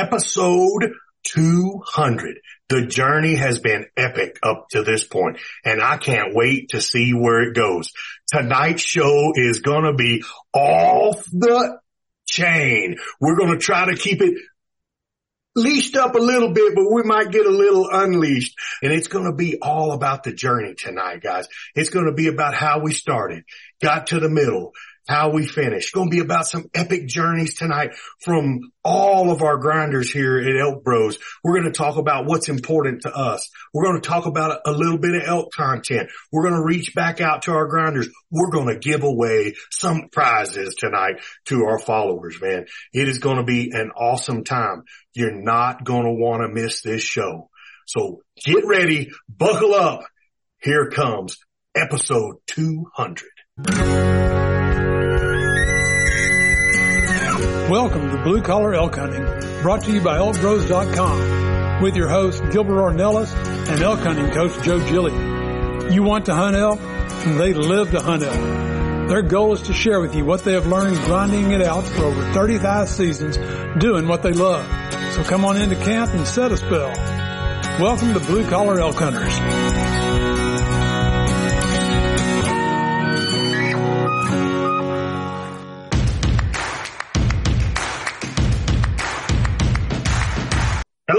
Episode 200. The journey has been epic up to this point and I can't wait to see where it goes. Tonight's show is going to be off the chain. We're going to try to keep it leashed up a little bit, but we might get a little unleashed and it's going to be all about the journey tonight, guys. It's going to be about how we started, got to the middle, how we finish. Going to be about some epic journeys tonight from all of our grinders here at Elk Bros. We're going to talk about what's important to us. We're going to talk about a little bit of elk content. We're going to reach back out to our grinders. We're going to give away some prizes tonight to our followers, man. It is going to be an awesome time. You're not going to want to miss this show. So get ready, buckle up. Here comes episode 200. Welcome to Blue Collar Elk Hunting, brought to you by ElkBros.com with your host Gilbert Ornelas and elk hunting coach Joe Gilly. You want to hunt elk? They live to hunt elk. Their goal is to share with you what they have learned grinding it out for over 35 seasons doing what they love. So come on into camp and set a spell. Welcome to Blue Collar Elk Hunters.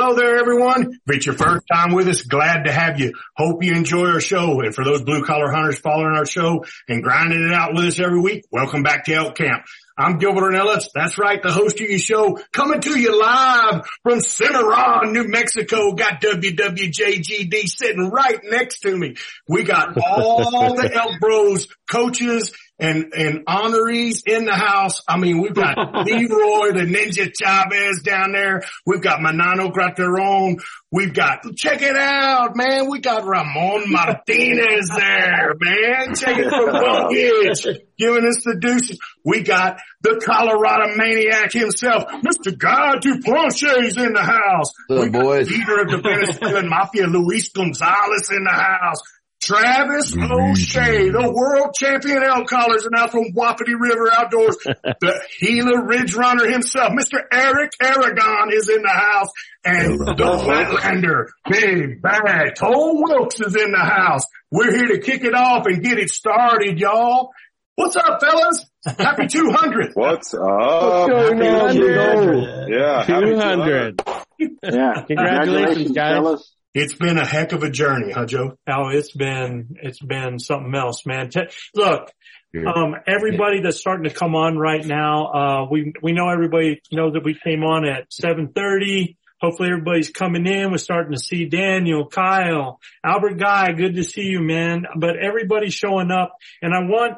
Hello there, everyone. If it's your first time with us, glad to have you. Hope you enjoy our show. And for those blue collar hunters following our show and grinding it out with us every week, welcome back to Elk Camp. I'm Gilbert Ornelas. That's right, the host of your show, coming to you live from Cimarron, New Mexico. Got WWJGD sitting right next to me. We got all the Elk Bros coaches and, and honorees in the house. I mean, we've got Leroy, the Ninja Chavez down there. We've got Manano Grateron. We've got, check it out, man. We got Ramon Martinez there, man. Check it from Buckage, giving us the deuces. We got the Colorado maniac himself, Mr. Guy Duplanche's in the house. Good we got boys. the leader of the Venezuelan Mafia, Luis Gonzalez in the house. Travis O'Shea, the world champion elk callers, and now from Wapiti River Outdoors, the Gila Ridge Runner himself, Mr. Eric Aragon is in the house, and the Flatlander, Big Bad Cole Wilkes is in the house. We're here to kick it off and get it started, y'all. What's up, fellas? Happy 200. What's up? going Happy on, 200. Yeah. happy 200. Yeah. Congratulations, guys. fellas. It's been a heck of a journey, huh, Joe? Oh, it's been, it's been something else, man. T- look, um, everybody that's starting to come on right now, uh, we, we know everybody knows that we came on at 730. Hopefully everybody's coming in. We're starting to see Daniel, Kyle, Albert Guy. Good to see you, man. But everybody's showing up and I want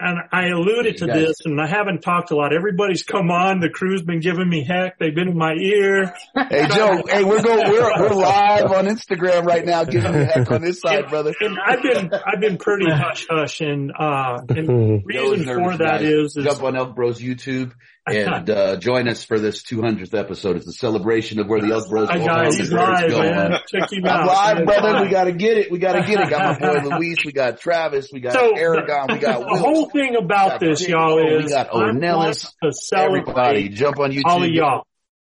and I alluded to this and I haven't talked a lot. Everybody's come on. The crew's been giving me heck. They've been in my ear. Hey Joe, hey, we're going, we're, we're live on Instagram right now giving you heck on this side, and, brother. And I've been, I've been pretty hush hush and, uh, and the reason for that is, is jump on Elk Bros YouTube and, uh, join us for this 200th episode. It's a celebration of where the Elk Bros I got it. He's live, man. Check him I'm out. live, brother. We gotta get it. We gotta get it. Got my boy Luis. We got Travis. We got So, Aragon. We got The Will. whole thing about got this, y'all, is we got to celebrate Everybody, jump on YouTube. all of y'all.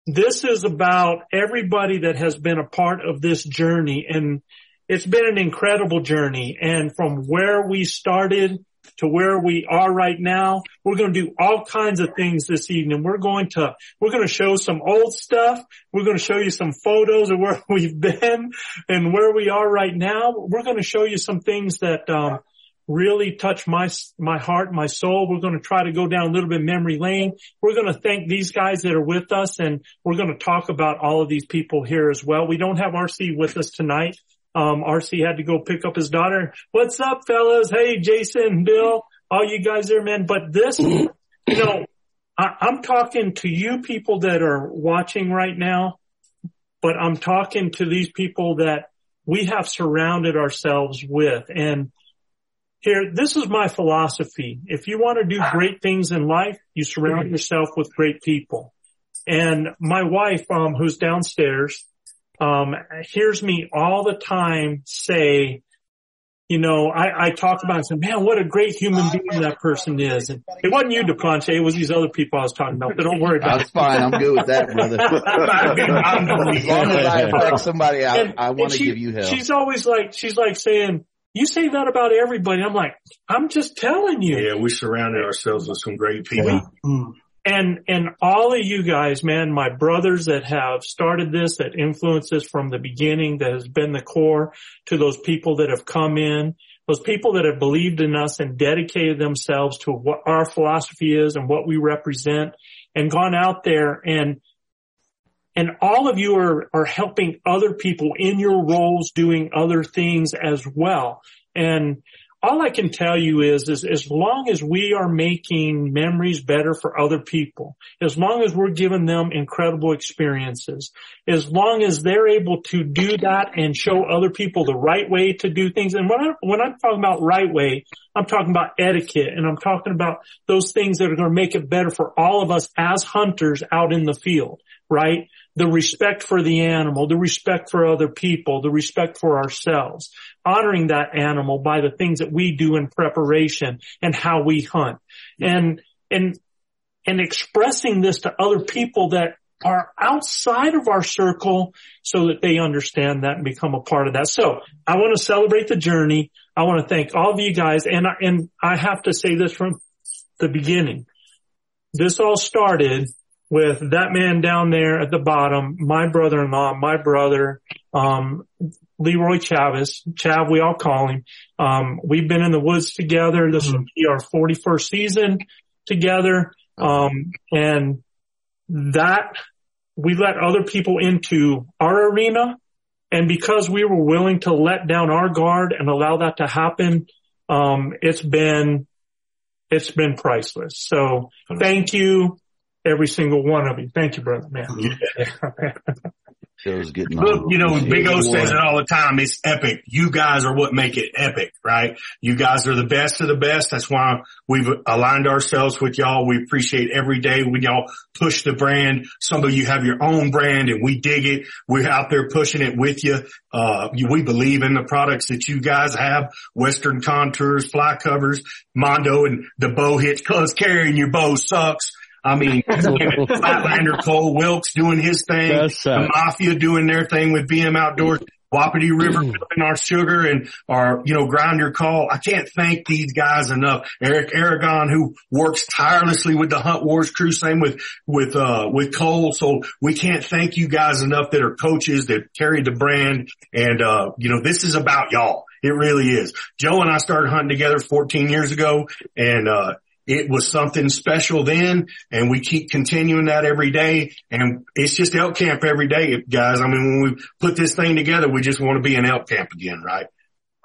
This is about everybody that has been a part of this journey and it's been an incredible journey. And from where we started to where we are right now, we're going to do all kinds of things this evening. We're going to, we're going to show some old stuff. We're going to show you some photos of where we've been and where we are right now. We're going to show you some things that, um, really touch my, my heart, my soul. We're going to try to go down a little bit memory lane. We're going to thank these guys that are with us and we're going to talk about all of these people here as well. We don't have RC with us tonight. Um, RC had to go pick up his daughter. What's up, fellas? Hey, Jason, Bill, all you guys there, man. But this, you know, I, I'm talking to you people that are watching right now, but I'm talking to these people that we have surrounded ourselves with. And here, this is my philosophy. If you want to do great things in life, you surround yourself with great people. And my wife, um, who's downstairs, um, hears me all the time say, you know, I, I talk about and say, man, what a great human being that person is. And it wasn't you, DePlanche. It was these other people I was talking about, but don't worry about That's fine. I'm good with that, brother. As long as I affect somebody, I, And- I want to give you hell. She's always like, she's like saying, you say that about everybody. I'm like, I'm just telling you. Yeah, we surrounded ourselves with some great people. And, and all of you guys, man, my brothers that have started this, that influenced this from the beginning, that has been the core to those people that have come in, those people that have believed in us and dedicated themselves to what our philosophy is and what we represent and gone out there and and all of you are, are helping other people in your roles doing other things as well. And all I can tell you is, is as long as we are making memories better for other people, as long as we're giving them incredible experiences, as long as they're able to do that and show other people the right way to do things. And when I, when I'm talking about right way, I'm talking about etiquette and I'm talking about those things that are going to make it better for all of us as hunters out in the field, right? The respect for the animal, the respect for other people, the respect for ourselves, honoring that animal by the things that we do in preparation and how we hunt and, and, and expressing this to other people that are outside of our circle so that they understand that and become a part of that. So I want to celebrate the journey. I want to thank all of you guys. And I, and I have to say this from the beginning. This all started with that man down there at the bottom, my brother-in-law, my brother, um, Leroy Chavez, Chav, we all call him. Um, we've been in the woods together. This will be our 41st season together. Um, and that we let other people into our arena. And because we were willing to let down our guard and allow that to happen, um, it's been, it's been priceless. So thank you, every single one of you. Thank you, brother, man. Joe's getting Look, you know, Big O says it all the time. It's epic. You guys are what make it epic, right? You guys are the best of the best. That's why we've aligned ourselves with y'all. We appreciate every day when y'all push the brand. Some of you have your own brand and we dig it. We're out there pushing it with you. Uh, you- we believe in the products that you guys have. Western contours, fly covers, Mondo and the bow hitch cause carrying your bow sucks. I mean, Flatlander Cole Wilkes doing his thing, That's the sad. Mafia doing their thing with BM Outdoors, Wapiti River filling our sugar and our, you know, grind your call. I can't thank these guys enough. Eric Aragon, who works tirelessly with the Hunt Wars crew, same with, with, uh, with Cole. So we can't thank you guys enough that are coaches that carry the brand. And, uh, you know, this is about y'all. It really is. Joe and I started hunting together 14 years ago and, uh, it was something special then and we keep continuing that every day and it's just elk camp every day guys i mean when we put this thing together we just want to be in elk camp again right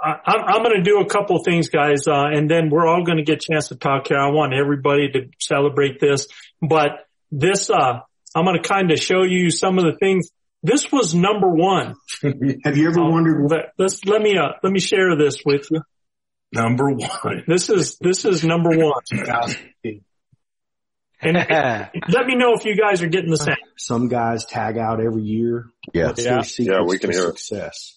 I, I'm, I'm going to do a couple of things, guys, uh, and then we're all going to get a chance to talk here. I want everybody to celebrate this, but this, uh, I'm going to kind of show you some of the things. This was number one. Have you ever wondered what Let, let's, let me, uh, let me share this with you. Number one? This is, this is number one. And let me know if you guys are getting the same. Some guys tag out every year. Yeah. What's Yeah. their secrets Yeah, we can to hear it. success?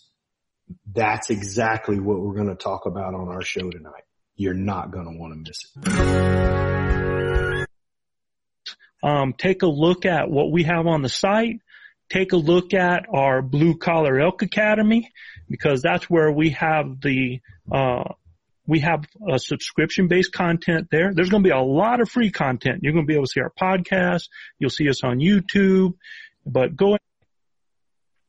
That's exactly what we're going to talk about on our show tonight. You're not going to want to miss it. um, take a look at what we have on the site. Take a look at our Blue Collar Elk Academy because that's where we have the uh, we have a subscription based content there. There's going to be a lot of free content. You're going to be able to see our podcast. You'll see us on YouTube. But go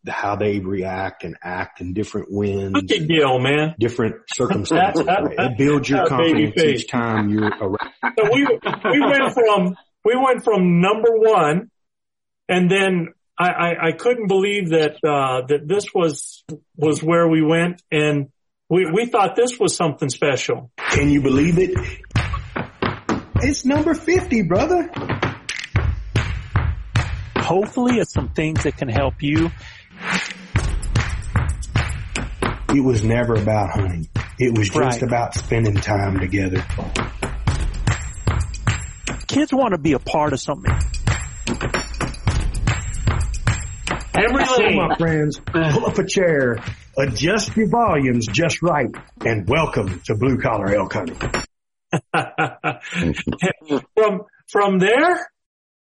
The How they react and act in different winds, Look at Gil, man. different circumstances. it builds your confidence each time you're around. So we, we went from, we went from number one and then I, I, I couldn't believe that, uh, that this was, was where we went and we, we thought this was something special. Can you believe it? It's number 50, brother. hopefully it's some things that can help you. It was never about hunting. It was just Right. about spending time together. Kids want to be a part of something. Emery So Lane. my friends, pull up a chair, adjust your volumes just right, and welcome to Blue Collar Elk Hunting. from, from there,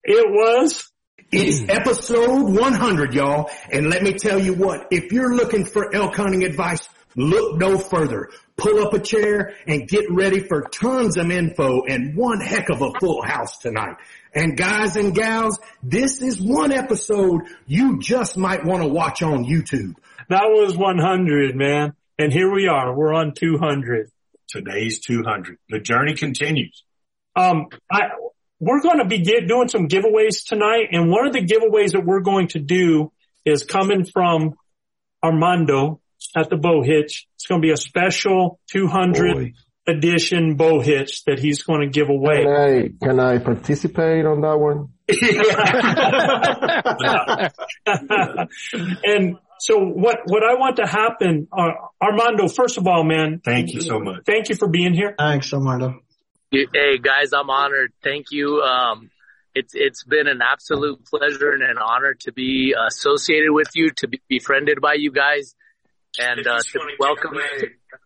it was, It's episode 100, y'all. And let me tell you what, if you're looking for elk hunting advice, look no further. Pull up a chair and get ready for tons of info and one heck of a full house tonight. And guys and gals, this is one episode you just might want to watch on YouTube. That was 100, man. And here we are. We're on 200. Today's 200. The journey continues. Um, I, we're going to be get, doing some giveaways tonight, and one of the giveaways that we're going to do is coming from Armando at the bow hitch. It's going to be a special 200 edition bow hitch that he's going to give away. Can I can I participate on that one? and so what, what I want to happen, uh, Armando, first of all, man, Thank you so much. thank you for being here. Thanks, Armando. Hey guys, I'm honored. Thank you. Um, it's it's been an absolute pleasure and an honor to be associated with you, to be befriended by you guys, and uh, to be welcomed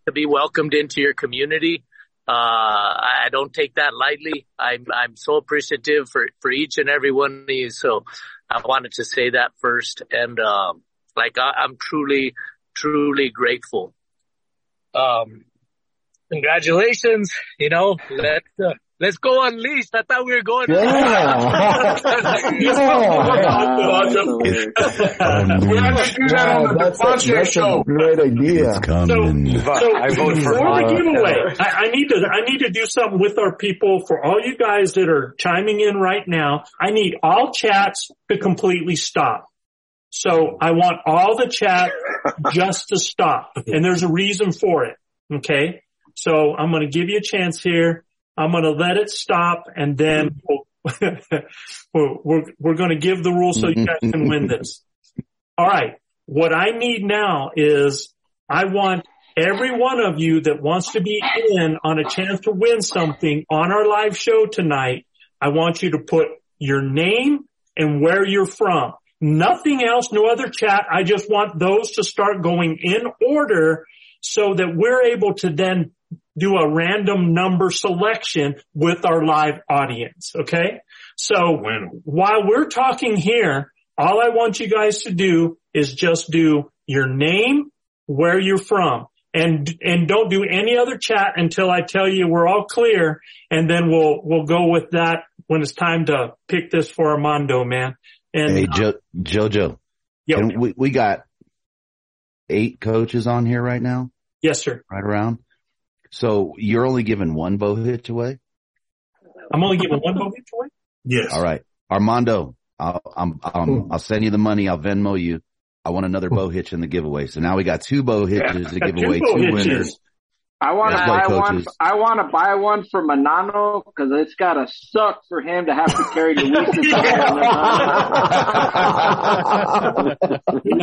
to be welcomed into your community. Uh, I don't take that lightly. I'm I'm so appreciative for for each and every one of you. So I wanted to say that first, and um, like I, I'm truly truly grateful. Um, congratulations. You know, let's, uh, let's go unleashed. I thought we were going. to Wow, that's, a, that's a great idea. So, so for the giveaway, I, I need to I need to do something with our people. For all you guys that are chiming in right now, I need all chats to completely stop. So I want all the chat just to stop, and there's a reason for it. Okay, so I'm going to give you a chance here. I'm going to let it stop, and then we'll, we're we're, we're going to give the rules so you guys can win this. All right. What I need now is I want every one of you that wants to be in on a chance to win something on our live show tonight. I want you to put your name and where you're from. Nothing else, no other chat. I just want those to start going in order so that we're able to then do a random number selection with our live audience. Okay. So while we're talking here, all I want you guys to do is just do your name, where you're from, and and don't do any other chat until I tell you we're all clear, and then we'll we'll go with that when it's time to pick this for Armando, man. And Hey, jo- Jojo. Yep. And we, we got eight coaches on here right now, yes, sir. right around. So you're only giving one bow hitch away? I'm only giving one bow hitch away. Yes. All right. Armando, I'll, I'm, um, I'll send you the money. I'll Venmo you. I want another bow hitch in the giveaway. So now we got two bow hitches to give away, two hitches. winners. I want to buy right, one. coaches. I want to buy one for Manano because it's got to suck for him to have to carry Luis.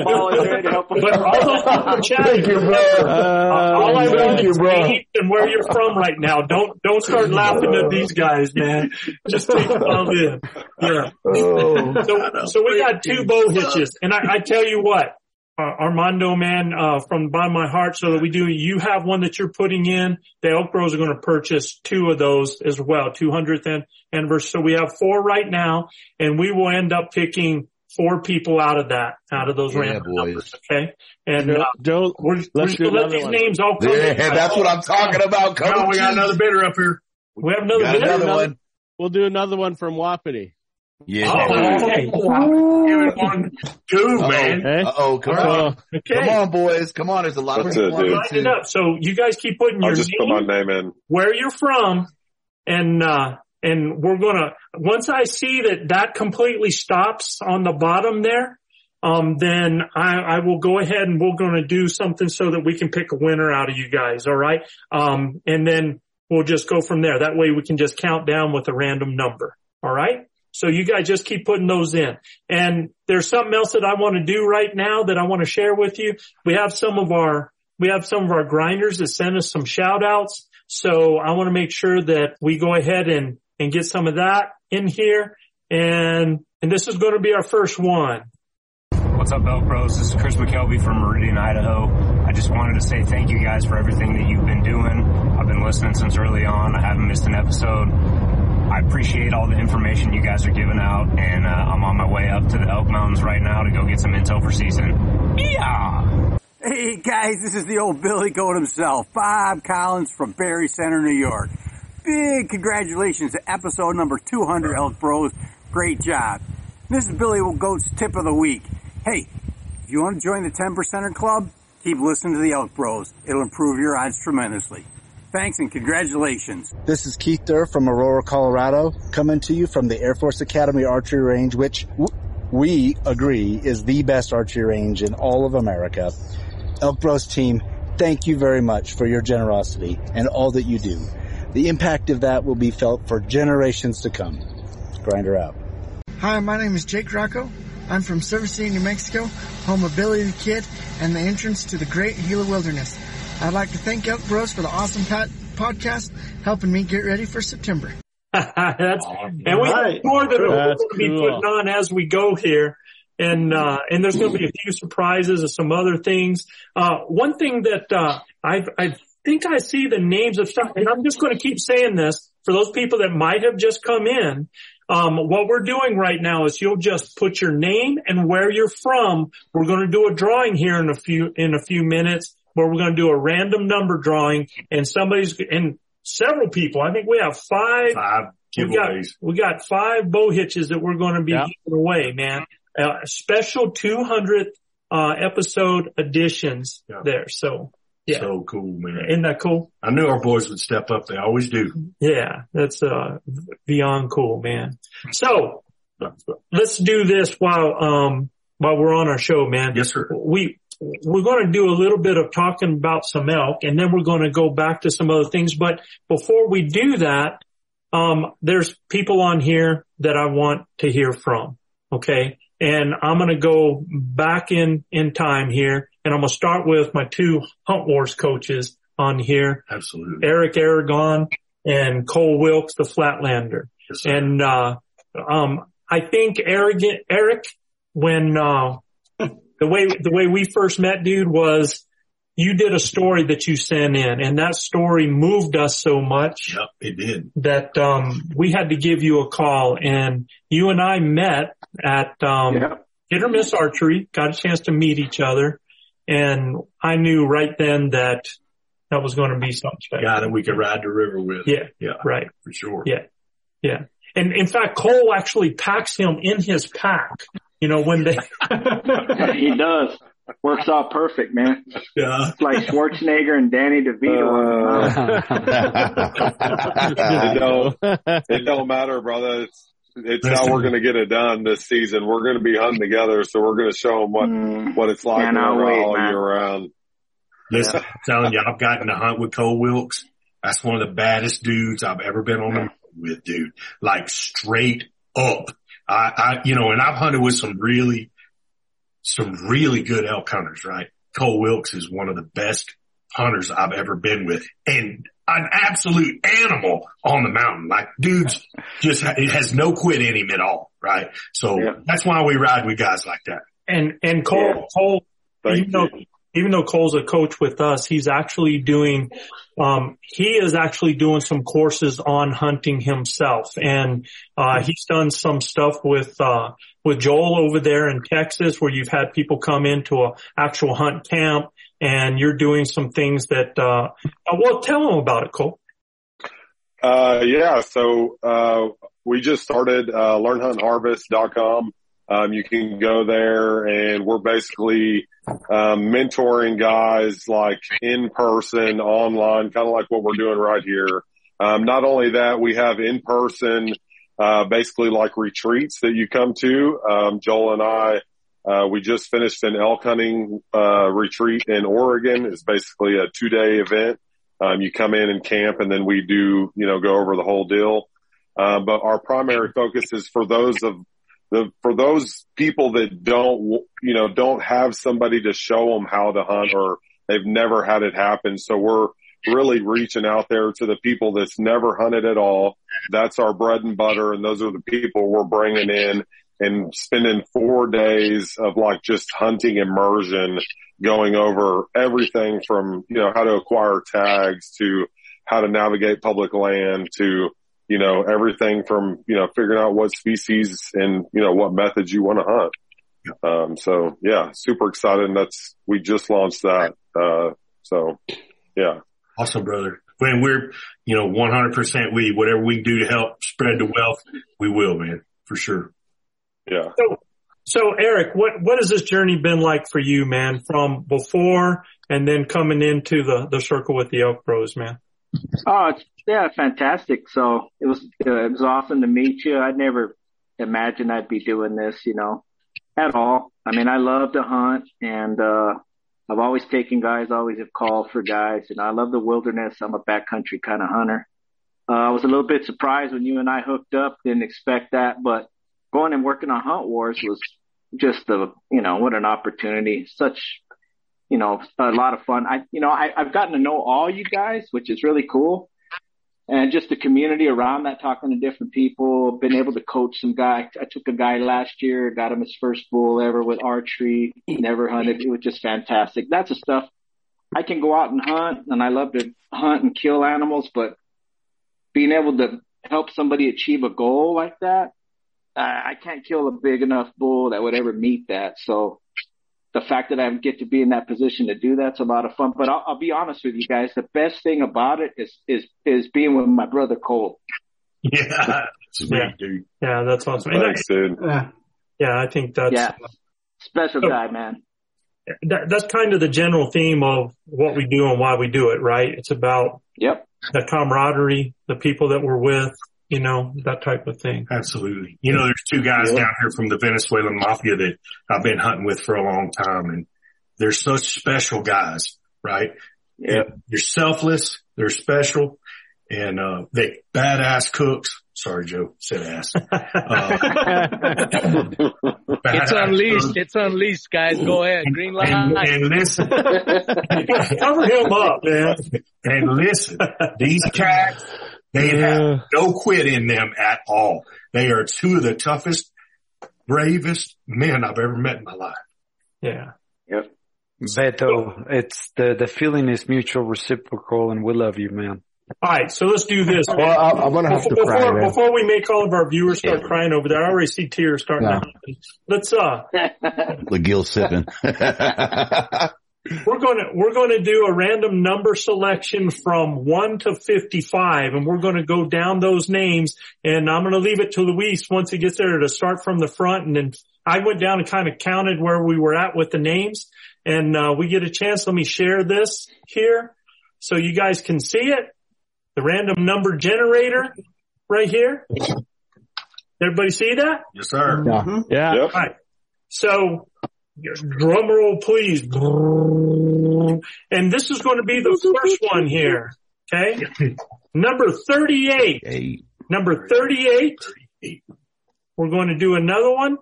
Volunteer to help him. But all those people chatting, Thank you, bro. Uh, all I Thank want you, is bro. names and where you're from right now. Don't don't start laughing at these guys, man. Just take it all in. Yeah. Oh. So so we got two bow hitches, and I, I tell you what, Armando, man, uh, from the bottom of my heart, so that we do. You have one that you're putting in. The Elk Bros are going to purchase two of those as well, 200th an- anniversary. So we have four right now, and we will end up picking four people out of that, out of those Yeah, random boys. numbers. Okay, and Joe, uh, Joe we're, we're let's just do gonna let another these one. names all come. in. Yeah, that's what I'm talking about. No, we got another bidder up here. We have another Got bidder. another one. We'll do another one from Wapiti. Yeah. Oh, okay. Give it one, two, man. Okay. Uh oh, come All right. on. Okay. Come on, boys. Come on. There's a lot of That's people it, dude. Line it up. So you guys keep putting I'll your just put my name, name in. where you're from, and uh, and we're gonna once I see that that completely stops on the bottom there, um, then I, I will go ahead and we're gonna do something so that we can pick a winner out of you guys. All right, um, and then we'll just go from there. That way we can just count down with a random number. All right. So you guys just keep putting those in. And there's something else that I want to do right now that I want to share with you. We have some of our, we have some of our grinders that send us some shout outs. So I want to make sure that we go ahead and, and get some of that in here. And, and this is going to be our first one. What's up, Elk Bros? This is Chris McKelvey from Meridian, Idaho. I just wanted to say thank you guys for everything that you've been doing. I've been listening since early on. I haven't missed an episode. I appreciate all the information you guys are giving out, and uh, I'm on my way up to the Elk Mountains right now to go get some intel for season. Yeah! Hey guys, this is the old Billy Goat himself, Bob Collins from Barry Center, New York. Big congratulations to episode number 200 Elk Bros. Great job. This is Billy Goat's tip of the week. Hey, if you want to join the 10 percenter club, keep listening to the Elk Bros. It'll improve your odds tremendously. Thanks and congratulations. This is Keith Durr from Aurora, Colorado, coming to you from the Air Force Academy Archery Range, which w- we agree is the best archery range in all of America. Elk Bros team, thank you very much for your generosity and all that you do. The impact of that will be felt for generations to come. Grinder out. Hi, my name is Jake Rocco. I'm from Silver City, New Mexico, home of Billy the Kid and the entrance to the Great Gila Wilderness. I'd like to thank Elk Bros for the awesome pat- podcast, helping me get ready for September. That's, and we Right. have more that we're going That's to be cool. putting on as we go here. And, uh, and there's going to be a few surprises and some other things. Uh, one thing that, uh, I, I think I see the names of stuff, and I'm just going to keep saying this for those people that might have just come in. Um, what we're doing right now is you'll just put your name and where you're from. We're going to do a drawing here in a few, in a few minutes where we're going to do a random number drawing and somebody's, and several people, I think we have five, Five we got, giveaways. we got five bow hitches that we're going to be giving away, man. Uh, special 200th, uh, episode additions there. So, yeah. So cool, man. Isn't that cool? I knew our boys would step up. They always do. Yeah, that's uh beyond cool, man. So let's do this while um while we're on our show, man. Yes, sir. We we're going to do a little bit of talking about some elk, and then we're going to go back to some other things. But before we do that, um, there's people on here that I want to hear from. Okay, and I'm going to go back in in time here, and I'm going to start with my two Hunt Wars coaches on here. Absolutely. Eric Aragon and Cole Wilkes, the Flatlander. and, uh, um, I think Eric, Eric, when, uh, the way, the way we first met, dude, was you did a story that you sent in and that story moved us so much. Yep, it did. That, um, we had to give you a call and you and I met at, um, hit or miss archery, got a chance to meet each other. And I knew right then that that was going to be something special. Guy that we could ride the river with. Yeah. Yeah. Right. For sure. Yeah. Yeah. And in fact, Cole actually packs him in his pack. You know, when they, he does. Works out perfect, man. Yeah. It's like Schwarzenegger and Danny DeVito. it don't, it don't matter, brother. It's it's how we're going to get it done this season. We're going to be hunting together, so we're going to show them what Mm. what it's like Cannot all wait, man. year round. Listen, I'm telling you, I've gotten to hunt with Cole Wilkes. That's one of the baddest dudes I've ever been on the with, dude. Like straight up. I, I, you know, and I've hunted with some really, some really good elk hunters, right? Cole Wilkes is one of the best hunters I've ever been with and an absolute animal on the mountain. Like dudes just, it has no quit in him at all, right? So that's why we ride with guys like that. And and Cole Cole even though even though Cole's a coach with us, he's actually doing um he is actually doing some courses on hunting himself. And uh he's done some stuff with uh with Joel over there in Texas where you've had people come into a actual hunt camp and you're doing some things that uh uh, well tell them about it, Cole. Uh, yeah. So, uh, we just started, uh, learnhuntharvest.com. Um, you can go there and we're basically, um, mentoring guys like in person, online, kind of like what we're doing right here. Um, not only that, we have in person, uh, basically like retreats that you come to. Um, Joel and I, uh, we just finished an elk hunting, uh, retreat in Oregon. It's basically a two day event. Um, you come in and camp and then we do, you know, go over the whole deal. Um, but our primary focus is for those of the, for those people that don't, you know, don't have somebody to show them how to hunt or they've never had it happen. So we're really reaching out there to the people that's never hunted at all. That's our bread and butter. And those are the people we're bringing in and spending four days of like just hunting immersion, going over everything from, you know, how to acquire tags to how to navigate public land to, you know, everything from, you know, figuring out what species and, you know, what methods you want to hunt. Um, so yeah, super excited. And that's, we just launched that. Uh, so yeah. Awesome, brother. When we're, you know, 100% we, whatever we do to help spread the wealth, we will, man, for sure. Yeah. So, so Eric, what, what has this journey been like for you, man, from before and then coming into the, the circle with the Elk Bros, man? Oh, yeah, fantastic. So it was, uh, it was awesome to meet you. I'd never imagined I'd be doing this, you know, at all. I mean, I love to hunt and, uh, I've always taken guys, always have called for guys and I love the wilderness. I'm a backcountry kind of hunter. Uh, I was a little bit surprised when you and I hooked up. Didn't expect that, but going and working on Hunt Wars was just a, you know, what an opportunity. Such, you know, a lot of fun. I, you know, I, I've gotten to know all you guys, which is really cool. And just the community around that, talking to different people, been able to coach some guy. I took a guy last year, got him his first bull ever with archery. Never hunted. It was just fantastic. That's the stuff I can go out and hunt and I love to hunt and kill animals, but being able to help somebody achieve a goal like that, I can't kill a big enough bull that would ever meet that. So the fact that I get to be in that position to do that's a lot of fun. But I'll, I'll be honest with you guys. The best thing about it is, is, is being with my brother Cole. Yeah. Sweet, Yeah. dude. Yeah, that's awesome. Thanks, dude. yeah, I think that's, Yeah. Uh, Special guy, man. that, that's kind of the general theme of what we do and why we do it, right? It's about yep. the camaraderie, the people that we're with, you know, that type of thing. Absolutely. You know, there's two guys down here from the Venezuelan mafia that I've been hunting with for a long time and they're such special guys, right? Yeah. They're selfless. They're special and, uh, they badass cooks. Sorry, Joe said ass. Uh, It's unleashed. cooks. It's unleashed, guys. Go ahead. Green light. And, and listen, cover him up, man. And listen, these cats, they have no quit in them at all. They are two of the toughest, bravest men I've ever met in my life. Yeah. Yep. Beto, it's the, the feeling is mutual reciprocal and we love you, man. All right, so let's do this. Well, I- I'm gonna have to before, cry, before, before we make all of our viewers start crying over there, I already see tears starting Yeah. to happen. Let's uh, The gill sipping. we're going to we're going to do a random number selection from one to fifty-five, and we're going to go down those names. And I'm going to leave it to Luis once he gets there to start from the front. And then I went down and kind of counted where we were at with the names. And uh, we get a chance. Let me share this here so you guys can see it. The random number generator right here. Everybody see that? Yes, sir. Yeah. Yeah. All right. So, drum roll, please. And this is going to be the first one here. Okay. Number 38. Number 38. We're going to do another one.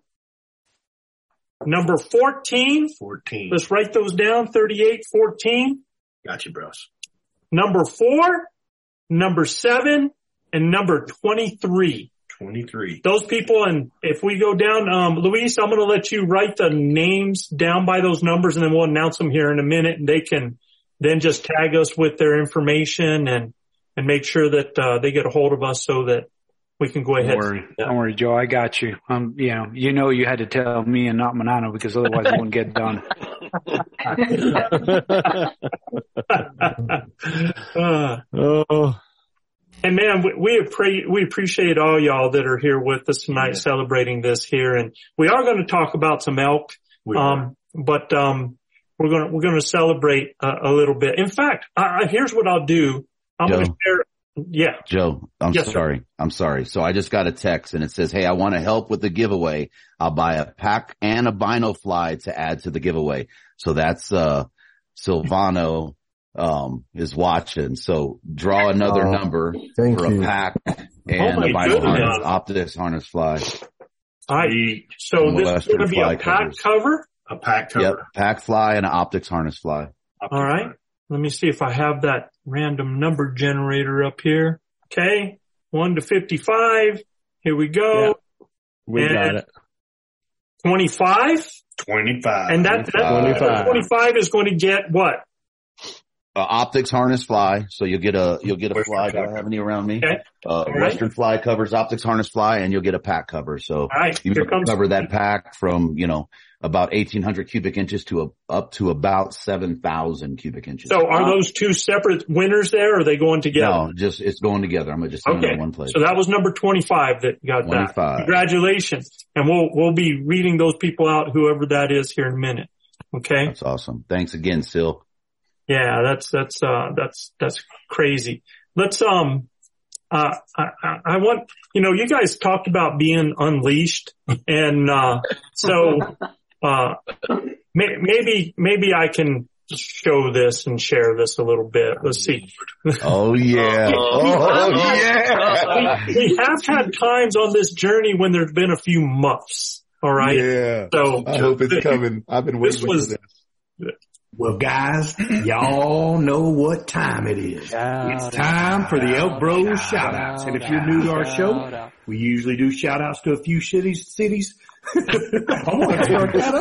Number 14. 14. Let's write those down. 38, 14. Got you, bros. Number four, number seven, and number 23. 23. Those people, and if we go down, um, Luis, I'm going to let you write the names down by those numbers and then we'll announce them here in a minute and they can then just tag us with their information and, and make sure that, uh, they get a hold of us so that we can go ahead. Don't worry, don't worry, Joe. I got you. Um, you know, you know, you had to tell me and not Manano because otherwise it wouldn't get done. Uh, and man, we, we, appre- we appreciate all y'all that are here with us tonight celebrating this here. And we are going to talk about some elk. Um, but, um, we're going to, we're going to celebrate uh, a little bit. In fact, uh, here's what I'll do. I'm going to share. Yeah. Joe, I'm Yes, sir. sorry. I'm sorry. So I just got a text and it says, Hey, I want to help with the giveaway. I'll buy a pack and a bino fly to add to the giveaway. So that's, uh, Silvano, um, is watching. So draw another Oh, number thank for you. a pack Oh and my a bino harness, optics harness fly. All right. So And this is going to be a pack covers. cover. A pack cover. Yep. Pack fly and an optics harness fly. All right. Let me see if I have that random number generator up here. Okay. One to 55. Here we go. We And got it. 25. 25. And that, that 25. 25 is going to get what? Uh, optics harness fly. So you'll get a, you'll get a fly. Do I have any around me? Okay. Uh, right. Western fly covers optics harness fly and you'll get a pack cover. So right. you Here can comes, cover that pack from, you know, about 1800 cubic inches to a, up to about 7000 cubic inches. so are those two separate winners there or are they going together? no, just, it's going together. I'm going to just Okay. in one place. So that was number 25 that got that. Congratulations. And we'll, we'll be reading those people out, whoever that is here in a minute. Okay. That's awesome. Thanks again, Sil. Yeah, that's, that's, uh, that's, that's crazy. Let's, um, uh, I, I I want, you know, you guys talked about being unleashed and, uh, so, uh, may, maybe, maybe I can show this and share this a little bit. Let's see. Oh yeah. Oh yeah. we, we have had times on this journey when there's been a few muffs. All right. Yeah. So I hope it's coming. I've been This waiting was- for this. Well, guys, y'all know what time it is. It's time for the Elk Bros shout outs. And if you're new to our show, we usually do shout outs to a few cities, cities. I'm gonna start that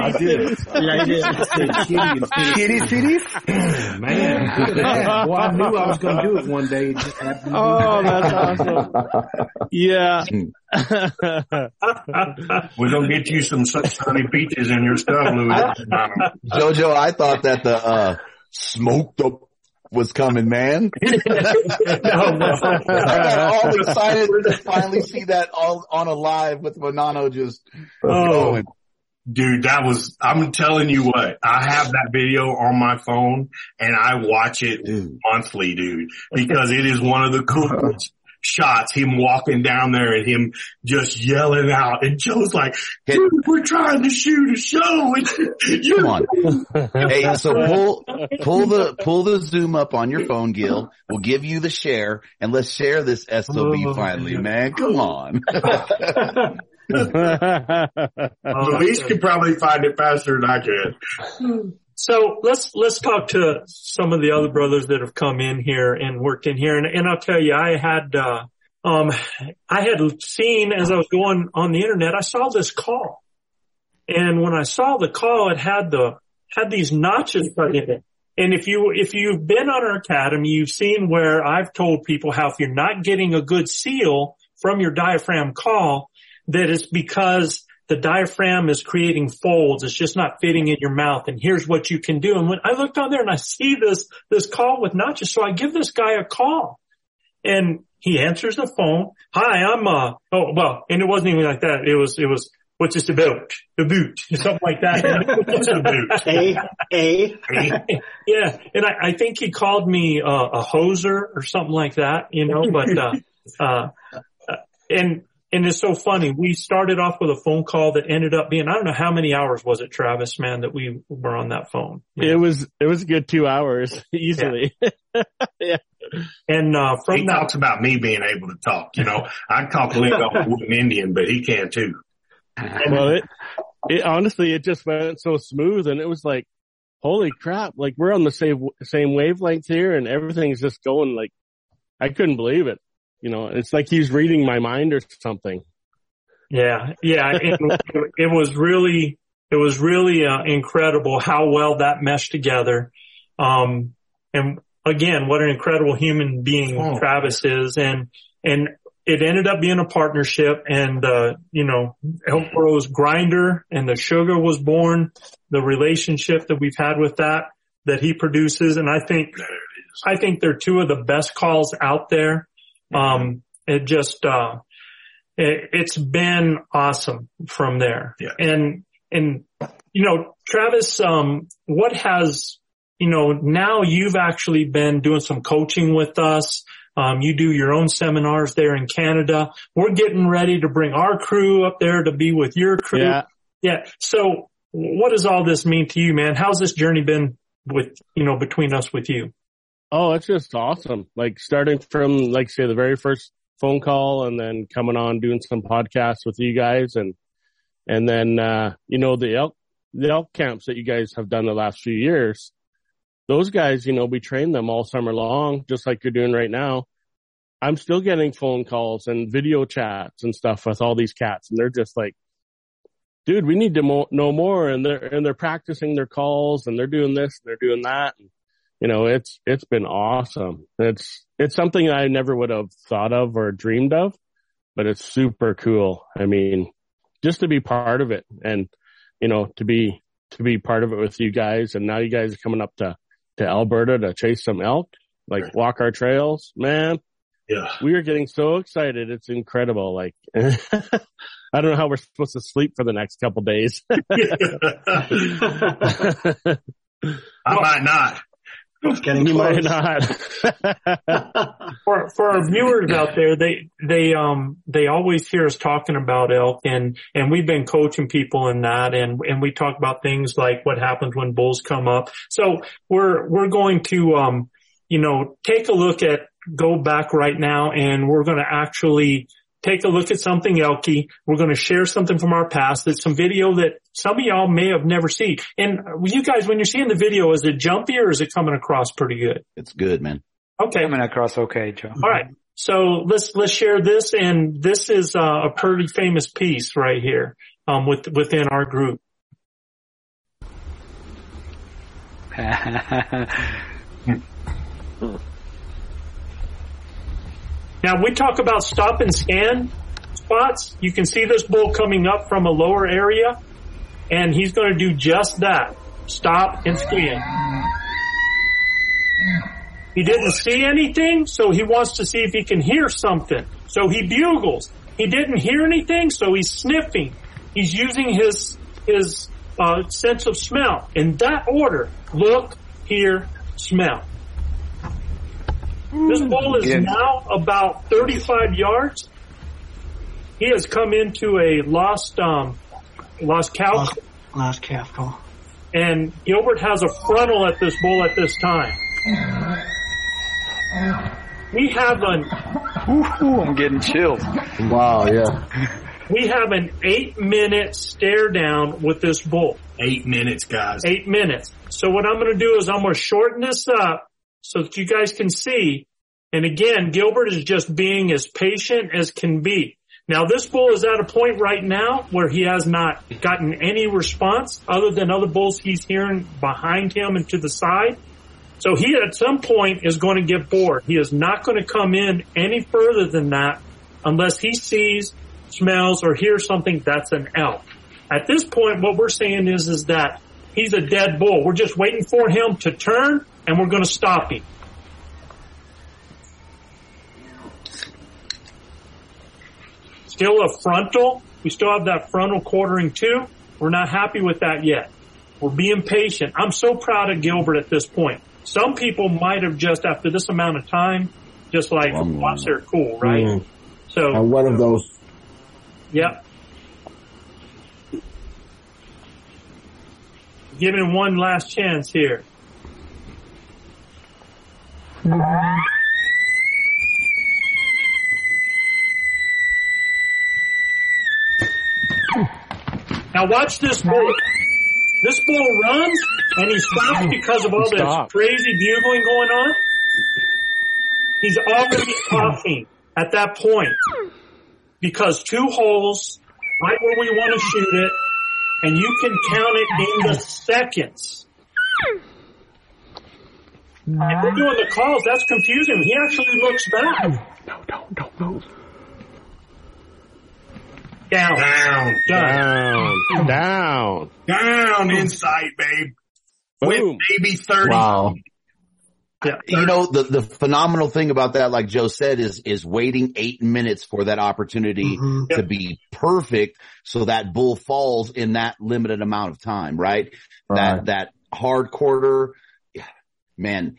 I did it. Yeah, I did. Kitty cities? Man, look at that. Boy, I knew I was gonna do it one day. It just happened to be Oh, today. that's awesome. Yeah. We're going to get you some sunny peaches in your stuff, Louis. Jojo, I thought that the, uh, smoked up was coming, man. I got all excited to finally see that all on a live with Manano just Oh, going. dude, that was, I'm telling you what, I have that video on my phone and I watch it monthly, dude, because it is one of the coolest shots, him walking down there and him just yelling out. And Joe's like, dude, we're trying to shoot a show. Come on. Hey, so pull, pull the, pull the zoom up on your phone, Gil. We'll give you the share and let's share this SOB Oh, finally, man. Come on. Luis could probably find it faster than I could. So let's let's talk to some of the other brothers that have come in here and worked in here, and, and I'll tell you, I had uh, um I had seen as I was going on the internet, I saw this call, and when I saw the call, it had the had these notches cut in it. And if you if you've been on our academy, you've seen where I've told people how if you're not getting a good seal from your diaphragm call, that it's because the diaphragm is creating folds. It's just not fitting in your mouth. And here's what you can do. And when I looked on there and I see this, this call with notches, so I give this guy a call and he answers the phone. Hi, I'm, uh, oh, well, and it wasn't even like that. It was, it was, what's this about? The boot, something like that. what's the boot? A, a. yeah. And I, I think he called me uh, a hoser or something like that, you know, but, uh, uh, and, and it's so funny. We started off with a phone call that ended up being, I don't know how many hours was it, Travis, man, that we were on that phone. It was, it was a good two hours easily. Yeah. And, uh, from he that, talks about me being able to talk. You know, I can talk lingo with an Indian, but he can too. well, it, it honestly, it just went so smooth and it was like, holy crap, like we're on the same, same wavelength here and everything's just going like, I couldn't believe it. You know, it's like he's reading my mind or something. Yeah, yeah. It, it was really, it was really uh, incredible how well that meshed together. Um, and again, what an incredible human being Oh. Travis is, and and it ended up being a partnership. And uh, you know, Elk Bros Grinder and the Sugar was born. The relationship that we've had with that that he produces, and I think, I think they're two of the best calls out there. Um, it just, uh, it, it's been awesome from there. Yeah. And, and, you know, Travis, um, what has, you know, now you've actually been doing some coaching with us. Um, you do your own seminars there in Canada. We're getting ready to bring our crew up there to be with your crew. Yeah. Yeah. So what does all this mean to you, man? How's this journey been with, you know, between us with you? Oh, it's just awesome. Like starting from, like say the very first phone call and then coming on doing some podcasts with you guys and, and then, uh, you know, the elk, the elk camps that you guys have done the last few years, those guys, you know, we train them all summer long, just like you're doing right now. I'm still getting phone calls and video chats and stuff with all these cats and they're just like, dude, we need to mo- know more. And they're, and they're practicing their calls and they're doing this, and they're doing that. And, you know, it's, it's been awesome. It's, it's something I never would have thought of or dreamed of, but it's super cool. I mean, just to be part of it and, you know, to be, to be part of it with you guys. And now you guys are coming up to, to Alberta to chase some elk, like walk our trails, man. Yeah. We are getting so excited. It's incredible. Like, I don't know how we're supposed to sleep for the next couple days. I might not. You might not. for for our viewers out there, they they um they always hear us talking about elk, and and we've been coaching people in that, and and we talk about things like what happens when bulls come up. So we're we're going to um you know take a look at go back right now, and we're going to actually take a look at something elky. We're going to share something from our past. That's some video that some of y'all may have never seen. And you guys, when you're seeing the video, is it jumpy or is it coming across pretty good? It's good, man. Okay. Coming across okay, Joe. All right. So let's let's share this, and this is uh, a pretty famous piece right here um, with within our group. Now we talk about stop and scan spots. You can see this bull coming up from a lower area, and he's going to do just that: stop and scan. He didn't see anything, so he wants to see if he can hear something. So he bugles. He didn't hear anything, so he's sniffing. He's using his his uh, sense of smell in that order: look, hear, smell. This bull is Again. now about 35 yards. He has come into a lost um, lost cow, Last, last calf call. and Gilbert has a frontal at this bull at this time. We have an Ooh, I'm getting chills. Wow, yeah. we have an eight minute stare down with this bull. Eight minutes, guys. Eight minutes. So what I'm going to do is I'm going to shorten this up so that you guys can see. And again, Gilbert is just being as patient as can be. Now this bull is at a point right now where he has not gotten any response other than other bulls he's hearing behind him and to the side. So he at some point is going to get bored. He is not going to come in any further than that unless he sees, smells, or hears something that's an elk. At this point, what we're saying is, is that he's a dead bull. We're just waiting for him to turn and we're going to stop him. Still a frontal We still have that frontal quartering too. We're not happy with that yet. We're being patient. I'm so proud of Gilbert at this point. Some people might have just after this amount of time, just like, watch they're cool, right? Mm. So I'm one of those. Yep. Giving one last chance here. Now watch this bull. This bull runs and he stops because of all this crazy bugling going on. He's already coughing at that point because two holes right where we want to shoot it and you can count it in the seconds. If we're doing the calls, that's confusing. He actually looks back. No, don't, don't move. Down. Down. Down. Down. Down inside, babe. With Boom. maybe 30. Wow. Yeah. You know, the, the phenomenal thing about that, like Joe said, is, is waiting eight minutes for that opportunity Mhm. to be perfect so that bull falls in that limited amount of time, right? That, that hard quarter, man,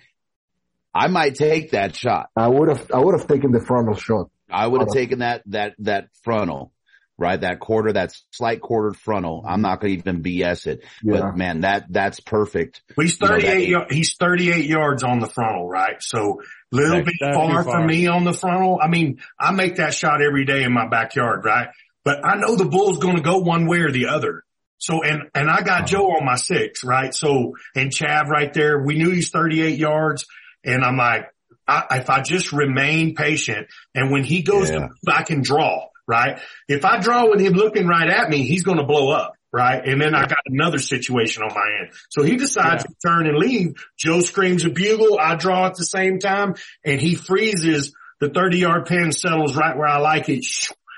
I might take that shot. I would have, I would have taken the frontal shot. I would have taken that, that, that frontal, right? That quarter, that slight quartered frontal. I'm not going to even BS it, Yeah. but man, that, that's perfect. He's You know, that 38, eight- y- he's 38 yards on the frontal, right? So little Right. bit far far. for me on the frontal. I mean, I make that shot every day in my backyard, right? But I know the bull's going to go one way or the other. So, and, and I got Joe on my six, right? So, and Chav right there, we knew he's 38 yards and I'm like, I, if I just remain patient and when he goes, Yeah. to, I can draw, right? If I draw with him looking right at me, he's going to blow up, right? And then I got another situation on my end. So he decides to turn and leave. Joe screams a bugle. I draw at the same time and he freezes. The 30 yard pin settles right where I like it.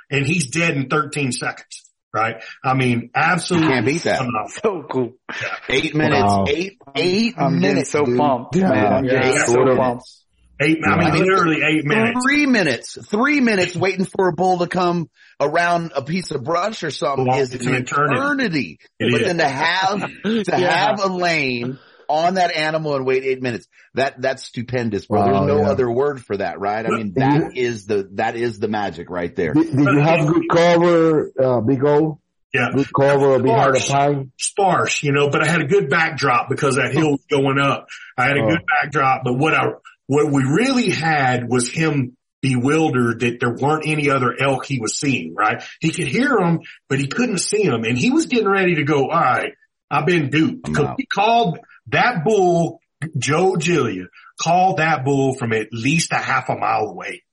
And he's dead in 13 seconds, right? I mean, absolutely. You can't beat that. phenomenal. So cool. Eight minutes, Wow. eight, eight I'm minutes. so dude. pumped, Yeah. man. Yeah. getting Yeah. so Sort pumped. Eight, I mean, I mean, literally eight minutes. Three minutes, three minutes waiting for a bull to come around a piece of brush or something Well, is it's an an eternity. eternity. It But is. then to have, to Yeah. have a lane on that animal and wait eight minutes, that, that's stupendous, bro. Wow, There's no yeah. other word for that, right? I mean, that is the, that is the magic right there. Did, did you have good cover, uh, Big O? Yeah. Good cover behind the Sparse. pine? sparse, you know, but I had a good backdrop because that hill was going up. I had a Oh. good backdrop, but what I, what we really had was him bewildered that there weren't any other elk he was seeing, right? He could hear them, but he couldn't see them and he was getting ready to go, all right, I've been duped. Cause out. he called that bull, Joe Gilia called that bull from at least a half a mile away.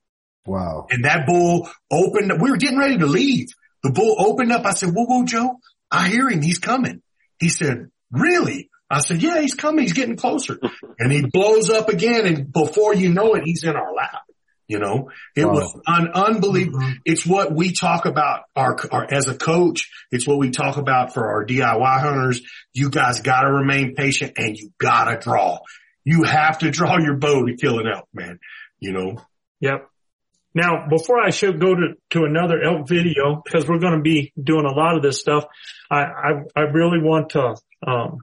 Wow. And that bull opened, we were getting ready to leave. The bull opened up. I said, whoa, whoa, Joe, I hear him. He's coming. He said, really? I said, yeah, he's coming. He's getting closer. and he blows up again. And before you know it, he's in our lap. You know, it Wow. was un- unbelievable. It's what we talk about our, our, as a coach. It's what we talk about for our DIY hunters. You guys got to remain patient and you got to draw. You have to draw your bow to kill an elk, man. You know, Yep. Now, before I should go to, to another elk video, because we're going to be doing a lot of this stuff, I, I, I really want to, um,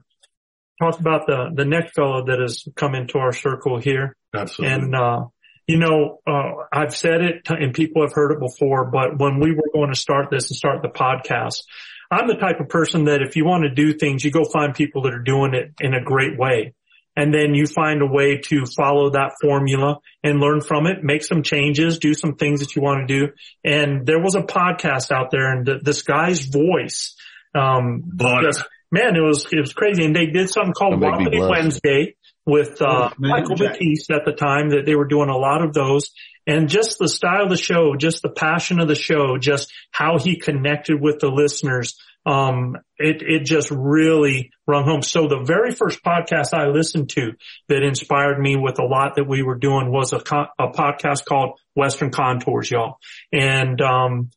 talk about the, the next fellow that has come into our circle here. absolutely. And, uh, you know, uh, I've said it and people have heard it before, but when we were going to start this and start the podcast, I'm the type of person that if you want to do things, you go find people that are doing it in a great way. And then you find a way to follow that formula and learn from it, make some changes, do some things that you want to do. And there was a podcast out there and th- this guy's voice, um, just, man, it was, it was crazy. And they did something called Don't make me Wapiti. Wednesday with, uh, Oh, Michael Jack. Batiste at the time that they were doing a lot of those and just the style of the show, just the passion of the show, just how he connected with the listeners. Um, it, it just really rung home. So the very first podcast I listened to that inspired me with a lot that we were doing was a, co- a podcast called Western Contours, y'all. And, um,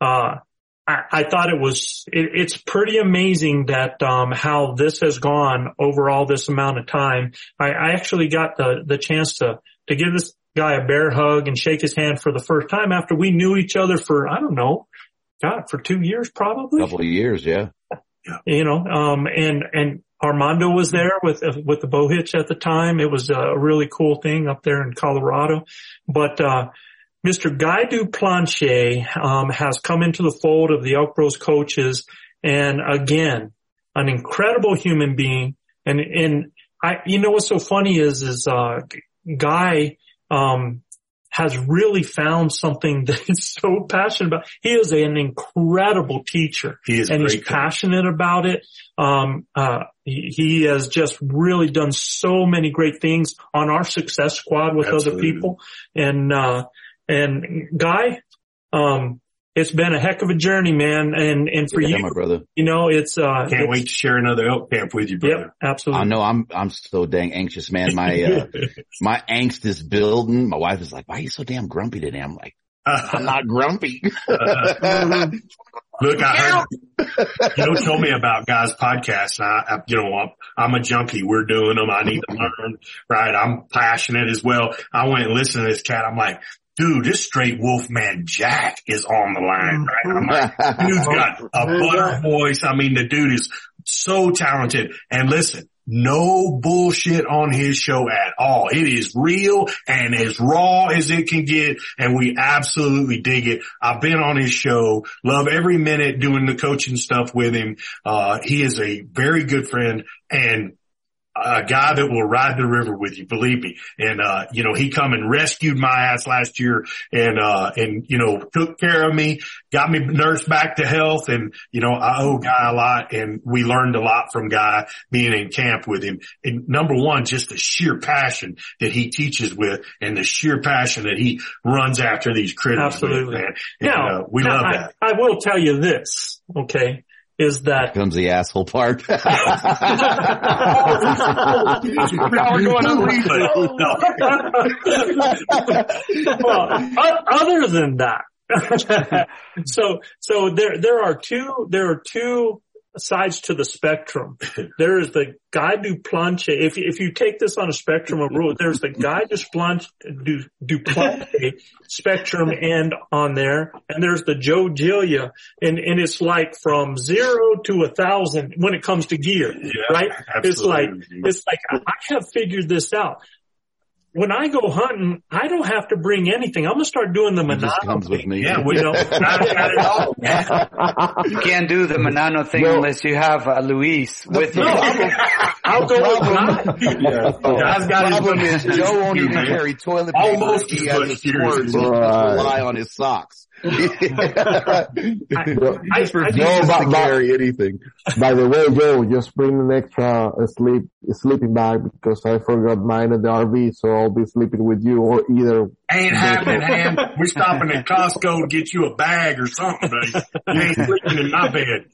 uh, I, I thought it was, it, it's pretty amazing that, um, how this has gone over all this amount of time. I, I actually got the, the chance to, to give this guy a bear hug and shake his hand for the first time after we knew each other for, I don't know, God, for two years probably. A couple of years, yeah. You know, um, and, and Armando was there with, with the bow hitch at the time. It was a really cool thing up there in Colorado. But, uh, Mr. Guy Duplanche, um, has come into the fold of the Elk Bros coaches and again, an incredible human being. And, and I, you know, what's so funny is, is, uh, Guy, um, has really found something that he's so passionate about. He is an incredible teacher He is and he's coach. passionate about it. Um, uh, he, he has just really done so many great things on our success squad with other people. And, uh, and Guy, um, it's been a heck of a journey, man. And, and for Yeah, you, my brother. you know, it's, uh, Can't it's- wait to share another elk camp with you, brother. Yep, absolutely. I know I'm, I'm so dang anxious, man. My, uh, my angst is building. My wife is like, why are you so damn grumpy today? I'm like, I'm not grumpy. Look, I heard, you know, told me about guys' podcasts. And I, I, you know, I'm, I'm a junkie. We're doing them. I need to learn, right? I'm passionate as well. I went and listened to this cat. I'm like, dude, this straight Wolfman Jack is on the line, right? I'm like, dude's got a butter voice. I mean, the dude is so talented. And listen, no bullshit on his show at all. It is real and as raw as it can get. And we absolutely dig it. I've been on his show, love every minute doing the coaching stuff with him. Uh, he is a very good friend and a guy that will ride the river with you, believe me. And, uh, you know, he come and rescued my ass last year and, uh, and, you know, took care of me, got me nursed back to health. And, you know, I owe Guy a lot and we learned a lot from Guy being in camp with him. And number one, just the sheer passion that he teaches with and the sheer passion that he runs after these critters Absolutely. with, man. And, Now, uh, we now, love I, that. I will tell you this, okay, is that Comes the asshole part. now we're going well, other than that, so so there there are two there are two sides to the spectrum. There is the Guy Duplanche. If if you take this on a spectrum of rules, there's the Guy Duplanche, Du, Duplanche spectrum end on there, and there's the Joe Gilia, and and it's like from zero to a thousand when it comes to gear, right? It's like it's like I have figured this out. When I go hunting, I don't have to bring anything. I'm gonna start doing the It just Manano comes with thing. me. Yeah, we know. You can't do the Manano thing unless you have a Luis with you. No, I'll, I'll go with mine. Guys got his problem is Joe won't even carry toilet paper. Almost he has much his gear as cords. Right. has to rely on his socks. I, Joe, I, Refuses Joe, to but- but- carry anything. by the way, Joe, just bring an extra uh, sleep sleeping bag because I forgot mine at the RV, so I'll be sleeping with you or either. Ain't happening, man. We're stopping at Costco to get you a bag or something, buddy. You ain't sleeping in my bed.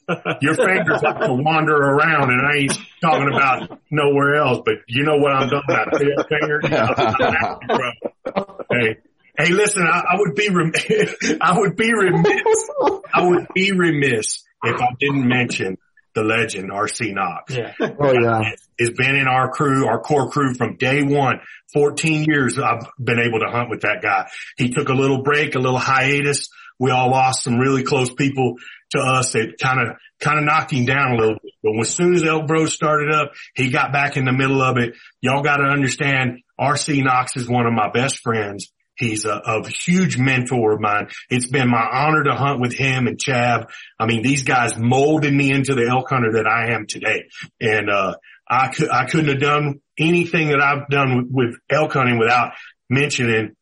Your fingers have to wander around and I ain't talking about nowhere else, but you know what I'm talking about. Finger, finger, you know, I'm happy, bro. Hey, hey, listen, I, I would be, rem- I would be remiss, I would be remiss if I didn't mention the legend, RC Knox yeah. Oh yeah, has been in our crew, our core crew from day one. 14 years I've been able to hunt with that guy. He took a little break, a little hiatus. We all lost some really close people to us that kind of, kind of knocked him down a little bit. But as soon as Elk Bros started up, he got back in the middle of it. Y'all got to understand RC Knox is one of my best friends. He's a, a huge mentor of mine. It's been my honor to hunt with him and Chav. I mean, these guys molded me into the elk hunter that I am today. And, uh, I could, I couldn't have done anything that I've done with, with elk hunting without mentioning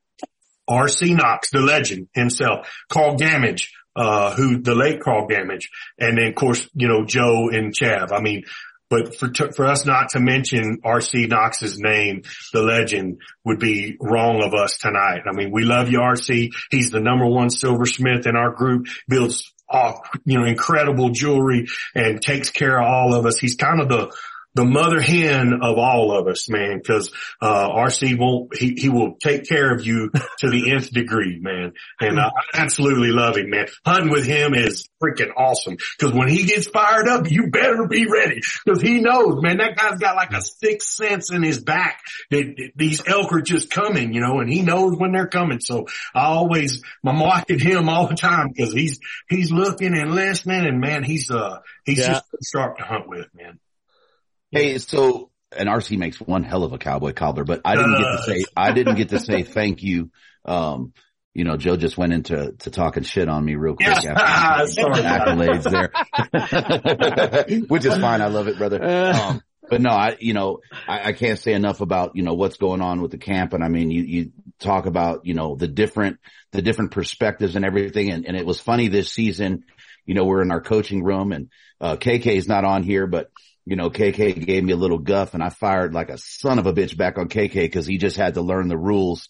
R.C. Knox, the legend himself, Carl Gamage, uh, who the late Carl Gamage, and then of course, you know, Joe and Chav. I mean, but for, for us not to mention R.C. Knox's name, the legend would be wrong of us tonight. I mean, we love you, R.C. He's the number one silversmith in our group, builds, uh, you know, incredible jewelry and takes care of all of us. He's kind of the, the mother hen of all of us, man, cause, uh, RC won't, he, he will take care of you to the nth degree, man. And uh, I absolutely love him, man. Hunting with him is freaking awesome. Cause when he gets fired up, you better be ready. Cause he knows, man, that guy's got like a sixth sense in his back that these elk are just coming, you know, and he knows when they're coming. So I always, I'm watching him all the time cause he's, he's looking and listening and man, he's, uh, he's Yeah. just sharp to hunt with, man. Hey, so and RC makes one hell of a cowboy cobbler, but I didn't get to say I didn't get to say thank you. Um, you know, Joe just went into to talking shit on me real quick after accolades there, which is fine. I love it, brother. Um, but no, I, you know, I, I can't say enough about, you know, what's going on with the camp. And I mean, you, you talk about, you know, the different, the different perspectives and everything. And, and it was funny this season, you know, we're in our coaching room and, uh, KK is not on here, but you know, KK gave me a little guff and I fired like a son of a bitch back on KK because he just had to learn the rules.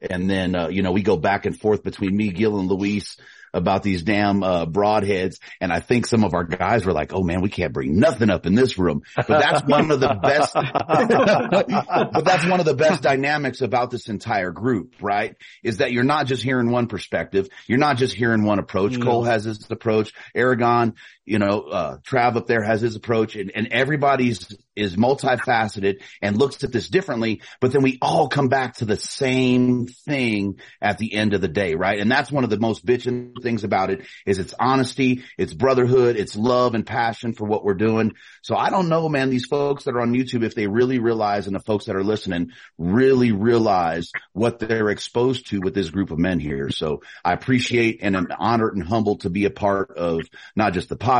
And then, uh, you know, we go back and forth between me, Gil and Luis about these damn, uh, broadheads. And I think some of our guys were like, Oh man, we can't bring nothing up in this room. But that's one of the best, but that's one of the best dynamics about this entire group, right? Is that you're not just hearing one perspective. You're not just hearing one approach. No. Cole has his approach. Aragon, you know, uh, Trav up there has his approach and, and everybody's is multifaceted and looks at this differently, but then we all come back to the same thing at the end of the day, right? And that's one of the most bitching things about it is it's honesty, it's brotherhood, it's love and passion for what we're doing. So I don't know, man, these folks that are on YouTube, if they really realize and the folks that are listening really realize what they're exposed to with this group of men here. So I appreciate and am honored and humbled to be a part of not just the podcast,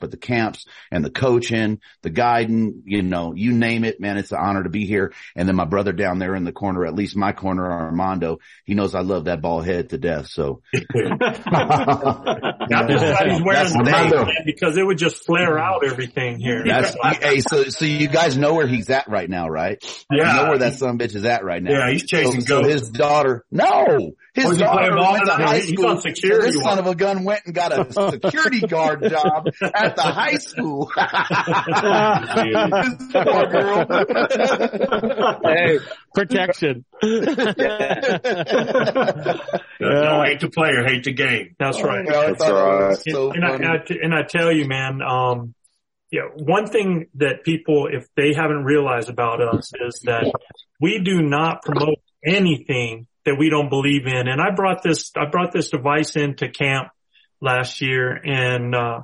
but the camps and the coaching, the guiding, you know, you name it, man. It's an honor to be here. And then my brother down there in the corner, at least my corner, Armando, he knows I love that ball head to death. So I'm just glad he's wearing the name, man, because it would just flare out everything here. That's, hey, so, so you guys know where he's at right now, right? Yeah. You know where that son of a bitch is at right now. Yeah, he's chasing so, so his daughter, no, his Was he daughter playing ball went to tonight? high He's school. on security so this son of a gun went and got a security guard job at the high school. Poor girl. hey, protection. No, hate the player, hate the game. That's right. That's right. And, and I, I- and I tell you, man, um, yeah, one thing that people, if they haven't realized about us is that we do not promote anything that we don't believe in. And I brought this, I brought this device into camp last year and, uh,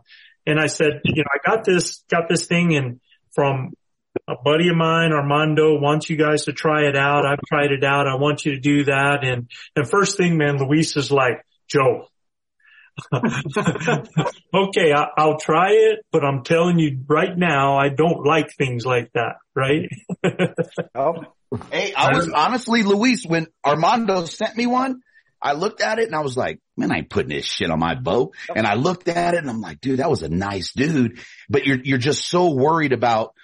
and I said, you know, I got this, got this thing and from a buddy of mine, Armando, wants you guys to try it out. I've tried it out. I want you to do that. And, and first thing, man, Luis is like, Joe, okay, I, I'll try it, but I'm telling you right now, I don't like things like that, right? Oh. Hey, I was honestly, Luis, when Armando sent me one, I looked at it and I was like, man, I ain't putting this shit on my boat. And I looked at it and I'm like, dude, that was a nice dude. But you're, you're just so worried about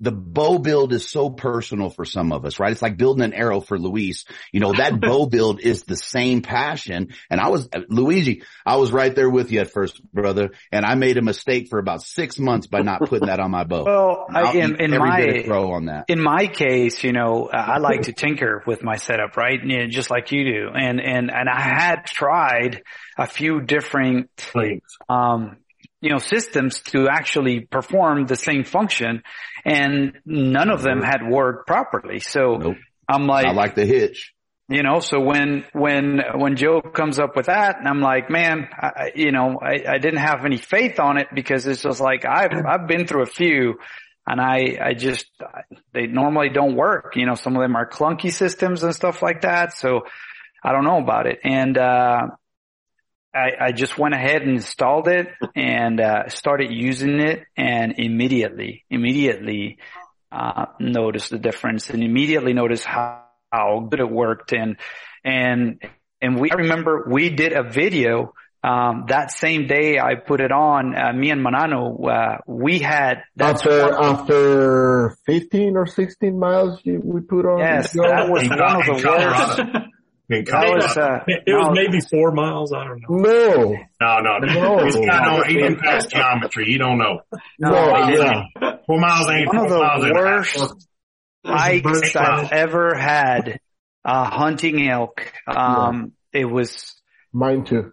the bow build is so personal for some of us, right? It's like building an arrow for Luis. You know, that bow build is the same passion. And I was, Luigi, I was right there with you at first, brother. And I made a mistake for about six months by not putting that on my bow. Well, I, in, in my bit on that. in my case, you know, I like to tinker with my setup, right? You know, just like you do, and and and I had tried a few different, um, you know, systems to actually perform the same function, and none of them had worked properly. So I'm like, I like the hitch. you know, so when, when, when Joe comes up with that and I'm like, man, I, I- you know, I, I didn't have any faith on it because it's just like, I've, I've been through a few and I, I just, they normally don't work. You know, some of them are clunky systems and stuff like that. So I don't know about it. And, uh, I, I just went ahead and installed it and, uh, started using it and immediately, immediately, uh, noticed the difference and immediately noticed how, how good it worked. And, and, and we, I remember we did a video, um, that same day I put it on, uh, me and Manano, uh, we had, that's after after 15 or 16 miles you, we put on. Yes, the that was one of the worst. In That was, uh, It was maybe four miles. I don't know. No, no, no, No. He's got no, he didn't pass geometry. He don't know. no, no, yeah. Four miles ain't One of four miles the and a worst hikes I've ever had, uh, hunting elk. Um, it was, Mine too.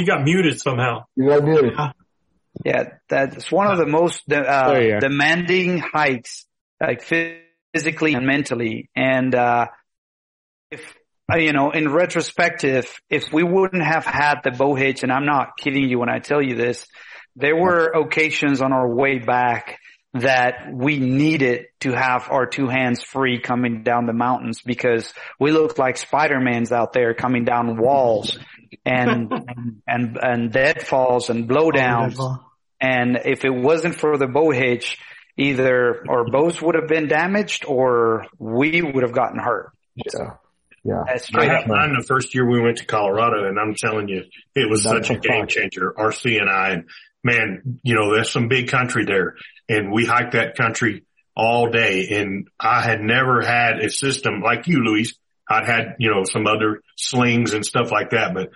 He got muted somehow. You got muted. yeah, that's one of the most, uh, There you are. demanding hikes, like physically and mentally. And, uh, if, uh, you know, in retrospective, if we wouldn't have had the bow hitch, and I'm not kidding you when I tell you this, there were occasions on our way back that we needed to have our two hands free coming down the mountains because we looked like Spider-Mans out there coming down walls and, and, and, and deadfalls and blowdowns. And if it wasn't for the bow hitch, either our bows would have been damaged or we would have gotten hurt. Yeah. Yeah. That's I straight had mine the first year we went to Colorado, and I'm telling you, it was That's such a a game changer. RC and I, and man, you know, there's some big country there, and we hiked that country all day. And I had never had a system like you, Luis. I'd had, you know, some other slings and stuff like that, but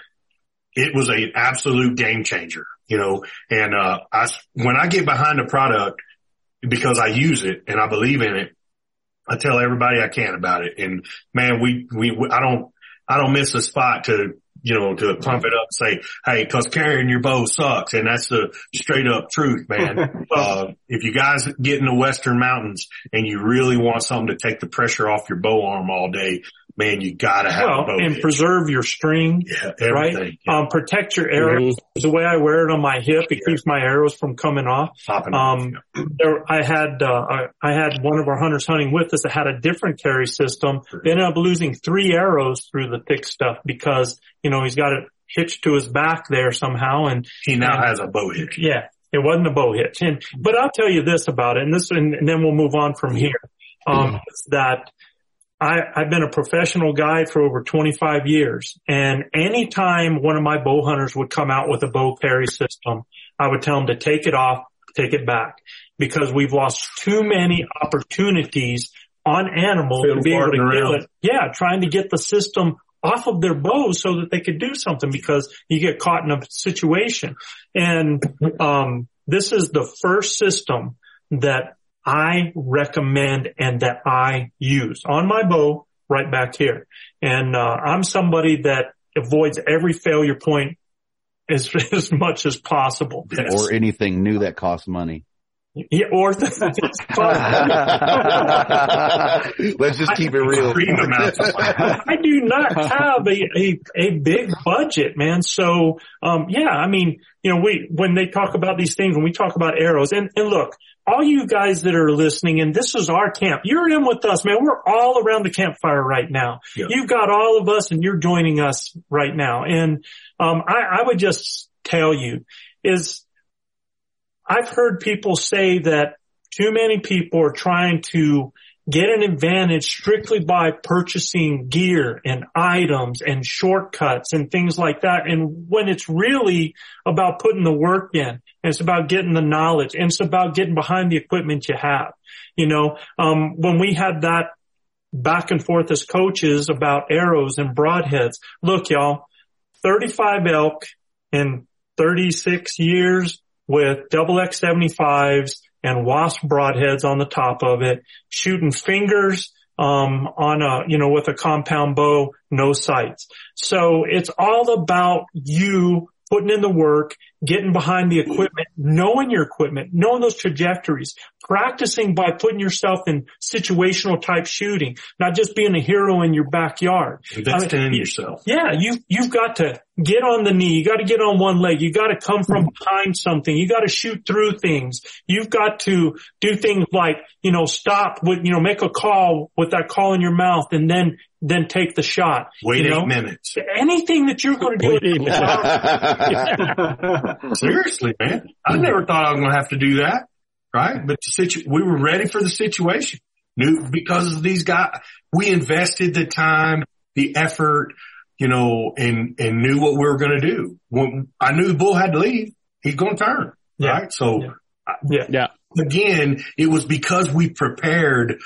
it was an absolute game changer, you know, and, uh, I, when I get behind a product because I use it and I believe in it, I tell everybody I can about it. And man, we, we, we I don't, I don't miss a spot to, you know, to pump it up and say, Hey, cause carrying your bow sucks. And that's the straight up truth, man. uh, if you guys get in the Western mountains and you really want something to take the pressure off your bow arm all day, man, you gotta have a Well, bow. and hitch. preserve your string, Yeah, right? everything. Um, protect your arrows. The way I wear it on my hip, it keeps my arrows from coming off. Popping off, Um, there, I had, uh, I, I had one of our hunters hunting with us that had a different carry system. They ended up losing three arrows through the thick stuff because, you know, he's got it hitched to his back there somehow and He now and- has a bow hitch. yeah, it wasn't a bow hitch. And, but I'll tell you this about it, and this, and, and then we'll move on from here. Um, is that I, I've been a professional guide for over 25 years. And anytime one of my bow hunters would come out with a bow carry system, I would tell them to take it off, take it back because we've lost too many opportunities on animals to be able to around. it. Yeah, trying to get the system off of their bows so that they could do something because you get caught in a situation. And, um, this is the first system that I recommend and that I use on my bow right back here. And, uh, I'm somebody that avoids every failure point as, as much as possible. or anything new that costs money. Yeah, or Let's just keep it real. I do not have a, a, a big budget, man. So, um, yeah, I mean, you know, we, when they talk about these things, when we talk about arrows and, and look, all you guys that are listening and this is our camp, you're in with us, man. We're all around the campfire right now. Yeah. You've got all of us and you're joining us right now. And, um, I, I would just tell you is I've heard people say that too many people are trying to get an advantage strictly by purchasing gear and items and shortcuts and things like that. And when it's really about putting the work in, it's about getting the knowledge and it's about getting behind the equipment you have. You know, um, when we had that back and forth as coaches about arrows and broadheads, look y'all, 35 elk in 36 years with double X 75s and wasp broadheads on the top of it, shooting fingers, um, on a, you know, with a compound bow, no sights. So it's all about you putting in the work getting behind the equipment, knowing your equipment, knowing those trajectories, practicing by putting yourself in situational type shooting, not just being a hero in your backyard. Investing I mean, in yourself. Yeah, you you've got to get on the knee. You got to get on one leg. You got to come from mm-hmm. behind something. You got to shoot through things. You've got to do things like you know stop with you know make a call with that call in your mouth and then then take the shot. Wait you eight minutes. Anything that you're going to do. Seriously, man. I never thought I was going to have to do that. Right. But the situ- we were ready for the situation. Knew because of these guys, we invested the time, the effort, you know, and, and knew what we were going to do. When I knew the bull had to leave, he's going to turn. Right. So yeah. yeah. again, it was because we prepared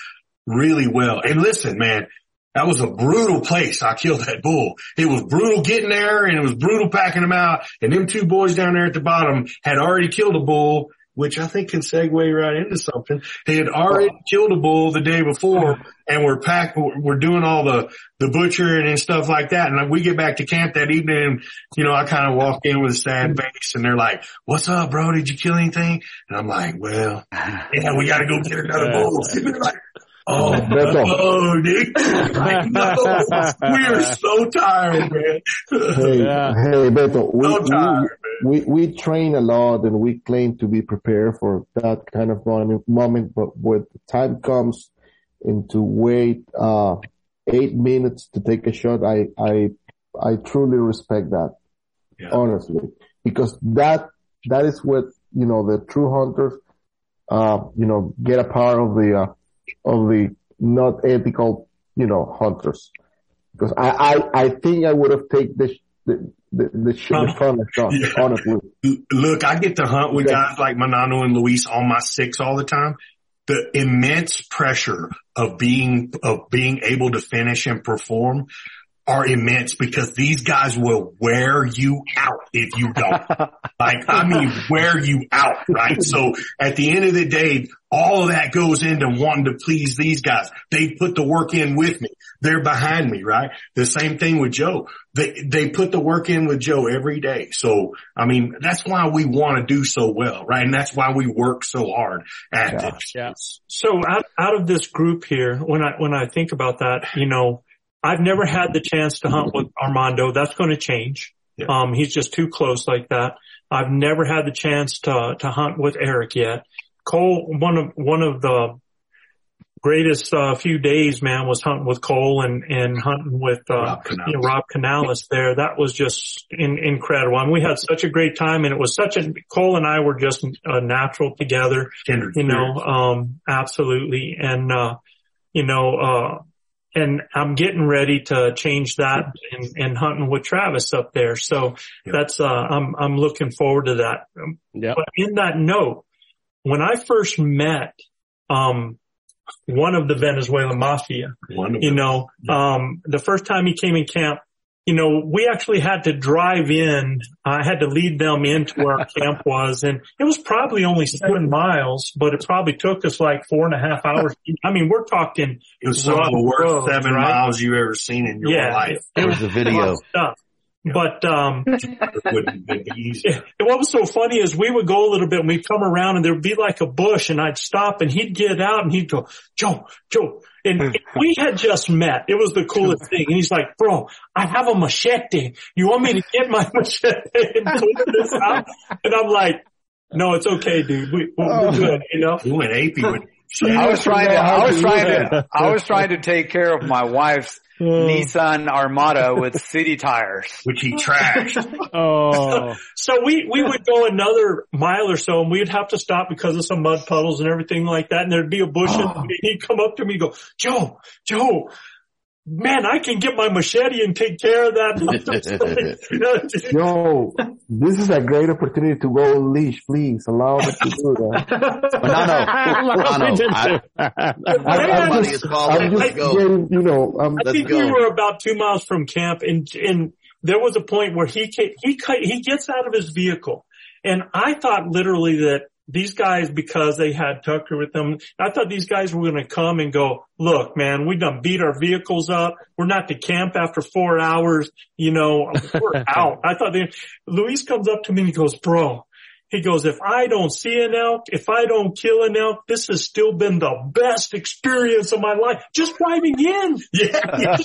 really well. And listen, man, that was a brutal place. I killed that bull. It was brutal getting there and it was brutal packing him out. And them two boys down there at the bottom had already killed a bull, which I think can segue right into something. They had already killed a bull the day before and we're packed, we're doing all the, the butchering and stuff like that. And we get back to camp that evening and, you know, I kind of walk in with a sad face and they're like, what's up, bro? Did you kill anything? And I'm like, well, yeah, we got to go get another bull. And they're like, Oh, Beto. oh, Nick. I know. We are so tired, man. Hey, hey, Beto, we, So tired, we, we, we train a lot and we claim to be prepared for that kind of moment, moment but when the time comes and to wait, uh, eight minutes to take a shot, I, I, I truly respect that. Honestly, because that, that is what, you know, the true hunters, uh, you know, get a part of the, uh, of the not ethical, you know, hunters. Because I, I, I think I would have taken the, the, the, the, sh- the fun shot, Yeah. honestly. Look, I get to hunt with Yeah. guys like Manano and Luis on my six all the time. The immense pressure of being, of being able to finish and perform are immense because these guys will wear you out if you don't. like, I mean, wear you out, right? So at the end of the day, all of that goes into wanting to please these guys. They put the work in with me. They're behind me, right? The same thing with Joe. They, they put the work in with Joe every day. So, I mean, that's why we want to do so well, right? And that's why we work so hard at this. Yeah. So out, out of this group here, when I, when I think about that, you know, I've never had the chance to hunt with Armando. That's going to change. Um, he's just too close like that. I've never had the chance to, to hunt with Eric yet. Cole, one of, one of the greatest, uh, few days, man, was hunting with Cole and, and hunting with, uh, Rob Canales. you know, Rob Canales there. That was just in, incredible. And we had such a great time and it was such a, Cole and I were just uh, natural together Kindred you know, um, absolutely. And, uh, you know, uh, and I'm getting ready to change that and, and hunting with Travis up there. So that's, uh, I'm, I'm looking forward to that. Yeah. But in that note, when I first met, um, one of the Venezuelan mafia, you know, um, the first time he came in camp, you know, we actually had to drive in. I had to lead them into where our camp was and it was probably only seven miles, but it probably took us like four and a half hours. I mean, we're talking. It was some of the worst roads, seven right? miles you've ever seen in your Yeah. life. It There's the video. Stuff. But, um, It wouldn't have been easy. and what was so funny is we would go a little bit and we'd come around and there'd be like a bush and I'd stop and he'd get out and he'd go, Joe, Joe. And we had just met. It was the coolest thing. And he's like, bro, I have a machete. You want me to get my machete and clear this out? And I'm like, no, it's okay, dude. We, we're good, you know? We went apey with I was trying to, I was trying to, I was trying to take care of my wife's Nissan Armada with city tires. which he trashed. Oh, So we, we would go another mile or so and we'd have to stop because of some mud puddles and everything like that. And there'd be a bush oh. and he'd come up to me and go, Joe, Joe, man, I can get my machete and take care of that. You Yo, this is a great opportunity to go leash. Please allow me to do that. No, no, no, no. I, I'm Somebody just, is calling. I'm Let's just go. getting, you know, I'm, I think we were about two miles from camp and, and there was a point where he, ca- he, he gets out of his vehicle and I thought literally that these guys, because they had Tucker with them, I thought these guys were going to come and go, look, man, we done beat our vehicles up. We're not to camp after four hours. You know, we're out. I thought they, Luis comes up to me and he goes, bro, he goes, if I don't see an elk, if I don't kill an elk, this has still been the best experience of my life. Just driving in. Yeah.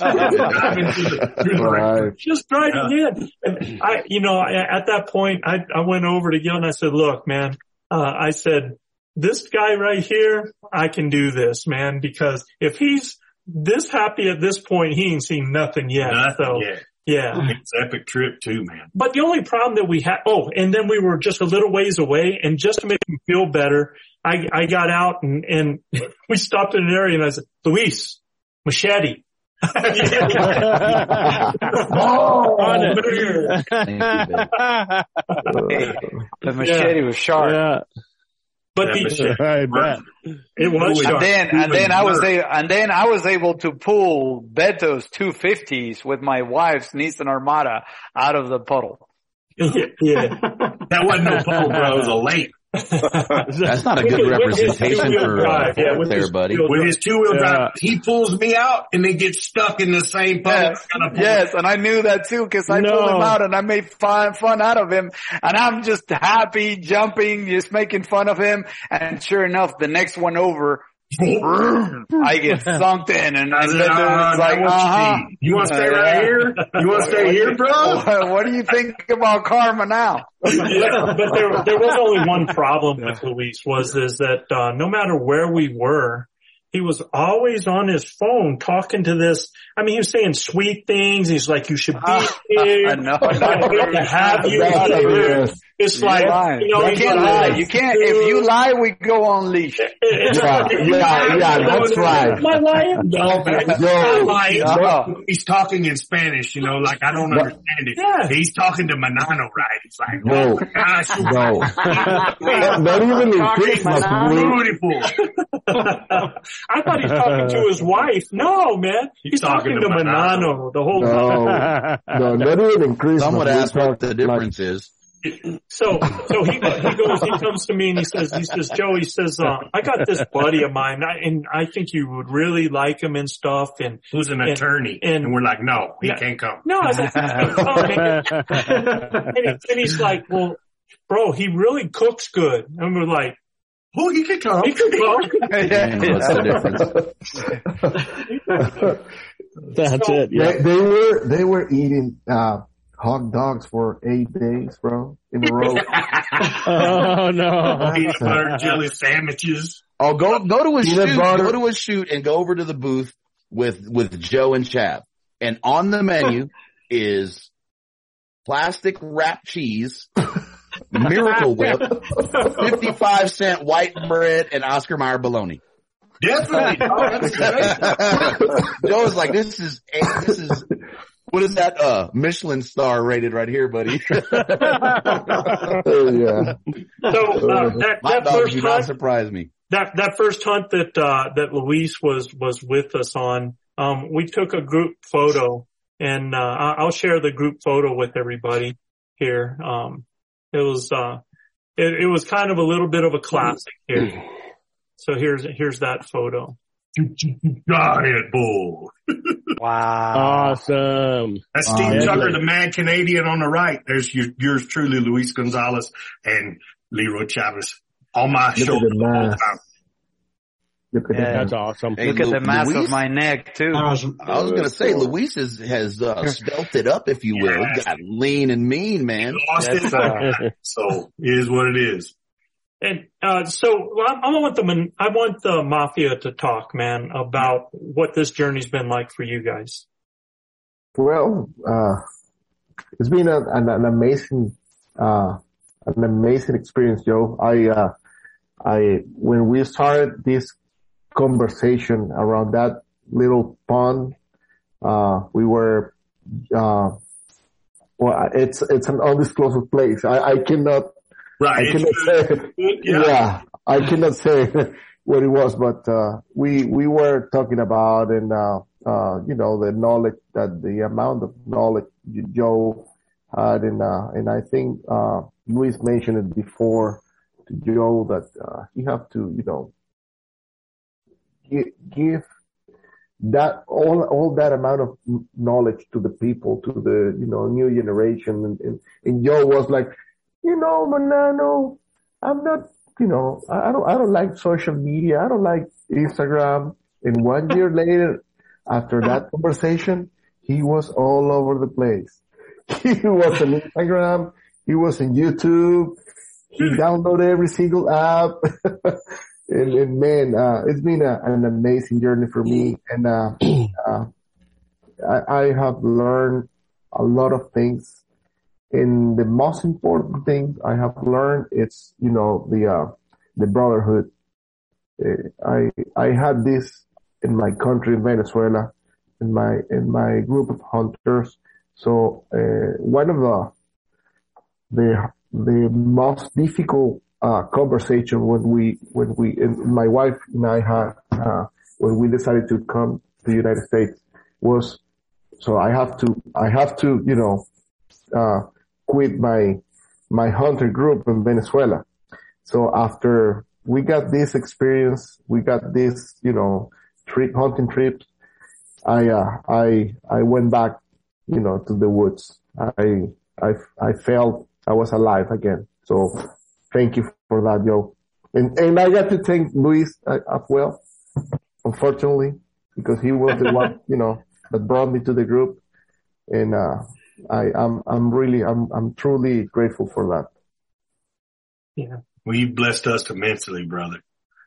Right. Just driving in. And I, you know, I, at that point, I, I went over to Gil and I said, look, man, uh, I said, this guy right here, I can do this, man, because if he's this happy at this point, he ain't seen nothing yet. Nothing so, yet. yeah. It's an epic trip too, man. But the only problem that we had, oh, and then we were just a little ways away and just to make him feel better, I, I got out and, and we stopped in an area and I said, Luis, machete. Oh, on the machete was sharp. But Yeah, the, I bet. it was And sharp. then, and then I was able, and then I was able to pull Beto's 250s with my wife's Nissan Armada out of the puddle. yeah. That wasn't no puddle, bro. It was a lake. That's not a good his- with his representation for uh, drive, yeah, there, his buddy. With his two wheel Yeah. drive, he pulls me out and then gets stuck in the same puddle. Yes, yes, and I knew that too because I pulled him out and I made fun fun out of him, and I'm just happy jumping, just making fun of him, and sure enough, the next one over, I get sunk in, and, I and said, then "Ah, it's like, you uh-huh. need? You wanna stay right here? You wanna stay here, bro? What, what do you think about karma now? yeah, but there, there was only one problem with Luis was is that uh, no matter where we were, he was always on his phone talking to this. I mean, he was saying sweet things. He's like, "You should be ah, here. I know. I'm going to have you That's here." hilarious. It's You're like lying. you know, you can't like, lie. You can't. If you lie, we go on leash. Yeah, yeah, yeah, that's right. Am I lying? No, man. Yo, I'm lying. no. He's talking in Spanish, you know, like I don't understand it. Yeah. He's talking to Manano, right? It's like, No. oh gosh, No. Not even in Christmas, Luis. beautiful. I thought he's talking to his wife. No, man. He's, talking, to Manano the whole time. No, no, not even in Christmas. Some would ask what talk the like- difference is. So, so he, he goes, he comes to me and he says, he says, Joe, he says, uh, I got this buddy of mine I, and I think you would really like him and stuff. And Who's an and- attorney? And, And we're like, no, he No. can't come. no, I was like, "He's come, and, he, and he's like, well, bro, he really cooks good. And we're like, oh, he could come. He could come. Man, what's the difference? That's it. They, Yeah. they were they were eating uh, hot dogs for eight days, bro, in a row. Oh no. Peanut butter and jelly sandwiches. Oh, go go to a Peanut shoot. butter. Go to a shoot and go over to the booth with with Joe and Chap. And on the menu is plastic wrapped cheese, Miracle Whip, fifty five cent white bread, and Oscar Mayer bologna. Definitely. Oh, that's. Joe was like, "This is this is what is that? Uh, Michelin star rated right here, buddy." Oh, yeah. so, uh, that, My that first do not hunt, surprise me. that, that first hunt that, uh, that Luis was, was with us on, um, we took a group photo and, uh, I- I'll share the group photo with everybody here. Um, it was, uh, it, it was kind of a little bit of a classic here. So here's, here's that photo. Giant bull. Wow. Awesome. That's Steve Oh, Tucker, the mad Canadian on the right. There's your, yours truly, Luis Gonzalez and Leroy Chavez on my Look at shoulder. the mask. Look at Yeah. That's awesome. Hey, Look at the mass Luis? of my neck too. I was gonna say Luis is, has uh, spelt it up, if you will. Yeah. Got lean and mean, man. Lost That's, it. uh, so it is what it is. And uh, so well, I, want the I want the mafia to talk, man, about what this journey's been like for you guys. Well, uh, it's been a, an, an amazing, uh, an amazing experience, Joe. I, uh, I, when we started this conversation around that little pond, uh, we were, uh, well, it's, it's an undisclosed place. I, I cannot, Right. I cannot say, yeah. I cannot say what it was, but, uh, we, we were talking about and, uh, uh, you know, the knowledge that the amount of knowledge Joe had and, uh, and I think, uh, Luis mentioned it before, to Joe that uh, you have to, you know, give, give that all all that amount of knowledge to the people, to the you know new generation, and and, and Joe was like, you know, Manano, I'm not, you know, I, I don't I don't like social media, I don't like Instagram. And one year later, after that conversation, he was all over the place. He was on Instagram, he was on YouTube, he downloaded every single app. and, and, man, uh, it's been a, an amazing journey for me. And, uh, uh, I, I have learned a lot of things. And the most important thing I have learned is, you know, the, uh, the brotherhood. Uh, I, I had this in my country, Venezuela, in my, in my group of hunters. So, uh, one of the, the, the most difficult uh, conversation when we when we my wife and I had uh, when we decided to come to the United States was so I have to I have to you know uh, quit my my hunter group in Venezuela. So after we got this experience, we got this you know trip hunting trips. I uh, I I went back you know to the woods. I I I felt I was alive again. So thank you for that, Joe. And, and I got to thank Luis uh, as well, unfortunately, because he was the one, you know, that brought me to the group. And, uh, I, I'm, I'm really, I'm, I'm truly grateful for that. Yeah. Well, you blessed us immensely, brother.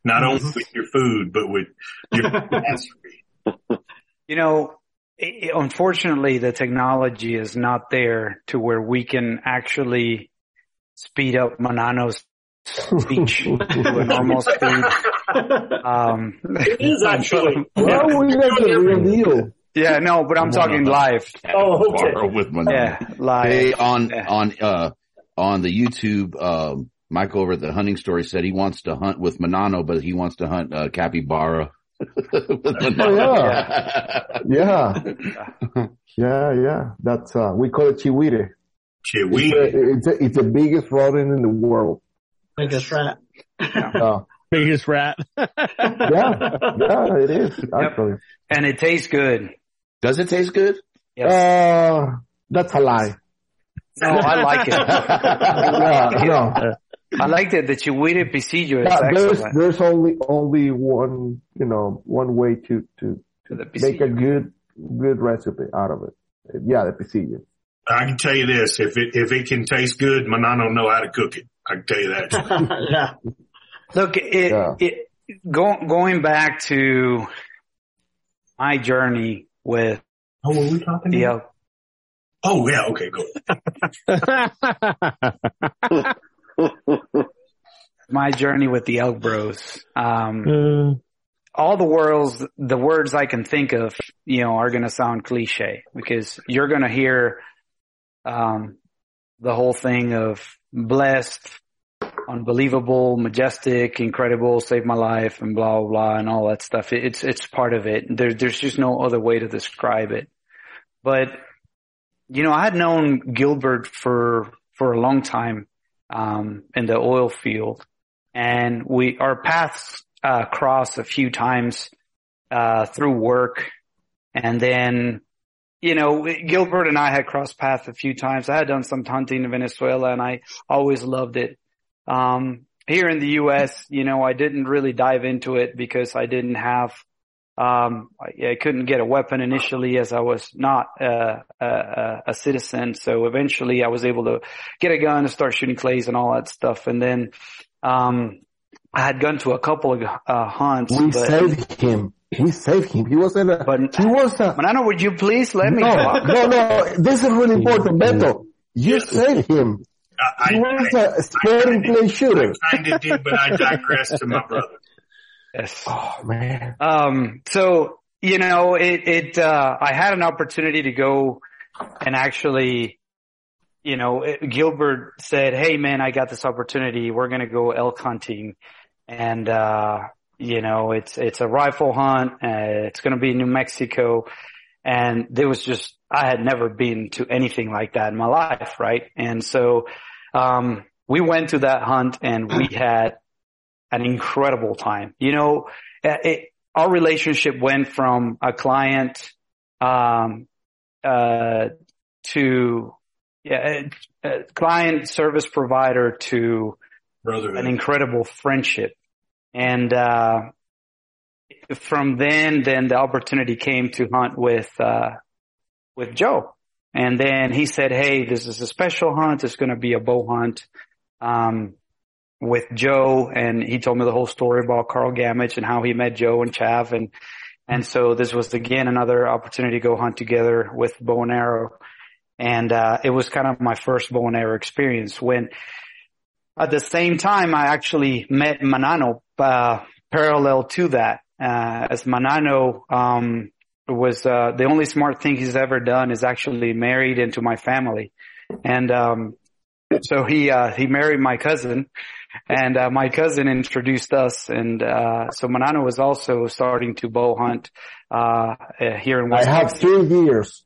Not only Mm-hmm. with your food, but with your philosophy. You know, i- unfortunately, the technology is not there to where we can actually speed up Manano's speech to a normal speed. Um, It is actually. Well, we got the real deal. Yeah, no, but I'm talking live. Oh, okay. With my Yeah, live. Hey, on on uh on the YouTube, um, Mike over at the hunting story said he wants to hunt with Manano, but he wants to hunt uh, capybara. Oh, yeah. Yeah. Yeah, yeah. That's, uh, we call it chigüire. Chigüire. It's, a, it's, a, it's the biggest rodent in the world. Biggest rat. Uh, Biggest rat. yeah, yeah, it is, actually. And it tastes good. Does it taste good? Yes. Uh, that's a lie. No, I like it. yeah, no. I like that the chigüire pisillo is Yeah, there's, excellent. there's only, only one, you know, one way to, to, to the make a good, good recipe out of it. Yeah, the pisillo. I can tell you this: if it if it can taste good, Manano know how to cook it. I can tell you that. yeah. Look, it, it go, going back to my journey with oh, were we talking the about? Oh yeah, okay, go. my journey with the Elk Bros. Um, all the worlds, the words I can think of, you know, are going to sound cliche because you're going to hear, um, the whole thing of blessed, unbelievable, majestic, incredible, saved my life and blah, blah, blah and all that stuff. It's, it's part of it. There, there's just no other way to describe it. But, you know, I had known Gilbert for, for a long time, um, in the oil field and we, our paths, uh, crossed a few times, uh, through work. And then, you know, Gilbert and I had crossed paths a few times. I had done some hunting in Venezuela and I always loved it. Um, here in the U.S., you know, I didn't really dive into it because I didn't have, um, I, I couldn't get a weapon initially as I was not, uh, a, a citizen. So eventually I was able to get a gun and start shooting clays and all that stuff. And then, um, I had gone to a couple of, uh, hunts. We but, saved him. We saved him. He was in a, he was a, Manano, would you please let me no, talk? no, no, this is really important, Beto. You saved him. I, He was a spreading play shooter. kind of did, but I digress to my brother. Yes. Oh man. Um, so, you know, it, it, uh, I had an opportunity to go and actually, you know, it- Gilbert said, Hey man, I got this opportunity. We're going to go elk hunting and, uh, you know, it's, it's a rifle hunt. Uh, it's going to be in New Mexico. And there was just, I had never been to anything like that in my life. Right. And so, um, we went to that hunt and we had an incredible time. You know, it, our relationship went from a client, um, uh, to yeah, a, client service provider to Brotherhood. an incredible friendship. And, uh, from then, then the opportunity came to hunt with, uh, with Joe. And then he said, Hey, this is a special hunt. It's going to be a bow hunt. Um, with Joe and he told me the whole story about Carl Gamage and how he met Joe and Chav and, and so this was again another opportunity to go hunt together with bow and arrow. And, uh, it was kind of my first bow and arrow experience when at the same time I actually met Manano, uh, parallel to that, uh, as Manano, um, was, uh, the only smart thing he's ever done is actually married into my family. And, um, so he, uh, he married my cousin and, uh, my cousin introduced us and, uh, so Manano was also starting to bow hunt, uh, uh, here in I West have three years,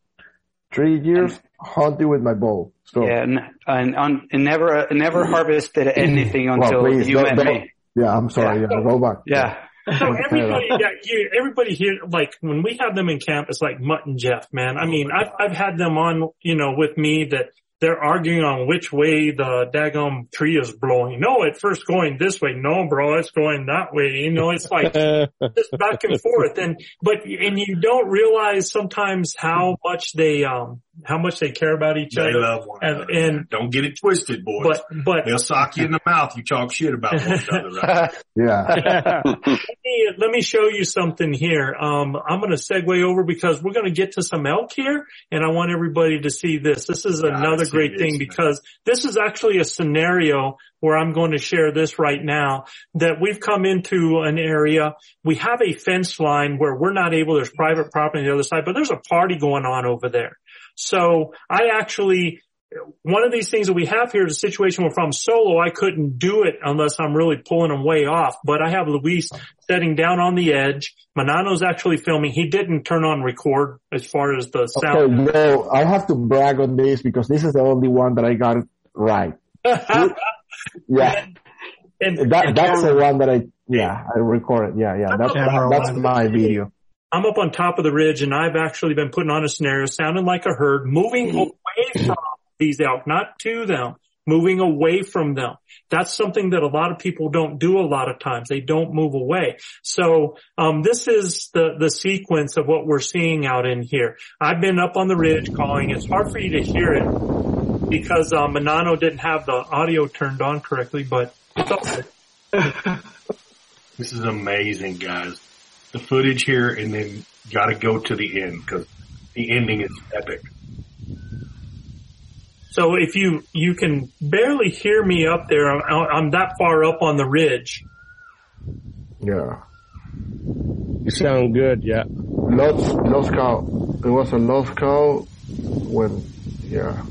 three years hunting with my bow. So Yeah, and, and, and, and never, never harvested anything Well, until please, you don't- met don't- me. Yeah, I'm sorry. Yeah, go back. Yeah. So everybody, yeah, you, everybody here, like when we have them in camp, it's like Mutt and Jeff, man. I mean, I've, I've had them on, you know, with me that they're arguing on which way the daggum tree is blowing. No, at first going this way. No, bro, it's going that way. You know, it's like just back and forth. And, but, and you don't realize sometimes how much they, um, how much they care about each They other. love one and, another. and Don't get it twisted, boys. But, but They'll sock you in the mouth. You talk shit about one another. Right? Yeah. let me let me show you something here. Um, I'm going to segue over because we're going to get to some elk here, and I want everybody to see this. This is another great this, thing because this is actually a scenario where I'm going to share this right now. That we've come into an area, we have a fence line where we're not able. There's private property on the other side, but there's a party going on over there. So I actually one of these things that we have here is a situation where if I'm solo, I couldn't do it unless I'm really pulling them way off. But I have Luis setting down on the edge. Manano's actually filming. He didn't turn on record as far as the sound. Okay, no, I have to brag on this because this is the only one that I got it right. Yeah. And, that, that's the one that I, yeah, I recorded. Yeah, yeah. That's, that's my video. I'm up on top of the ridge and I've actually been putting on a scenario sounding like a herd, moving away from these elk, not to them, moving away from them. That's something that a lot of people don't do a lot of times. They don't move away. So, um, this is the, the sequence of what we're seeing out in here. I've been up on the ridge calling. It's hard for you to hear it because, um, Manano didn't have the audio turned on correctly, but it's all good. This is amazing, guys. The footage here, and then got to go to the end because the ending is epic. So if you, you can barely hear me up there, I'm, I'm that far up on the ridge. Yeah. You sound good, yeah. Lost, lost cow. It was a lost cow when, yeah.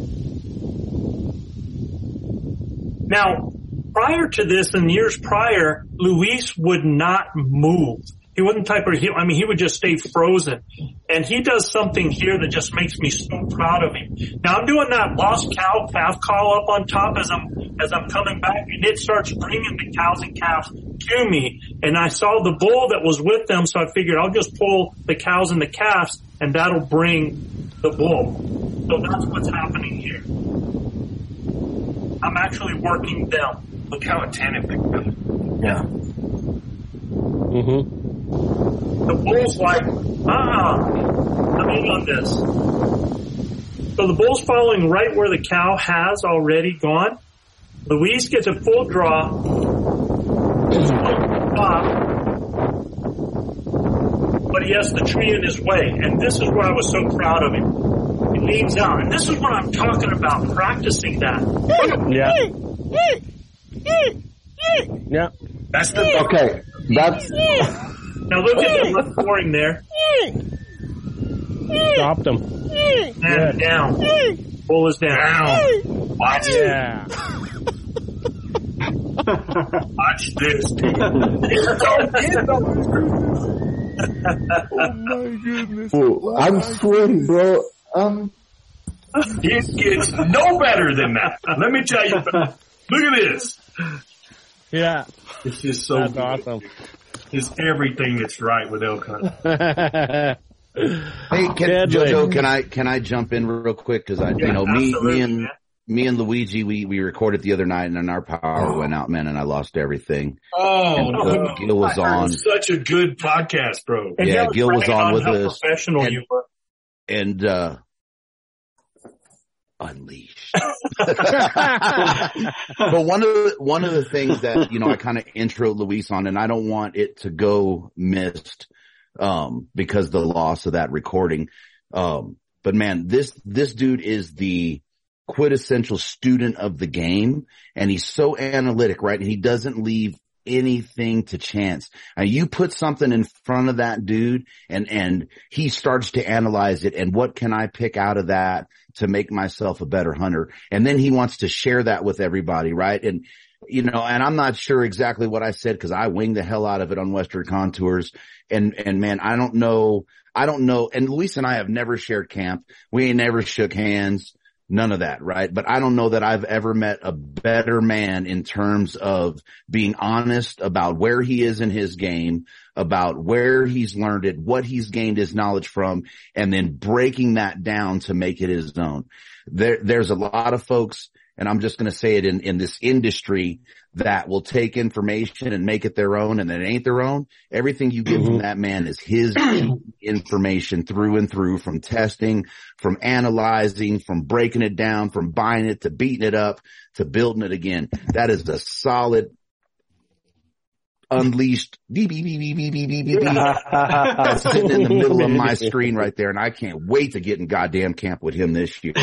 Now, prior to this and years prior, Luis would not move. He wouldn't type or he, I mean, he would just stay frozen. And he does something here that just makes me so proud of him. Now I'm doing that lost cow calf call up on top as I'm, as I'm coming back and it starts bringing the cows and calves to me. And I saw the bull that was with them. So I figured I'll just pull the cows and the calves and that'll bring the bull. So that's what's happening here. I'm actually working them. Look how attentive they are. Yeah. Mm-hmm. The bull's like, ah, I'm in on this. So the bull's following right where the cow has already gone. Luis gets a full draw. But he has the tree in his way. And this is where I was so proud of him. He leans out. And this is what I'm talking about, practicing that. Yeah. Yeah. That's the Okay. That's, Now look at the left scoring there. Stopped him. And down. Bull is down. Watch Yeah. Watch this. oh my goodness. I'm sweating, bro. Um, It gets no better than that. Let me tell you. Look at this. Yeah. It's just so That's good. awesome. It's everything that's right with elk hunting. Hey, can, Deadly. Jojo, can I can I jump in real quick? Because I, Yeah, you know, me me and man. me and Luigi, we we recorded the other night, and then our power went out, man, and I lost everything. Oh, And, uh, Gil was I on. Such a good podcast, bro. And Yeah, y'all Gil was bragging on with us. Professional And- you were. and uh unleashed. but one of the, one of the things that you know I kind of intro Luis on, and I don't want it to go missed um, because the loss of that recording. Um, but man, this this dude is the quintessential student of the game, and he's so analytic, right? And he doesn't leave anything to chance. And you put something in front of that dude and, and he starts to analyze it. And what can I pick out of that to make myself a better hunter? And then he wants to share that with everybody. Right. And, you know, and I'm not sure exactly what I said because I winged the hell out of it on Western contours. And, and man, I don't know. I don't know. And Luis and I have never shared camp. We ain't never shook hands. None of that, right? But I don't know that I've ever met a better man in terms of being honest about where he is in his game, about where he's learned it, what he's gained his knowledge from, and then breaking that down to make it his own. There, there's a lot of folks, and I'm just going to say it in, in this industry that will take information and make it their own and it ain't their own. Everything you give from mm-hmm. that man is his information through and through from testing, from analyzing, from breaking it down, from buying it to beating it up to building it again. That is the solid unleashed beep, beep, beep, beep, beep, beep, beep, that's sitting in the middle of my screen right there. And I can't wait to get in goddamn camp with him this year.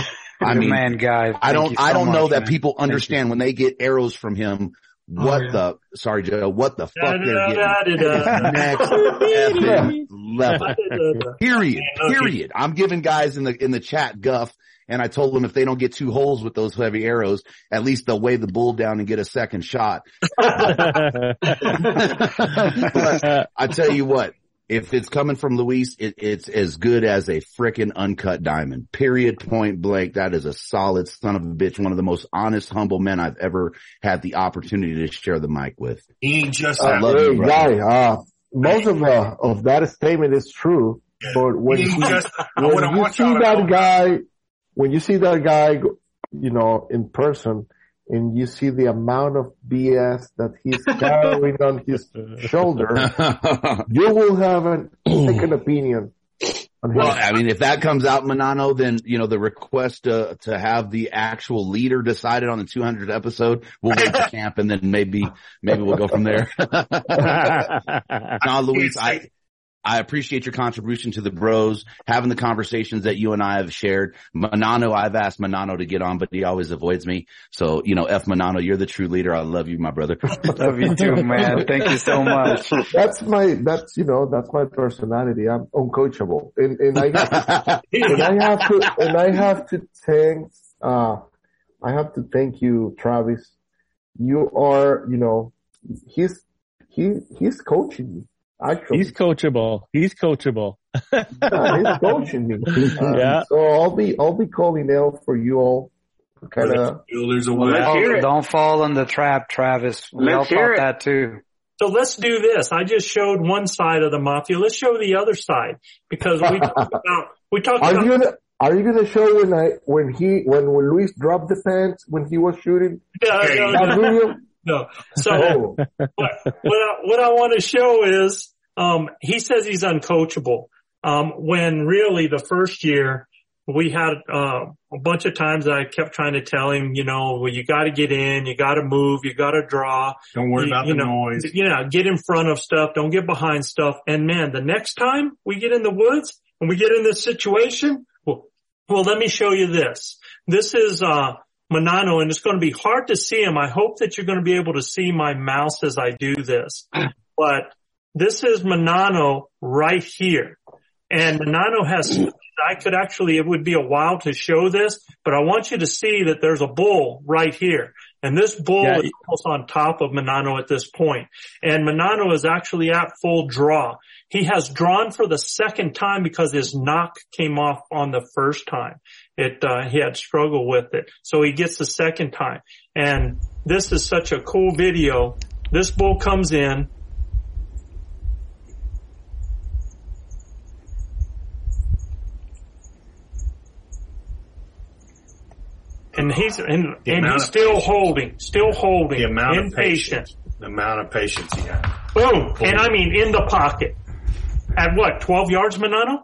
I Good mean, man, guy. I don't, you I so don't know much, that man. people Thank understand when they get arrows from him. Oh, what yeah. the, sorry Joe, what the fuck they're getting. Next level. Period. Period. I'm giving guys in the, in the chat guff and I told them if they don't get two holes with those heavy arrows, at least they'll weigh the bull down and get a second shot. but I tell you what, if it's coming from Luis, it, it's as good as a frickin' uncut diamond. Period. Point blank. That is a solid son of a bitch. One of the most honest, humble men I've ever had the opportunity to share the mic with. He just I love you, Hey, brother. guy, uh, most of uh, of that statement is true, but when He you, just, when you see that guy, when you see that guy, you know, in person, and you see the amount of BS that he's carrying on his shoulder, you will have a second opinion. Well, I mean, if that comes out, Manano, then, you know, the request to, to have the actual leader decided on the 200th episode, we'll wait to camp and then maybe, maybe we'll go from there. now, Luis, I, I appreciate your contribution to the bros, having the conversations that you and I have shared. Manano, I've asked Manano to get on, but he always avoids me. So, you know, F Manano, you're the true leader. I love you, my brother. Love you too, man. Thank you so much. That's my, that's, you know, that's my personality. I'm uncoachable. And, and I, and I have to, and I have to thank, uh, I have to thank you, Travis. You are, you know, he's, he, he's coaching me. Actually, He's coachable. He's coachable. Yeah, he's coaching me. Uh, Yeah. So I'll be, I'll be calling out for you all. Kind of, There's a Well, way. Let's hear it. don't fall in the trap, Travis. We all Let's hear thought it. that too. So let's do this. I just showed one side of the mafia. Let's show the other side because we talked about we talked are about you gonna, are you gonna show when I, when he, when, when Luis dropped the pants when he was shooting No, no, no, video? No. So Oh, what, what I, what I want to show is, um, he says he's uncoachable. Um, when really the first year we had, uh, a bunch of times I kept trying to tell him, you know, well, you got to get in, you got to move, you got to draw. Don't worry you, about you the know, noise. Yeah, get in front of stuff. Don't get behind stuff. And man, the next time we get in the woods and we get in this situation, well, well, let me show you this. This is, uh, Manano and it's going to be hard to see him. I hope that you're going to be able to see my mouse as I do this, but this is Manano right here. And Manano has, I could actually, it would be a while to show this, but I want you to see that there's a bull right here. And this bull Yeah. is almost on top of Manano at this point. And Manano is actually at full draw. He has drawn for the second time because his nock came off on the first time. It, uh, he had struggled with it. So he gets the second time. And this is such a cool video. This bull comes in. And he's, and, and he's of still holding, still holding, The amount of patience, the amount of patience he had. Boom. And I mean in the pocket. At what, 12 yards, Manano?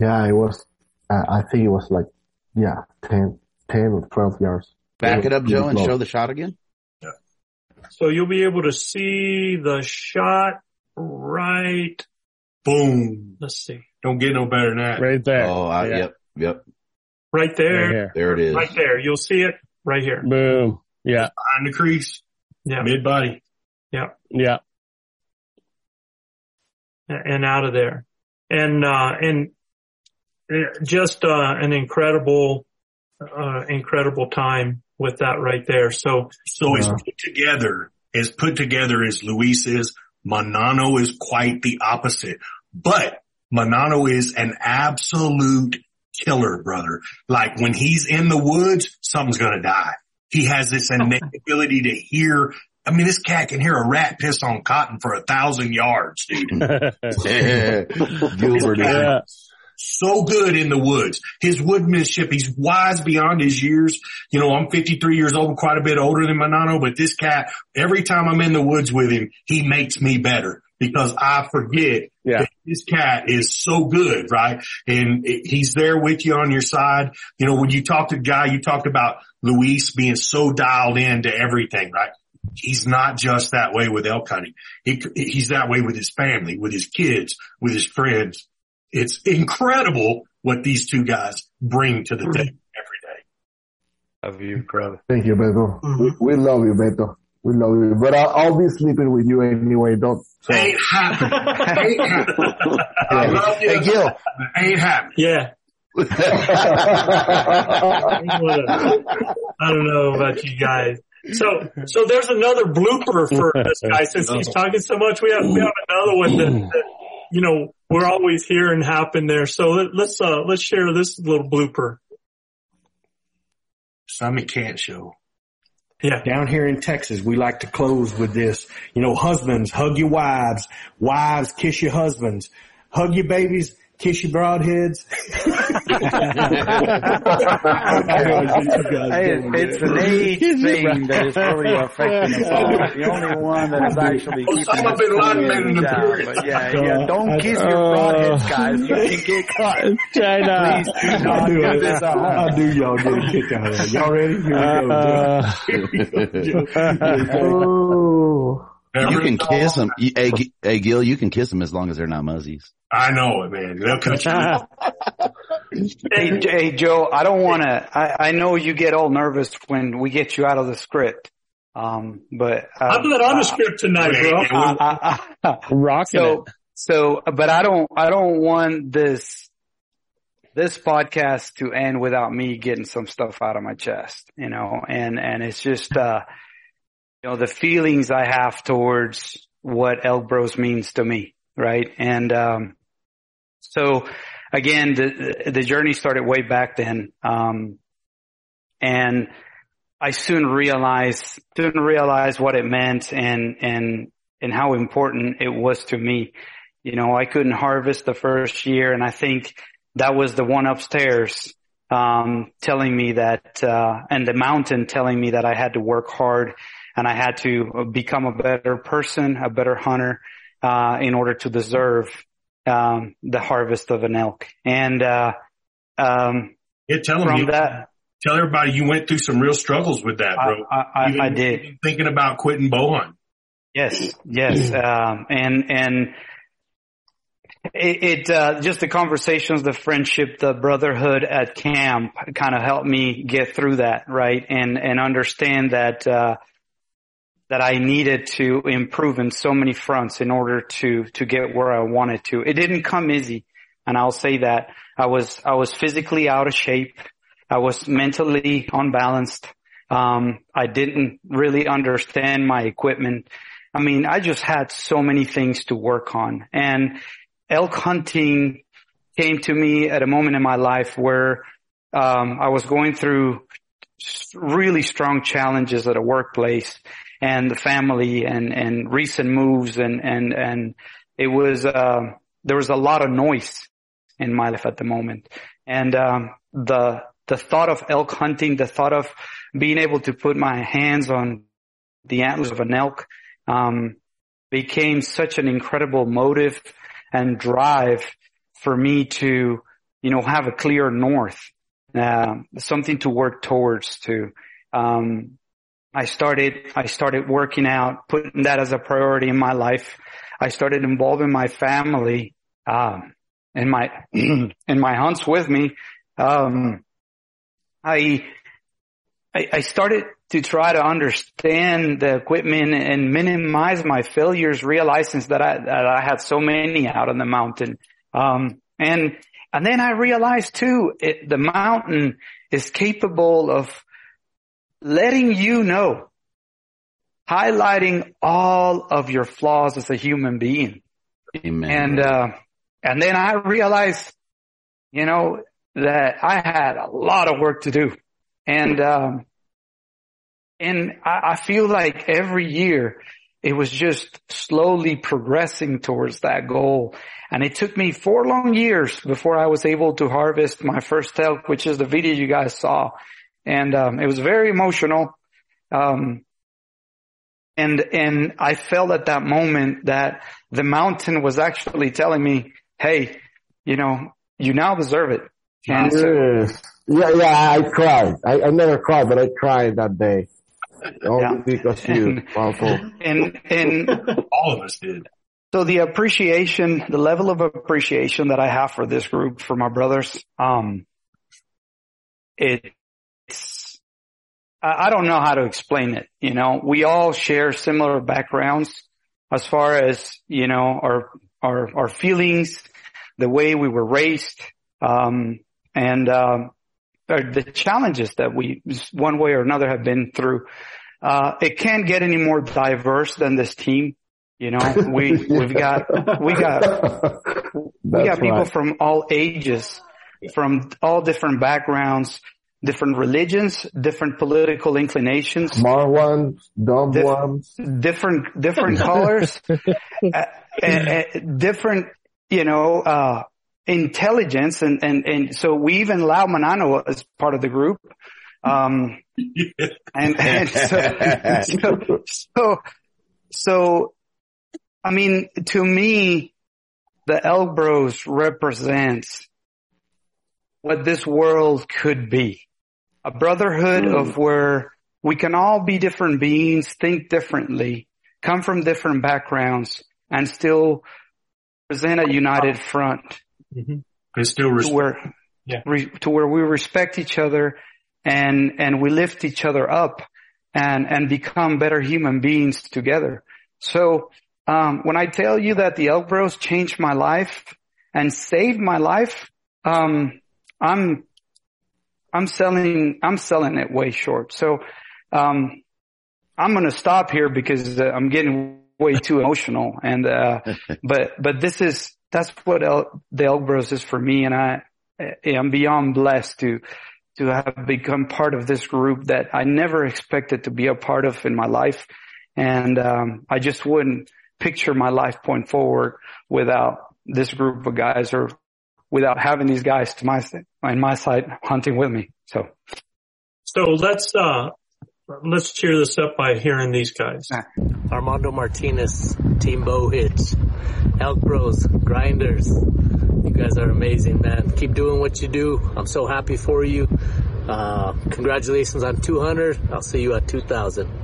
Yeah, it was. Uh, I think it was like, yeah, 10, 10 or twelve yards. Back it up, Joe, and Close. show the shot again. So you'll be able to see the shot right. Boom. Let's see. Don't get no better than that. Right there. Oh, I, Yeah. yep, yep. Right there. Right. There it is. Right there. You'll see it right here. Boom. Yeah. On the crease. Yeah. Mid body. Yeah. Yeah. And out of there. And, uh, and just, uh, an incredible, uh, incredible time with that right there. So, So as Uh, put together, as put together as Luis is, Manano is quite the opposite. But Manano is an absolute killer, brother. Like when he's in the woods, something's gonna die. He has this innate ability to hear. I mean, this cat can hear a rat piss on cotton for a thousand yards, dude. Gilbert Yeah. So good in the woods. His woodmanship, he's wise beyond his years. You know, I'm 53 years old, quite a bit older than Manano, but this cat, every time I'm in the woods with him, he makes me better because I forget Yeah. that this cat is so good, right? And he's there with you on your side. You know, when you talk to guy, you talked about Luis being so dialed in to everything, right? He's not just that way with elk hunting. He, he's that way with his family, with his kids, with his friends. It's incredible what these two guys bring to the table every day. Love you, brother. Thank you, Beto. Mm-hmm. We, we love you, Beto. We love you. But I'll, I'll be sleeping with you anyway. Don't. So. Ain't happening. Ain't happening. I love you. Hey, Gil. Ain't happening. yeah. I don't know about you guys. So, so there's another blooper for this guy since he's talking so much. We have, we have another one that, that you know, we're always hearing happen there. So let, let's, uh, let's share this little blooper. Some Summit can't show. Yeah. Down here in Texas, we like to close with this. You know, husbands, hug your wives. Wives, kiss your husbands. Hug your babies, kiss your broadheads. Hey, it's, it's an age thing that is really affecting us all. The only one that is actually keeping Osama us bin Laden cool in the down. period. But yeah, yeah, don't kiss your broadheads, guys. You can get caught. China. Please do not I do, do this at home. I do y'all get a kick out of that. Y'all ready? Here we go. Uh, You can kiss them. Hey, G- hey, Gil, you can kiss them as long as they're not muzzies. I know it, man. They'll cut you. off. Hey, hey, Joe, I don't want to. I, I know you get all nervous when we get you out of the script, um, but uh, I'm not on the script tonight, bro. I- I- I- rocking so, so, but I don't, I don't want this, this podcast to end without me getting some stuff out of my chest, you know, and, and it's just, uh, you know, the feelings I have towards what Elk Bros means to me, right? And, um, so again, the, the journey started way back then. Um, and I soon realized, soon realized what it meant and, and, and how important it was to me. You know, I couldn't harvest the first year and I think that was the one upstairs, um, telling me that, uh, and the mountain telling me that I had to work hard and I had to become a better person, a better hunter, uh, in order to deserve, um, the harvest of an elk. And, uh, um, Yeah, tell them from you, that, tell everybody you went through some real struggles with that, bro. I, I, Even I did. Thinking about quitting bow hunting. Yes, yes, um, and and it, it uh, just the conversations, the friendship, the brotherhood at camp kind of helped me get through that, right? And and understand that uh, that I needed to improve in so many fronts in order to to get where I wanted to. It didn't come easy, and I'll say that I was I was physically out of shape. I was mentally unbalanced. Um, I didn't really understand my equipment. I mean, I just had so many things to work on and elk hunting came to me at a moment in my life where um, I was going through really strong challenges at a workplace and the family and, and recent moves and, and, and it was, uh, there was a lot of noise in my life at the moment. And, um, the, the thought of elk hunting, the thought of being able to put my hands on the antlers of an elk, um, became such an incredible motive and drive for me to, you know, have a clear north, uh, something to work towards to, um, I started, I started working out, putting that as a priority in my life. I started involving my family, um, in my, in my hunts with me. Um, I, I, I started to try to understand the equipment and minimize my failures, realizing that I, that I had so many out on the mountain. Um, and, and then I realized too, it, the mountain is capable of letting you know, highlighting all of your flaws as a human being. Amen. And, uh, and then I realized, you know, that I had a lot of work to do. And, um, and I, I feel like every year it was just slowly progressing towards that goal. And it took me four long years before I was able to harvest my first elk, which is the video you guys saw. And, um, it was very emotional. Um, and, and I felt at that moment that the mountain was actually telling me, Hey, you know, you now deserve it. And so, Yeah, yeah, I cried. I, I never cried, but I cried that day. Only because you, And- powerful. and, and all of us did. So the appreciation, the level of appreciation that I have for this group, for my brothers, um, it's, I don't know how to explain it. You know, we all share similar backgrounds as far as, you know, our, our, our feelings, the way we were raised, um, and, um, or the challenges that we, one way or another have been through. Uh, it can't get any more diverse than this team. You know, we, we've got, we got, we That's got people right. from all ages, from all different backgrounds, different religions, different political inclinations, Smart ones, dumb ones. different, different colors, uh, uh, uh, different, you know, uh, intelligence. And, and, and so we even allow Manano as part of the group. Um, and, and so, so, so, so, I mean, to me, the Elk Bros represents what this world could be. A brotherhood of where we can all be different beings, think differently, come from different backgrounds, and still present a united front. And still to where, Yeah. re, to where we respect each other and, and we lift each other up and, and become better human beings together. So, um, when I tell you that the Elk Bros changed my life and saved my life, um, I'm, I'm selling, I'm selling it way short. So, um, I'm going to stop here because uh, I'm getting way too emotional and, uh, but, but this is, that's what El, the Elk Bros is for me. And I I'm beyond blessed to, to have become part of this group that I never expected to be a part of in my life. And, um, I just wouldn't picture my life point forward without this group of guys or without having these guys to my, on my side hunting with me. So. So let's, uh, let's cheer this up by hearing these guys. Armando Martinez, Team Bow Hitch, Elk Bros, Grinders. You guys are amazing, man. Keep doing what you do. I'm so happy for you. Uh, congratulations on 200. I'll see you at 2000.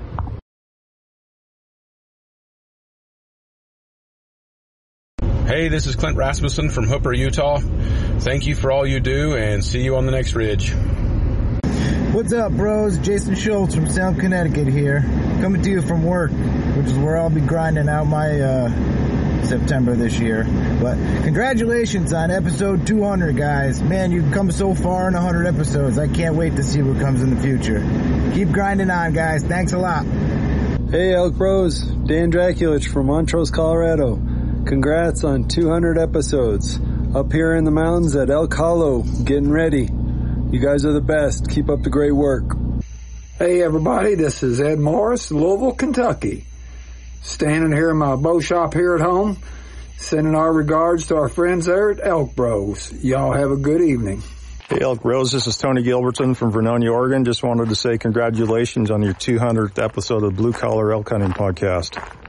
Hey, this is Clint Rasmussen from Hooper, Utah. Thank you for all you do and see you on the next ridge. What's up, bros? Jason Schultz from Salem, Connecticut here. Coming to you from work, which is where I'll be grinding out my uh, September this year. But congratulations on episode 200, guys. Man, you've come so far in 100 episodes. I can't wait to see what comes in the future. Keep grinding on, guys. Thanks a lot. Hey Elk Bros, Dan Draculich from Montrose, Colorado. Congrats on 200 episodes. Up here in the mountains at El Hollow, getting ready. You guys are the best. Keep up the great work. Hey everybody, this is Ed Morris, Louisville, Kentucky. Standing here in my bow shop here at home, sending our regards to our friends there at Elk Bros. Y'all have a good evening. Hey Elk Bros, this is Tony Gilbertson from Vernonia, Oregon. Just wanted to say congratulations on your 200th episode of the Blue Collar Elk Hunting Podcast.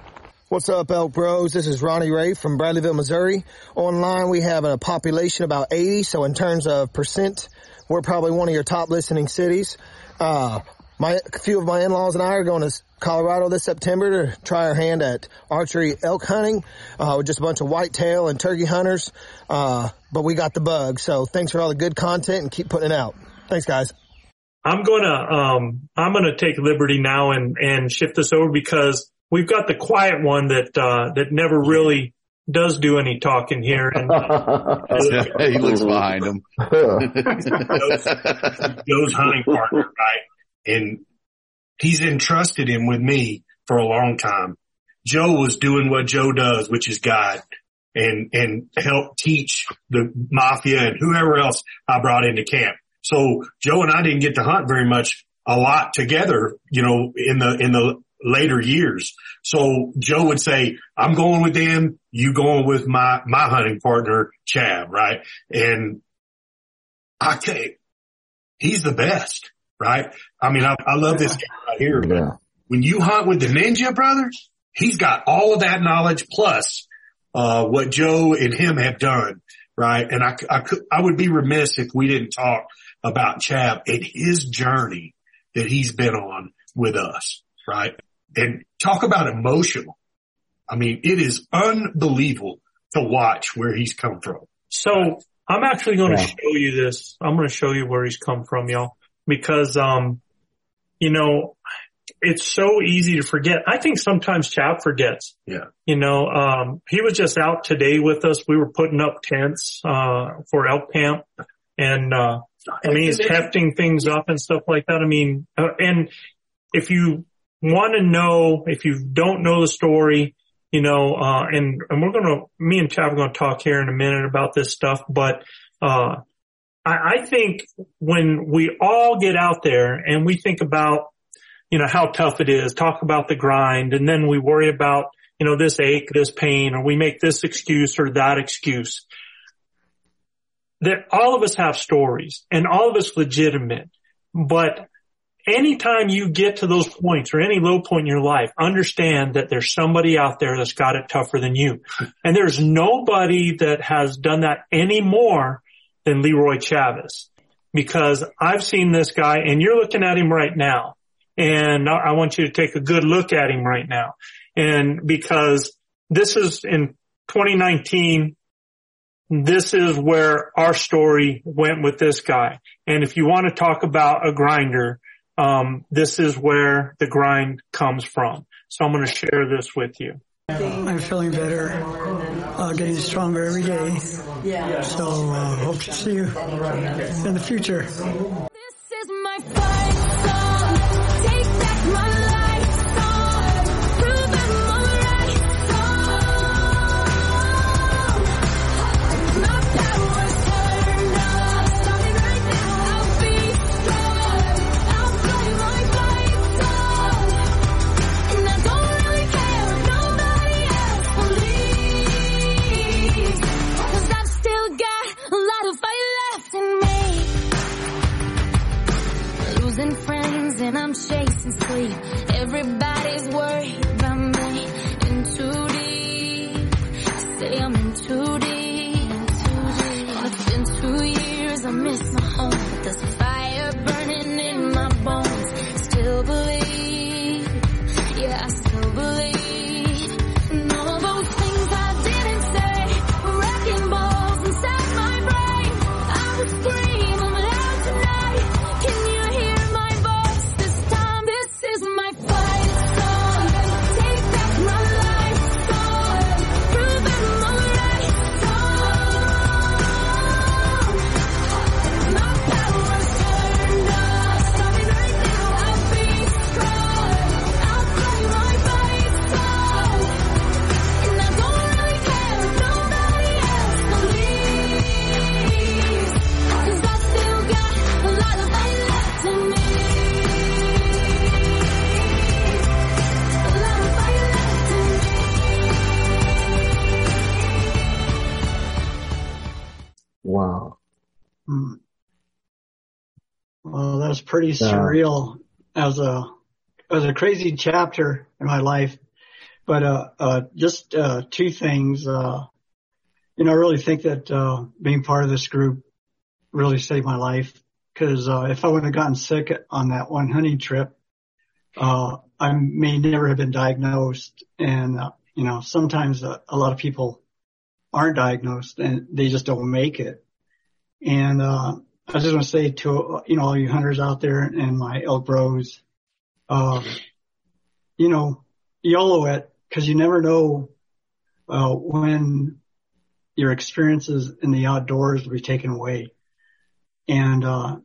What's up, Elk Bros? This is Ronnie Ray from Bradleyville, Missouri. Online, we have a population about 80, so in terms of percent, we're probably one of your top listening cities. Uh, my, a few of my in-laws and I are going to Colorado this September to try our hand at archery elk hunting, uh, with just a bunch of whitetail and turkey hunters. Uh, but we got the bug. So thanks for all the good content and keep putting it out. Thanks guys. I'm gonna um I'm gonna take liberty now and and shift this over because we've got the quiet one that uh that never really does do any talking here and uh, he looks behind him. Joe's hunting partner, right? And he's entrusted him with me for a long time. Joe was doing what Joe does, which is guide and, and help teach the mafia and whoever else I brought into camp. So Joe and I didn't get to hunt very much, a lot together, you know, in the, in the later years. So Joe would say, I'm going with them. You going with my, my hunting partner, Chab, right? And I can't, he's the best, right? I mean, I, I love this guy right here, but when you hunt with the ninja brothers, he's got all of that knowledge plus, uh, what Joe and him have done, right? And I, I could, I would be remiss if we didn't talk about Chab and his journey that he's been on with us, right? And talk about emotional. I mean, it is unbelievable to watch where he's come from. So I'm actually going to Yeah. show you this. I'm going to show you where he's come from, y'all, because, um, you know, it's so easy to forget. I think sometimes Chav forgets. Yeah. You know, um, he was just out today with us. We were putting up tents, uh, for elk camp and, uh, I mean, he's hefting things up and stuff like that. I mean, uh, and if you want to know, if you don't know the story, you know, uh, and, and we're going to, me and Chad are going to talk here in a minute about this stuff, but, uh, I, I think when we all get out there and we think about, you know, how tough it is, talk about the grind, and then we worry about, you know, this ache, this pain, or we make this excuse or that excuse. That all of us have stories and all of us legitimate, but anytime you get to those points or any low point in your life, understand that there's somebody out there that's got it tougher than you. And there's nobody that has done that any more than Leroy Chavez because I've seen this guy and you're looking at him right now and I want you to take a good look at him right now. And because this is in 2019, this is where our story went with this guy. And if you want to talk about a grinder, um, this is where the grind comes from. So I'm going to share this with you. I'm feeling better, uh, getting stronger every day. So uh, hope to see you in the future. Me. Losing friends and I'm chasing sleep. Everybody's worried about me. In too deep. Say I'm in too deep. Oh, it's been two years. I miss my home, but there's was pretty surreal as a, as a crazy chapter in my life. But, uh, uh, just, uh, two things, uh, you know, I really think that, uh, being part of this group really saved my life. Cause, uh, if I wouldn't have gotten sick on that one hunting trip, uh, I may never have been diagnosed. And, uh, you know, sometimes uh, a lot of people aren't diagnosed and they just don't make it. And, uh, I just want to say to, you know, all you hunters out there and my elk bros, uh, you know, YOLO it because you never know, uh, when your experiences in the outdoors will be taken away. And, uh,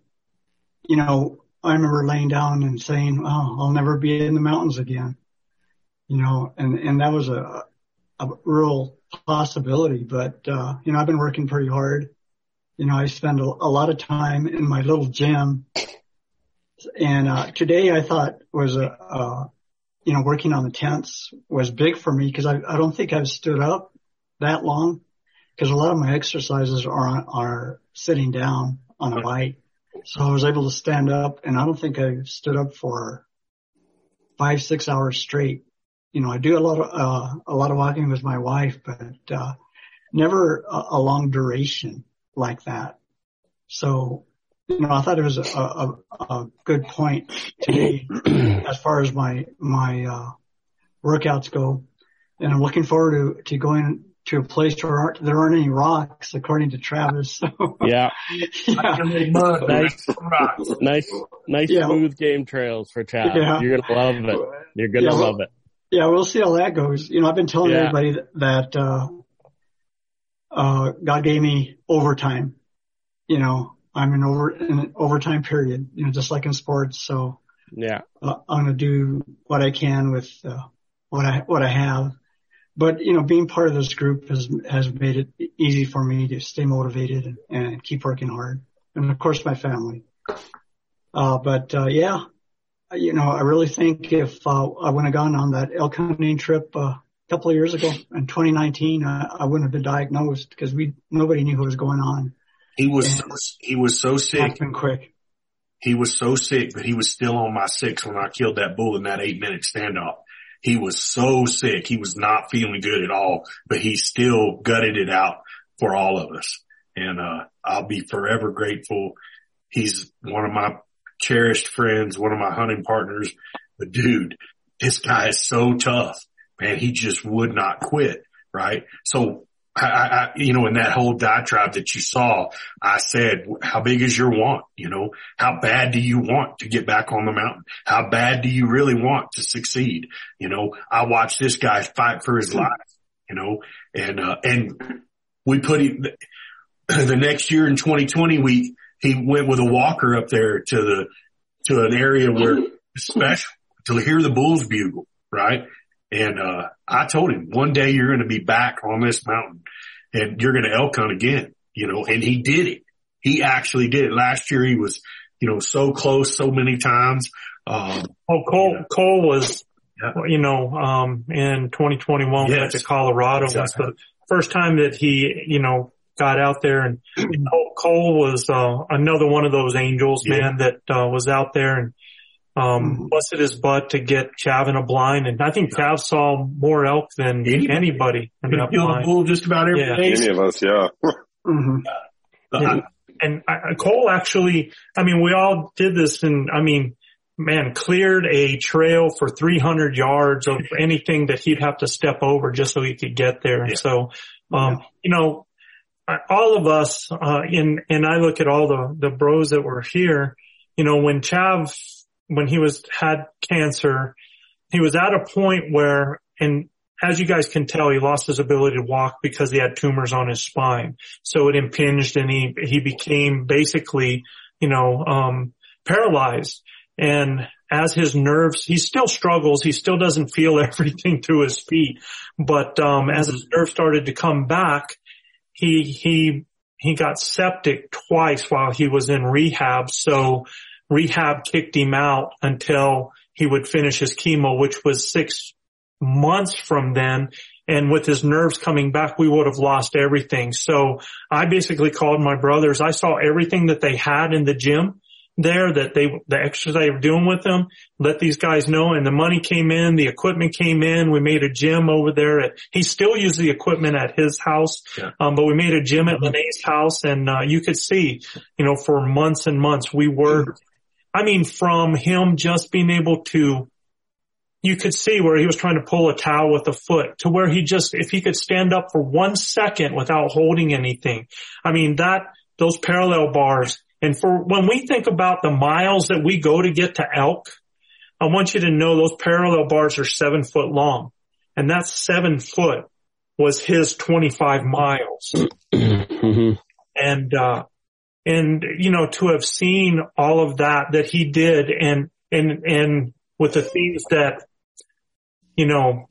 you know, I remember laying down and saying, oh, I'll never be in the mountains again. You know, and, and that was a, a real possibility, but, uh, you know, I've been working pretty hard. You know, I spend a, a lot of time in my little gym and, uh, today I thought was a, uh, you know, working on the tents was big for me because I, I don't think I've stood up that long because a lot of my exercises are, are sitting down on a bike. So I was able to stand up and I don't think I stood up for five, six hours straight. You know, I do a lot of, uh, a lot of walking with my wife, but, uh, never a, a long duration like that. So, you know, I thought it was a, a, a good point to today as far as my, my, uh, workouts go. And I'm looking forward to, to going to a place where aren't, there aren't any rocks, according to Travis. So, Yeah. yeah. nice, nice, nice Yeah. smooth game trails for Chad. Yeah. You're gonna love it. You're gonna Yeah, well- love it. Yeah, we'll see how that goes. You know, I've been telling Yeah. everybody that, that uh, uh, God gave me overtime. You know, I'm in over in an overtime period. You know, just like in sports. So Yeah. uh, I'm to do what I can with uh, what I what I have. But you know, being part of this group has has made it easy for me to stay motivated and, and keep working hard. And of course, my family. Uh, but uh, yeah, you know, I really think if uh, I wouldn't have gone on that elk hunting trip uh, couple of years ago in 2019, I, I wouldn't have been diagnosed because we nobody knew what was going on. He was he was so sick. Happened quick. He was so sick, but he was still on my six when I killed that bull in that eight minute standoff. He was so sick. He was not feeling good at all, but he still gutted it out for all of us. And, uh, I'll be forever grateful. He's one of my cherished friends, one of my hunting partners, but dude, this guy is so tough, man. He just would not quit. Right. So I, I, you know, in that whole diatribe that you saw, I said, how big is your want? You know, how bad do you want to get back on the mountain? How bad do you really want to succeed? You know, I watched this guy fight for his life, you know, and, uh, and we put him the next year in 2020, we, he went with a walker up there to the, to an area where special to hear the bulls bugle, right? And, uh, I told him one day you're going to be back on this mountain and you're going to elk hunt again, you know, and he did it. He actually did it. Last year he was, you know, so close so many times. Um, Oh, Cole, Cole was, you know, um, in 2021 went Yes. to Colorado was Exactly. the first time that he, you know, got out there and Cole, Cole was, uh, another one of those angels, Yeah. man, that, uh, was out there and, um, busted his butt to get Chav in a blind. And I think Chav saw more elk than anybody in Could that kill the blind. bull just about every Yeah. Any of us, yeah. Mm-hmm. And, and I, Cole actually, I mean, we all did this and I mean, man, cleared a trail for 300 yards of anything that he'd have to step over just so he could get there. And so, um, you know, I- all of us, uh, in, and I look at all the, the bros that were here, you know, when Chav, when he was, had cancer, he was at a point where, and as you guys can tell, he lost his ability to walk because he had tumors on his spine. So it impinged and he, he became basically, you know, um, paralyzed. And as his nerves, he still struggles. He still doesn't feel everything through his feet. But, um, as his nerves started to come back, he, he, he got septic twice while he was in rehab. So rehab kicked him out until he would finish his chemo, which was six months from then. And with his nerves coming back, we would have lost everything. So I basically called my brothers. I saw everything that they had in the gym there that they, the extras they were doing with them, let these guys know and the money came in, the equipment came in, we made a gym over there at, he still uses the equipment at his house, Yeah. um, but we made a gym at Lene's house and, uh, you could see, you know, for months and months we worked. I mean, from him just being able to, you could see where he was trying to pull a towel with a foot to where he just, if he could stand up for one second without holding anything. I mean, that, those parallel bars. And for when we think about the miles that we go to get to elk, I want you to know those parallel bars are seven foot long and that seven foot was his 25 miles. And, uh, and, you know, to have seen all of that that he did and, and, and with the things that, you know,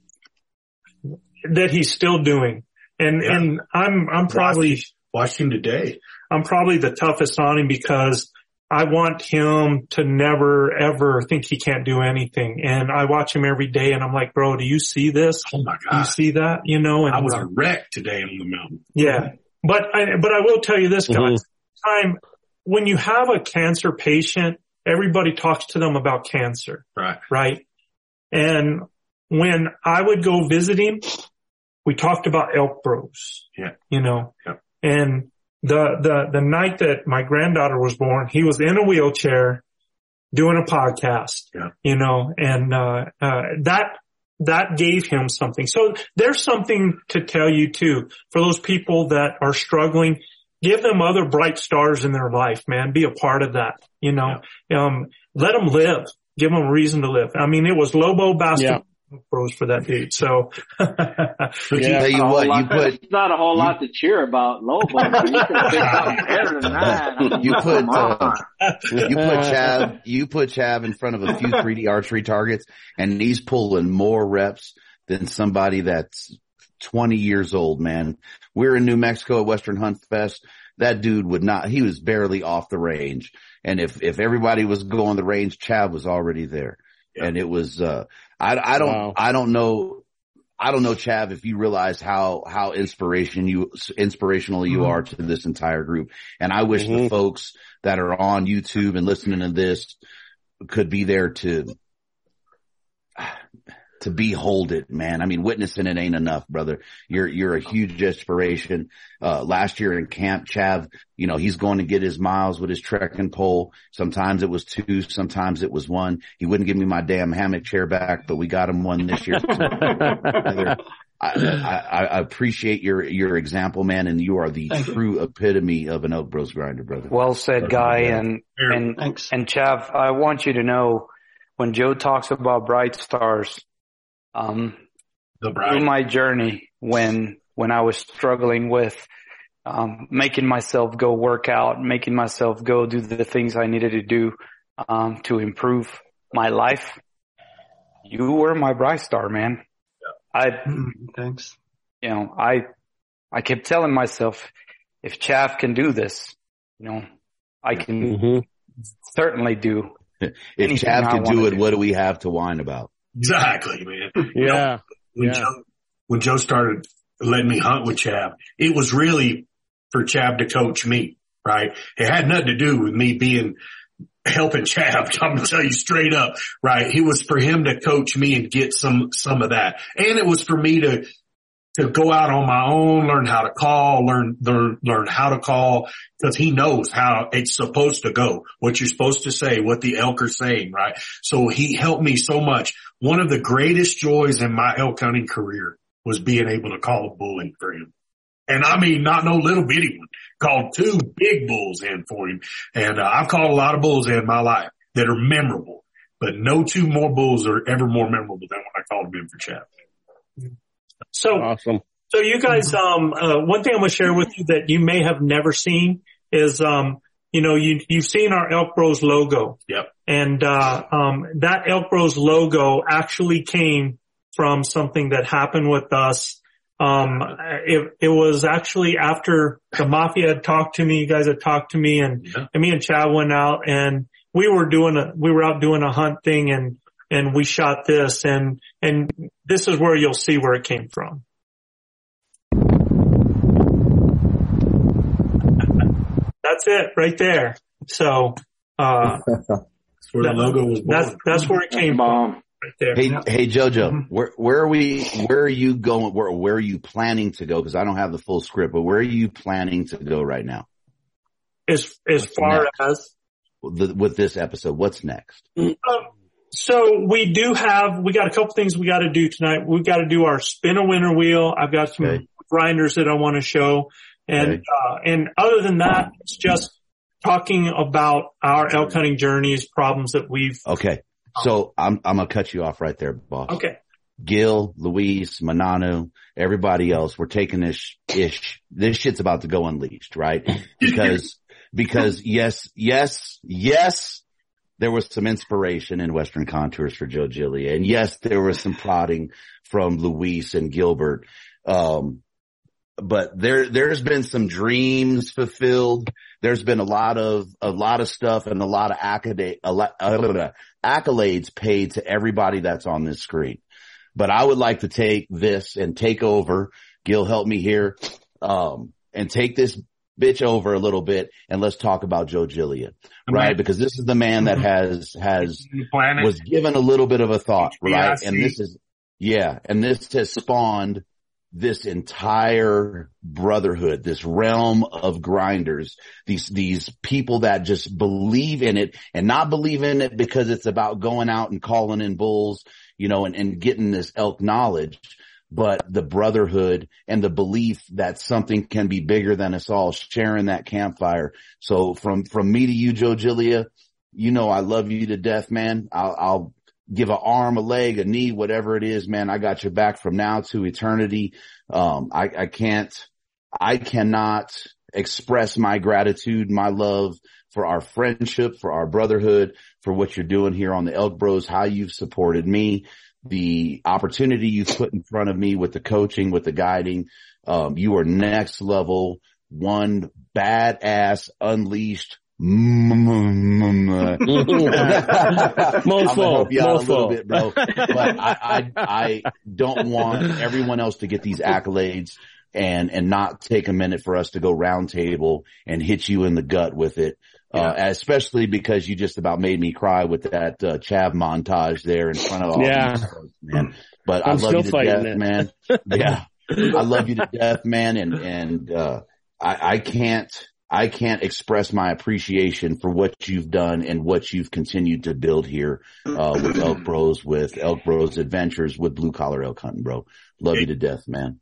that he's still doing. And, and I'm, I'm probably, watched him today. I'm probably the toughest on him because I want him to never ever think he can't do anything. And I watch him every day and I'm like, bro, do you see this? Oh my Do you God. see that? You know, and I was a wreck today on the mountain. yeah. But I, but I will tell you this, guys. Mhm. Time when you have a cancer patient, everybody talks to them about cancer, Right. right? And when I would go visit him, we talked about elk bros, Yeah. you know, Yep. and the, the, the night that my granddaughter was born, he was in a wheelchair doing a podcast, Yeah. you know, and, uh, uh, that, that gave him something. So there's something to tell you too, for those people that are struggling, give them other bright stars in their life, man. Be a part of that, you know, um, let them live. Give them a reason to live. I mean, it was Lobo basketball pros for that dude. So, Tell you what, you put It's not a whole lot to cheer about Lobo. You could have picked something better than that. I mean, you put uh, you put Chav you put Chav in front of a few 3D archery targets, and he's pulling more reps than somebody that's 20 years old. Man, we're in New Mexico at Western Hunt Fest. That dude would not. He was barely off the range, and if if everybody was going the range, Chav was already there, and it was. uh I I don't Wow. I don't know. I don't know, Chav, if you realize how, how inspiration you, inspirational you Mm-hmm. Mhm. are to this entire group. And I wish the folks that are on YouTube and listening to this could be there to, to behold it, man. I mean, witnessing it ain't enough, brother. You're, you're a huge inspiration. Uh, last year in camp, Chav, you know, he's going to get his miles with his trekking pole. Sometimes it was two, sometimes it was one. He wouldn't give me my damn hammock chair back, but we got him one this year. I, I, I appreciate your, your example, man, and you are the Thank you. true epitome of an Elk Bros grinder, brother. Well said, Guy. Yeah. And and and Chav, I want you to know when Joe talks about bright stars, um, the through my journey when when I was struggling with um, making myself go work out, making myself go do the things I needed to do um, to improve my life. You were my bright star, man. I thanks. You know, I I kept telling myself, if Chav can do this, you know, I can certainly do. If Chav can wanna do it, what do we have to whine about? Exactly, man. You Yeah. know, when Yeah. Joe when Joe started letting me hunt with Chav, it was really for Chav to coach me, right? It had nothing to do with me being helping Chav. I'm gonna tell you straight up, right? It was for him to coach me and get some some of that, and it was for me to to go out on my own, learn how to call, learn learn learn how to call, because he knows how it's supposed to go, what you're supposed to say, what the elk are saying, right? So he helped me so much. One of the greatest joys in my elk hunting career was being able to call a bull in for him. And I mean, not no little bitty one. Called two big bulls in for him. And uh, I've called a lot of bulls in my life that are memorable, but no two more bulls are ever more memorable than when I called him in for Chav. So awesome. So you guys, um, uh, one thing I'm going to share with you that you may have never seen is, um, you know, you, you've seen our Elk Bros logo. Yep. And, uh, um, that Elk Bros logo actually came from something that happened with us. Um, it, it was actually after the mafia had talked to me, you guys had talked to me and, and me and Chad went out and we were doing a, we were out doing a hunt thing and, and we shot this and, and this is where you'll see where it came from. That's it right there. So Uh, that's where the logo was born. That's, that's where it came from. Right there. Hey, hey, Jojo, Mm-hmm. where where are we? Where are you going? Where where are you planning to go? Because I don't have the full script, but where are you planning to go right now? As as far as The, with this episode, what's next? Um, so we do have, we got a couple things we got to do tonight. We've got to do our spin a winner wheel. I've got some grinders that I want to show. And, Okay. uh, and other than that, it's just talking about our elk hunting journeys, problems that we've, Okay, so I'm I'm gonna cut you off right there, boss. okay. Gil, Luis, Manano, everybody else, we're taking this ish. This shit's about to go unleashed, right? Because, because yes, yes, yes, there was some inspiration in Western contours for Joe Gillia. And yes, there was some prodding from Luis and Gilbert. Um, but there, there's been some dreams fulfilled. There's been a lot of, a lot of stuff and a lot of accolade, uh, accolades paid to everybody that's on this screen. But I would like to take this and take over. Gil, help me here. Um, and take this bitch over a little bit and let's talk about Joe Gillia, right? Because this is the man that has, has, was given a little bit of a thought, right? And this is, yeah, and this has spawned this entire brotherhood, this realm of grinders, these, these people that just believe in it and not believe in it because it's about going out and calling in bulls, you know, and, and getting this elk knowledge, but the brotherhood and the belief that something can be bigger than us all, sharing that campfire. So from, from me to you, Joe Gillia, you know, I love you to death, man. I'll, I'll give an arm, a leg, a knee, whatever it is, man. I got your back from now to eternity. Um, I, I can't, I cannot express my gratitude, my love for our friendship, for our brotherhood, for what you're doing here on the Elk Bros, how you've supported me, the opportunity you've put in front of me with the coaching, with the guiding. Um, you are next level, one badass, unleashed I'm you out a little Mofo. bit, bro. But I, I, I don't want everyone else to get these accolades and, and not take a minute for us to go round table and hit you in the gut with it. Uh, especially because you just about made me cry with that, uh, Chav montage there in front of all Yeah. these folks, man. But i I'm love still you to fighting death, it. man. Yeah. I love you to death, man. And, and, uh, I, I can't, I can't express my appreciation for what you've done and what you've continued to build here, uh, with Elk Bros, with Elk Bros Adventures, with Blue Collar Elk Hunting, bro. Love you to death, man.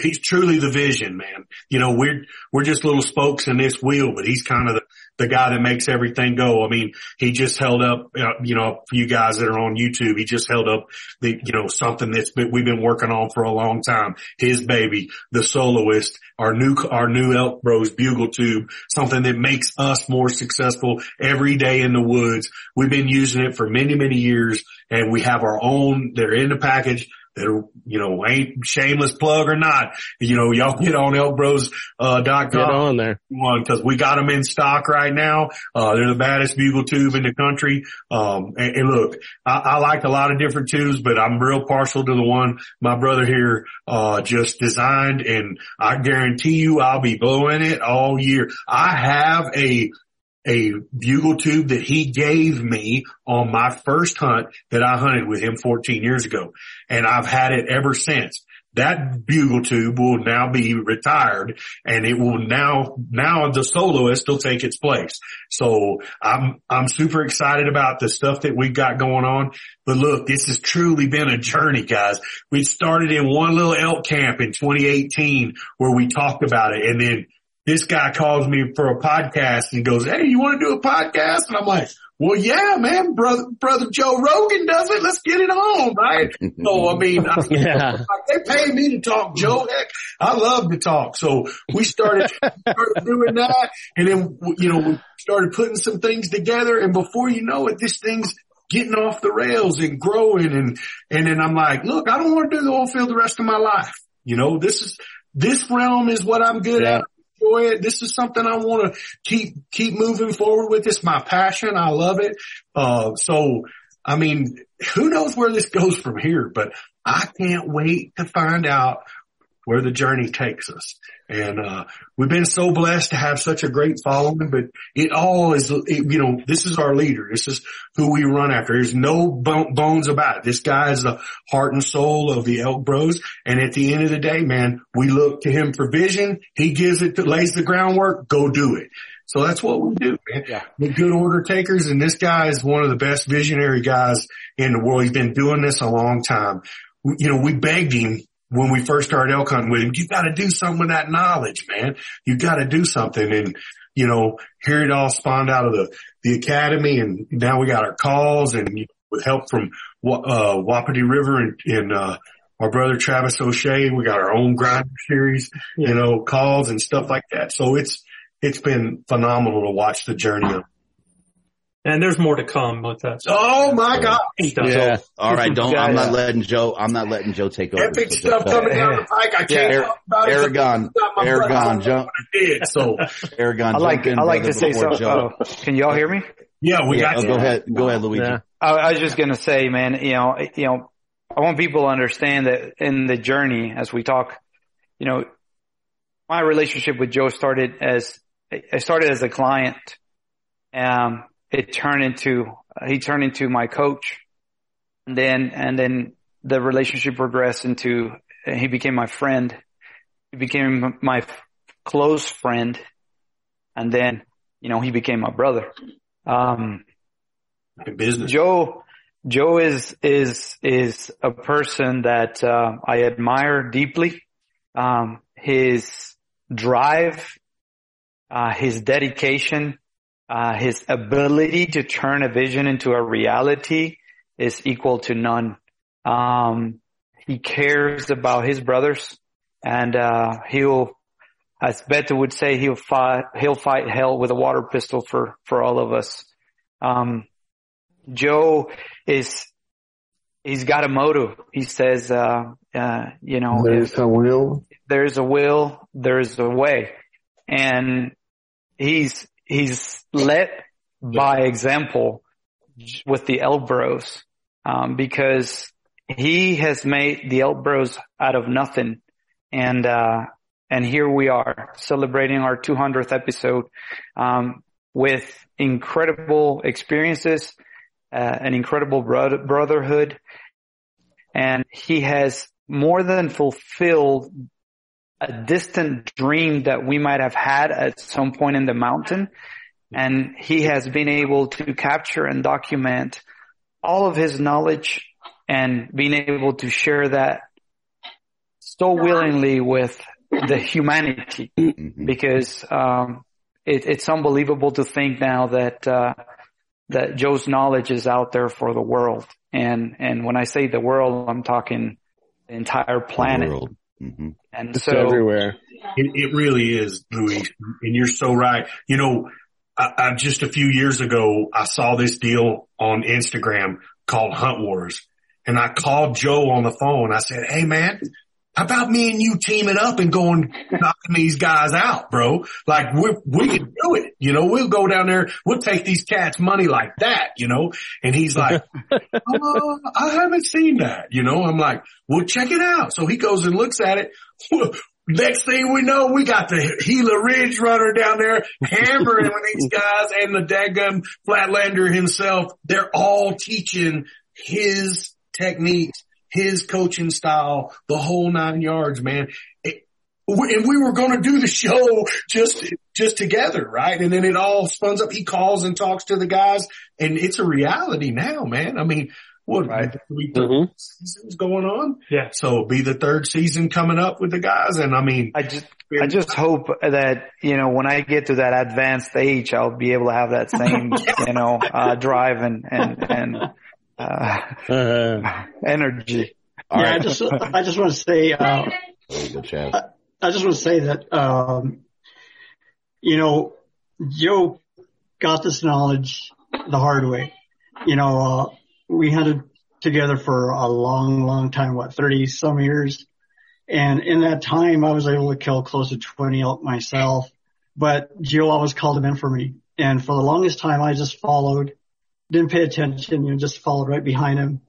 He's truly the vision, man. You know, we're, we're just little spokes in this wheel, but he's kind of the, the guy that makes everything go. I mean, he just held up, uh, you know, for you guys that are on YouTube, he just held up the, you know, something that's been, we've been working on for a long time. His baby, the soloist, our new, our new Elk Bros bugle tube, something that makes us more successful every day in the woods. We've been using it for many, many years and we have our own, they're in the package that you know, ain't shameless plug or not. You know, y'all get on elkbros, uh, dot com. Get on there. One, cause we got them in stock right now. Uh, they're the baddest bugle tube in the country. Um, and, and look, I, I like a lot of different tubes, but I'm real partial to the one my brother here, uh, just designed and I guarantee you I'll be blowing it all year. I have a, a bugle tube that he gave me on my first hunt that I hunted with him 14 years ago. And I've had it ever since. That bugle tube will now be retired and it will now, now the soloist will take its place. So I'm, I'm super excited about the stuff that we've got going on. But look, this has truly been a journey, guys. We started in one little elk camp in 2018 where we talked about it and then this guy calls me for a podcast and goes, Hey, you want to do a podcast? And I'm like, well, yeah, man, brother, brother Joe Rogan does it. Let's get it on, right? so, I mean, I, Yeah. they pay me to talk, Joe. Heck, I love to talk. So we started, started doing that and then, you know, we started putting some things together and before you know it, this thing's getting off the rails and growing and, and then I'm like, look, I don't want to do the oil field the rest of my life. You know, this is, this realm is what I'm good at enjoy it. This is something I want to keep, keep moving forward with. It's my passion. I love it. Uh, so, I mean, who knows where this goes from here, but I can't wait to find out where the journey takes us. And, uh, we've been so blessed to have such a great following, but it all is, it, you know, this is our leader. This is who we run after. There's no bones about it. This guy is the heart and soul of the Elk Bros. And at the end of the day, man, we look to him for vision. He gives it, lays the groundwork, go do it. So that's what we do, man. Yeah. We're good order takers and this guy is one of the best visionary guys in the world. He's been doing this a long time. You know, we begged him when we first started elk hunting with him, you got to do something with that knowledge, man. You got to do something. And, you know, here it all spawned out of the, the academy and now we got our calls and with help from, uh, Wapiti River and, and, uh, our brother Travis O'Shea, we got our own grinder series, you know, calls and stuff like that. So it's, it's been phenomenal to watch the journey of and there's more to come with that. Oh my God. Yeah. So, all right. Don't, I'm not letting Joe, I'm not letting Joe take over. Epic so stuff coming down the pike. I can't yeah. talk about Aragon, it. Aragon, jump. Did, so Aragon, I like, I like to say something. Oh, can y'all hear me? Yeah, we yeah, got oh, Go ahead. Go ahead, Luigi. Yeah. I, I was just going to say, man, you know, you know, I want people to understand that in the journey as we talk, you know, my relationship with Joe started as, I started as a client. Um, it turned into he turned into my coach. And then and then the relationship progressed into he became my friend. He became my close friend. And then you know he became my brother. Um business. Joe joe is is is a person that uh, i admire deeply. Um his drive uh his dedication uh, his ability to turn a vision into a reality is equal to none. Um, he cares about his brothers and, uh, he'll, as Beto would say, he'll fight, he'll fight hell with a water pistol for, for all of us. Um, Joe is, he's got a motive. He says, uh, uh, you know, there's a will, there's a will, there's a way. And he's, he's led by example with the Elk Bros, um, because he has made the Elk Bros out of nothing. And, uh, and here we are celebrating our 200th episode, um, with incredible experiences, uh, an incredible bro- brotherhood. And he has more than fulfilled a distant dream that we might have had at some point in the mountain. And he has been able to capture and document all of his knowledge and being able to share that so willingly with the humanity because, um, it, it's unbelievable to think now that, uh, that Joe's knowledge is out there for the world. And, and when I say the world, I'm talking the entire planet. World. Mm-hmm. And It's so everywhere. It, it really is, Luis, and you're so right. You know, I, I, just a few years ago, I saw this deal on Instagram called Hunt Wars, and I called Joe on the phone. I said, "Hey, man." How about me and you teaming up and going knocking these guys out, bro? Like we we can do it, you know. We'll go down there, we'll take these cats money like that, you know. And he's like, oh, I haven't seen that, you know. I'm like, well, check it out. So he goes and looks at it. Next thing we know, we got the Gila Ridge runner down there hammering with these guys and the daggum flatlander himself. They're all teaching his techniques, his coaching style, the whole nine yards, man. It, and we were going to do the show just, just together, right? And then it all spuns up. He calls and talks to the guys and it's a reality now, man. I mean, what right. three mm-hmm. seasons going on? Yeah. So be the third season coming up with the guys. And I mean, I just, I just hope that, you know, when I get to that advanced age, I'll be able to have that same, you know, uh, drive and, and, and, uh, uh energy. Yeah. Right. I just, I just want to say, uh, good I, I just want to say that, um, you know, Joe got this knowledge the hard way. You know, uh, we hunted together for a long, long time, what, 30 some years. And in that time, I was able to kill close to 20 elk myself, but Joe always called him in for me. And for the longest time, I just followed, didn't pay attention, you know, just followed right behind him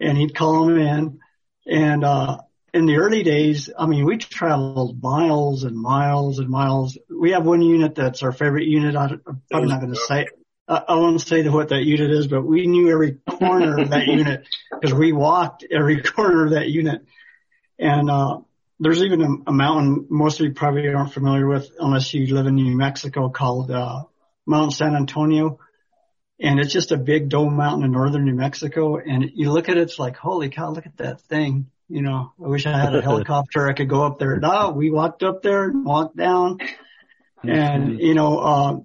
and he'd call him in and, uh, in the early days, I mean, we traveled miles and miles and miles. We have one unit that's our favorite unit. I, I'm probably not going to say, I, won't say what that unit is, but we knew every corner of that unit because we walked every corner of that unit. And, uh, there's even a, a, mountain most of you probably aren't familiar with unless you live in New Mexico called, uh, Mount San Antonio. And it's just a big dome mountain in northern New Mexico. And you look at it, it's like, holy cow, look at that thing. You know, I wish I had a helicopter. I could go up there. No, we walked up there and walked down. And, you know, uh,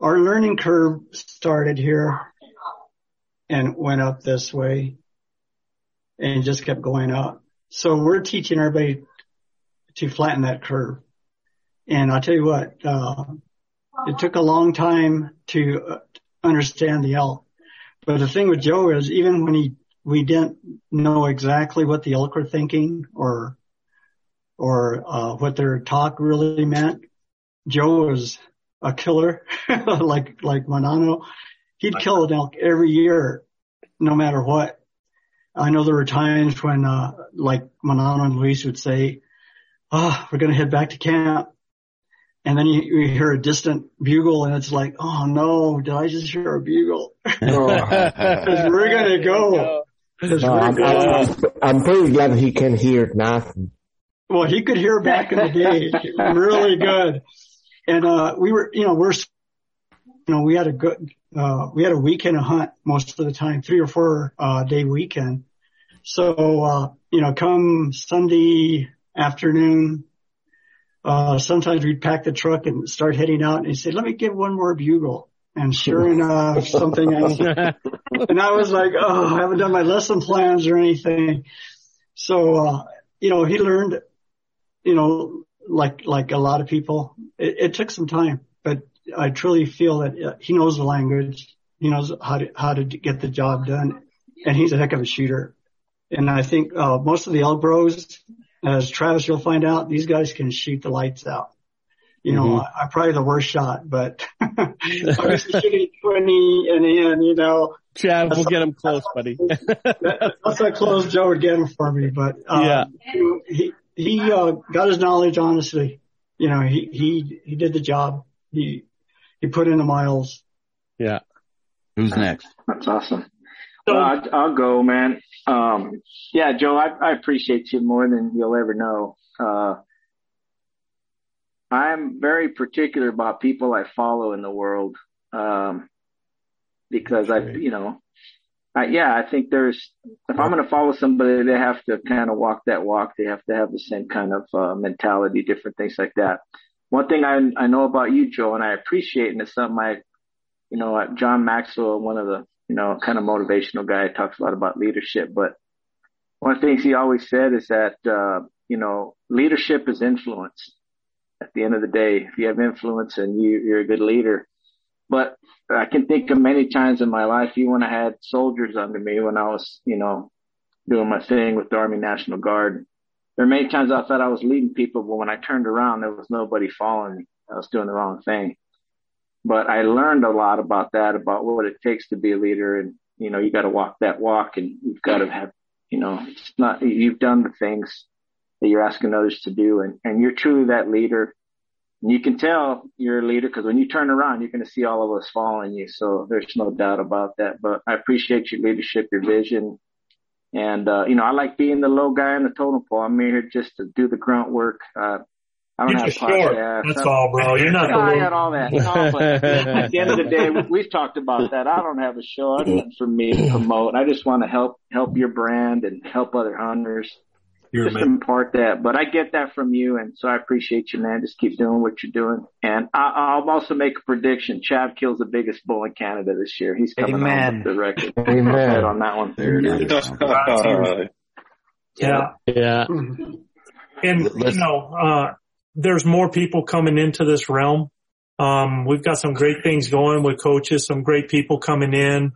our learning curve started here and went up this way and just kept going up. So we're teaching everybody to flatten that curve. And I'll tell you what, uh, it took a long time to uh, understand the elk. But the thing with Joe is even when he, we didn't know exactly what the elk were thinking or, or, uh, what their talk really meant, Joe was a killer, like, like Manano. He'd kill an elk every year, no matter what. I know there were times when, uh, like Manano and Luis would say, oh, we're going to head back to camp. And then you, you, hear a distant bugle and it's like, oh no, did I just hear a bugle? Cause we're going to go. No, I'm, I'm, I'm, pretty glad he can hear nothing. Well, he could hear back in the day really good. And, uh, we were, you know, we're, you know, we had a good, uh, we had a weekend of hunt most of the time, three or four, uh, day weekend. So, uh, you know, come Sunday afternoon, uh, sometimes we'd pack the truck and start heading out and he'd say, let me give one more bugle. And sure enough, something else. and I was like, oh, I haven't done my lesson plans or anything. So, uh, you know, he learned, you know, like, like a lot of people, it, it took some time, but I truly feel that uh, he knows the language. He knows how to, how to get the job done. And he's a heck of a shooter. And I think, uh, most of the elk bros, as Travis, you'll find out these guys can shoot the lights out. You know, mm-hmm. I, am probably the worst shot, but I was shooting 20 and in, you know. Chad, we'll get him close, buddy. that's how close Joe would get him for me, but, um, yeah. he, he, uh, got his knowledge, honestly. You know, he, he, he did the job. He, he put in the miles. Yeah. Who's next? That's awesome. Well, I, I'll go, man. Um, yeah, Joe, I, I appreciate you more than you'll ever know. Uh, I'm very particular about people I follow in the world. Um, because I, you know, I, yeah, I think there's, if I'm going to follow somebody, they have to kind of walk that walk. They have to have the same kind of, uh, mentality, different things like that. One thing I, I know about you, Joe, and I appreciate, and it's something I, you know, John Maxwell, one of the you know, kind of motivational guy, talks a lot about leadership, but one of the things he always said is that, uh, you know, leadership is influence. At the end of the day, if you have influence and you, you're a good leader, but I can think of many times in my life, even when I had soldiers under me, when I was, you know, doing my thing with the Army National Guard, there are many times I thought I was leading people, but when I turned around, there was nobody following me. I was doing the wrong thing but I learned a lot about that, about what it takes to be a leader. And, you know, you got to walk that walk and you've got to have, you know, it's not, you've done the things that you're asking others to do and, and you're truly that leader. And you can tell you're a leader because when you turn around, you're going to see all of us following you. So there's no doubt about that, but I appreciate your leadership, your vision. And, uh, you know, I like being the low guy on the totem pole. I'm here just to do the grunt work. Uh, I don't You're have short. That's all, bro. You're not no, the I got all that. No, but at the end of the day, we've talked about that. I don't have a show. It's not for me to promote. I just want to help help your brand and help other hunters. You're just impart that. But I get that from you, and so I appreciate you, man. Just keep doing what you're doing. And I, I'll also make a prediction. Chav kills the biggest bull in Canada this year. He's coming Amen. on the record. Amen. on that one. There it is. Yeah. Yeah. And, you know, uh, there's more people coming into this realm. Um, we've got some great things going with coaches, some great people coming in.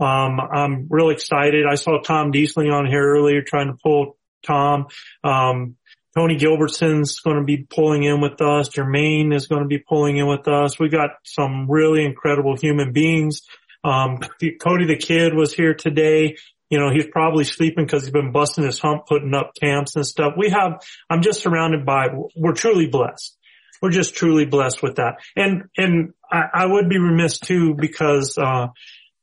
Um, I'm really excited. I saw Tom Diesling on here earlier trying to pull Tom. Um, Tony Gilbertson's going to be pulling in with us. Jermaine is going to be pulling in with us. We got some really incredible human beings. Um, Cody the Kid was here today. You know, he's probably sleeping because he's been busting his hump, putting up camps and stuff. We have, I'm just surrounded by, we're truly blessed. We're just truly blessed with that. And, and I, I would be remiss too because, uh,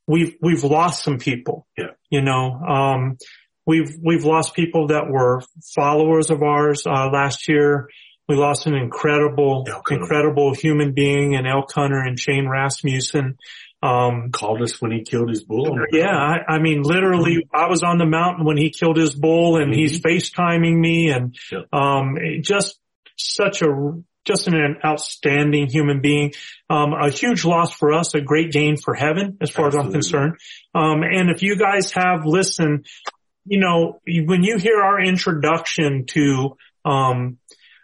we've, we've lost some people. Yeah. You know, um, we've, we've lost people that were followers of ours, uh, last year. We lost an incredible, incredible human being, an elk hunter and Shane Rasmussen. Um, called us when he killed his bull. Yeah, I, I mean, literally, I was on the mountain when he killed his bull, and he's FaceTiming me, and um, just such a just an outstanding human being. Um, a huge loss for us, a great gain for heaven, as far as I'm concerned. Um, and if you guys have listened, you know, when you hear our introduction to um,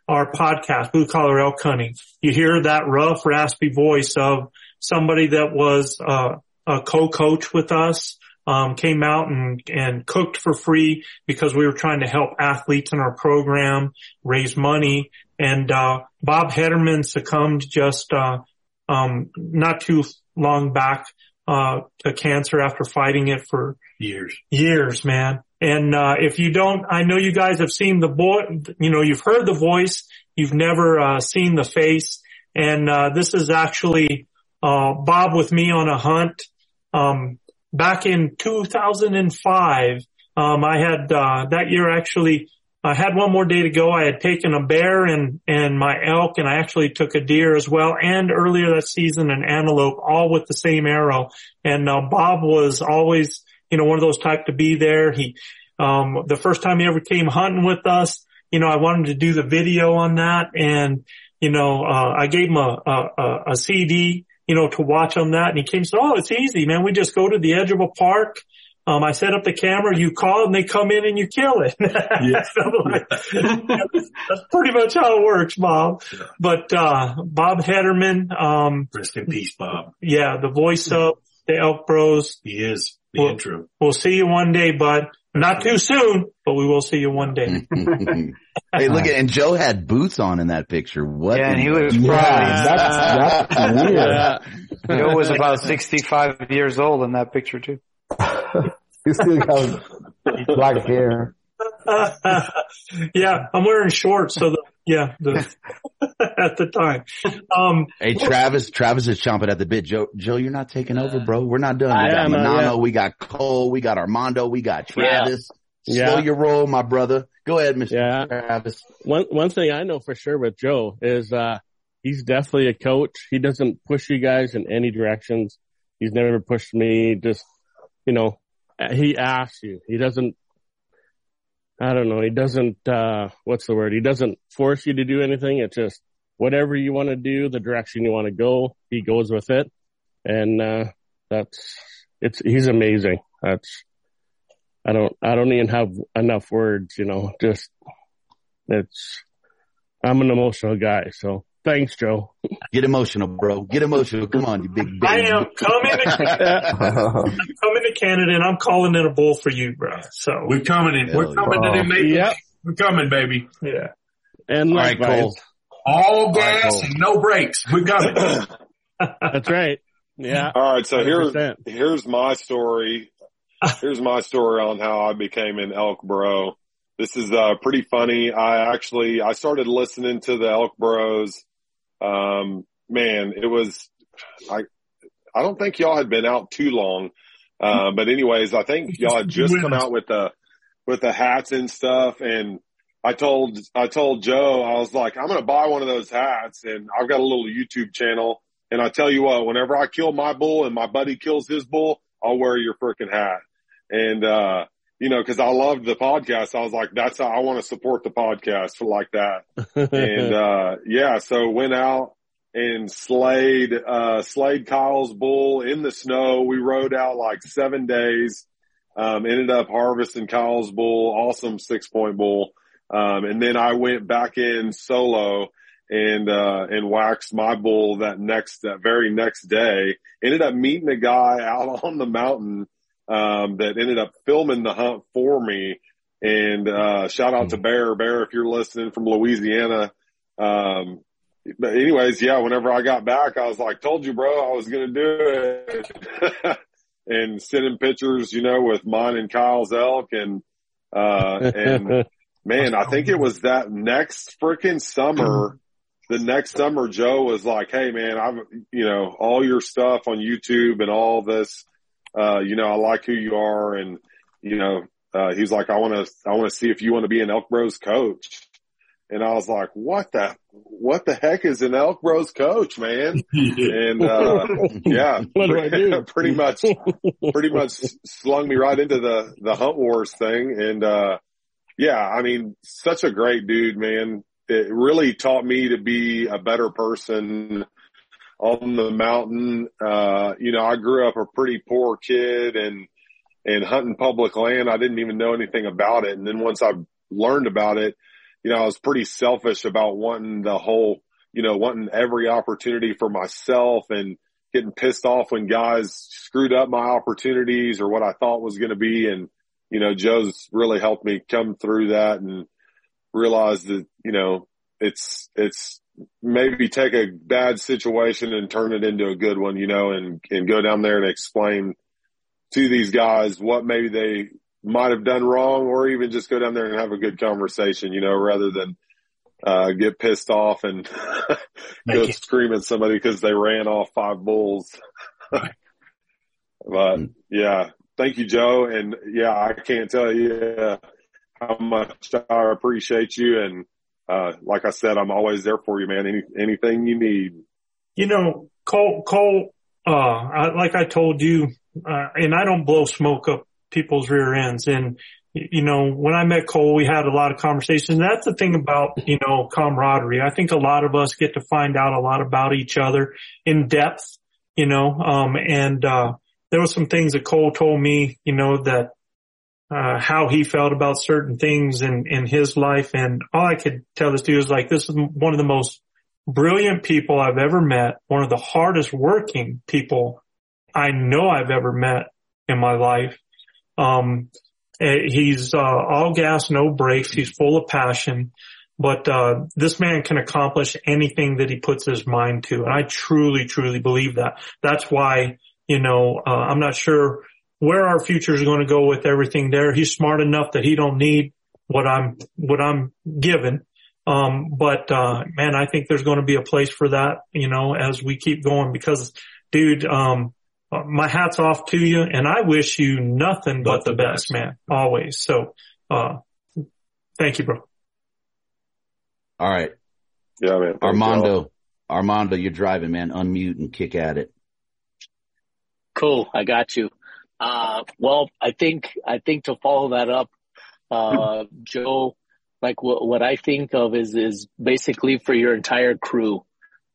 our podcast, Blue Collar Elk Hunting, you hear that rough, raspy voice of somebody that was uh, a co-coach with us, um, came out and, and cooked for free because we were trying to help athletes in our program raise money. And uh, Bob Hederman succumbed just uh, um, not too long back uh, to cancer after fighting it for years. Years, man. And uh, if you don't, I know you guys have seen the boy. You know, you've heard the voice. You've never uh, seen the face. And uh, this is actually uh, Bob with me on a hunt. Um, back in 2005, um, I had, uh, that year actually, I had one more day to go. I had taken a bear and, and my elk and I actually took a deer as well. And earlier that season, an antelope, all with the same arrow. And, uh, Bob was always, you know, one of those type to be there. He, um, the first time he ever came hunting with us, you know, I wanted to do the video on that and, you know, uh, I gave him a, a, a CD you know, to watch on that. And he came and said, Oh, it's easy, man. We just go to the edge of a park. Um, I set up the camera, you call and they come in and you kill it. Yeah. that's pretty much how it works, Bob. Yeah. But, uh, Bob Hederman, um, rest in peace, Bob. Yeah. The voice of the Elk Bros. He is the we'll, intro. We'll see you one day, bud. Not too soon, but we will see you one day. hey, look at and Joe had boots on in that picture. What? Yeah, and he was probably Yeah, that's, that's weird. Yeah. Joe was about sixty-five years old in that picture too. He still got black hair. yeah, I'm wearing shorts, so the, yeah, the, at the time. Um, Hey, Travis, Travis is chomping at the bit. Joe, Joe, you're not taking over, bro. We're not done. We I got am, uh, Manano, yeah. we got Cole, we got Armando, we got Yeah. Travis. Yeah. Slow your roll, my brother. Go ahead, Mr. Yeah. Travis. One one thing I know for sure with Joe is uh he's definitely a coach. He doesn't push you guys in any directions. He's never pushed me. Just you know, he asks you. He doesn't. I don't know. He doesn't. uh What's the word? He doesn't force you to do anything. It's just whatever you want to do, the direction you want to go. He goes with it, and uh that's it's. He's amazing. That's. I don't. I don't even have enough words. You know, just it's. I'm an emotional guy, so thanks, Joe. Get emotional, bro. Get emotional. Come on, you big baby. I am coming to, I'm coming to Canada and I'm calling in a bull for you, bro. So We're coming in. We're coming yeah. to New Maple. Yep. We're coming, baby. yeah. And All right, likewise. Cole. All gas Cole. and no brakes. We got it. That's right. Yeah. All right, so here's 100%. here's my story. Here's my story on how I became an elk bro. This is uh pretty funny. I actually I started listening to the elk bros. Um man, it was I I don't think y'all had been out too long. Uh, but anyways, I think y'all had just come out with the with the hats and stuff. And I told I told Joe I was like I'm going to buy one of those hats and I've got a little YouTube channel. And I tell you what whenever I kill my bull and my buddy kills his bull I'll wear your freaking hat. And uh you know cuz I loved the podcast. I was like that's how I want to support the podcast for like that. And uh yeah so went out and slayed uh slayed Kyle's bull in the snow. We rode out like 7 days um ended up harvesting Kyle's bull awesome 6 point bull. Um, and then I went back in solo and, uh, and waxed my bull that next, that very next day. Ended up meeting a guy out on the mountain, um, that ended up filming the hunt for me. And, uh, shout out to Bear, Bear, if you're listening from Louisiana. Um, but anyways, yeah, whenever I got back, I was like, told you, bro, I was going to do it. and sending pictures, you know, with mine and Kyle's elk and, uh, and man, I think it was that next freaking summer, the next summer, Joe was like, Hey man, I've, you know, all your stuff on YouTube and all this, uh, you know, I like who you are. And, you know, uh, he's like, I want to, I want to see if you want to be an Elk Bros coach. And I was like, what the, what the heck is an Elk Bros coach, man? and, uh, yeah, What do I do? pretty much, pretty much slung me right into the, the hunt wars thing. And, uh, yeah, I mean, such a great dude, man. It really taught me to be a better person on the mountain. Uh, you know, I grew up a pretty poor kid and, and hunting public land. I didn't even know anything about it. And then once I learned about it, you know, I was pretty selfish about wanting the whole, you know, wanting every opportunity for myself and getting pissed off when guys screwed up my opportunities or what I thought was going to be. And, you know, Joe's really helped me come through that and realize that, you know, it's, it's maybe take a bad situation and turn it into a good one, you know, and, and go down there and explain to these guys what maybe they might have done wrong or even just go down there and have a good conversation, you know, rather than, uh, get pissed off and go scream at somebody because they ran off five bulls. but yeah, thank you, Joe. And yeah, I can't tell you how much I appreciate you. And, uh, like I said, I'm always there for you, man. Any, anything you need. You know, Cole, Cole, uh, I, like I told you, uh, and I don't blow smoke up people's rear ends. And, you know, when I met Cole, we had a lot of conversations. That's the thing about, you know, camaraderie. I think a lot of us get to find out a lot about each other in depth, you know, um, and, uh, there were some things that Cole told me, you know, that, uh, how he felt about certain things in, in his life. And all I could tell this dude is like, this is one of the most brilliant people I've ever met, one of the hardest working people I know I've ever met in my life. Um, eh, he's, uh, all gas, no brakes. He's full of passion, but, uh, this man can accomplish anything that he puts his mind to. And I truly, truly believe that. That's why, you know, uh, I'm not sure where our future is going to go with everything there. He's smart enough that he don't need what I'm, what I'm given. Um, but, uh, man, I think there's going to be a place for that, you know, as we keep going because dude, um, uh, my hat's off to you and I wish you nothing but the best, man, always. So, uh, thank you, bro. All right. Yeah, man. Armando, Armando, you're driving, man. Unmute and kick at it. Cool. I got you. Uh, well, I think, I think to follow that up, uh, Joe, like what, I think of is, is basically for your entire crew.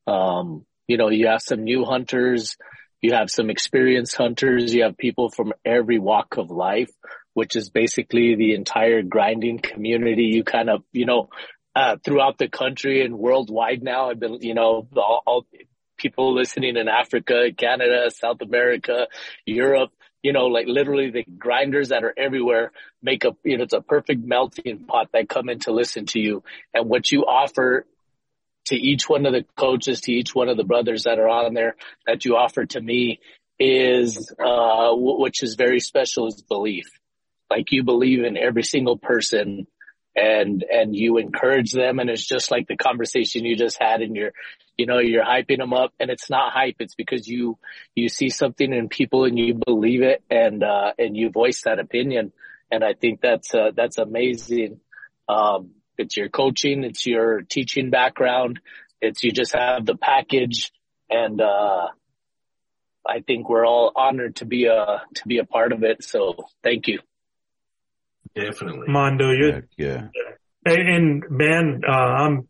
Um, you know, you have some new hunters, you have some experienced hunters, you have people from every walk of life, which is basically the entire grinding community. You kind of, you know, uh, throughout the country and worldwide now, I've been, you know, all, all people listening in Africa, Canada, South America, Europe, you know, like literally the grinders that are everywhere make a, you know, it's a perfect melting pot that come in to listen to you. And what you offer to each one of the coaches, to each one of the brothers that are on there that you offer to me is, uh, which is very special is belief. Like you believe in every single person and, and you encourage them. And it's just like the conversation you just had in you're, you know, you're hyping them up and it's not hype. It's because you, you see something in people and you believe it and, uh, and you voice that opinion. And I think that's, uh, that's amazing. Um, it's your coaching, it's your teaching background, it's you just have the package and, uh, I think we're all honored to be a, to be a part of it. So thank you. Definitely. Mondo, you yeah. And, and man, uh, I'm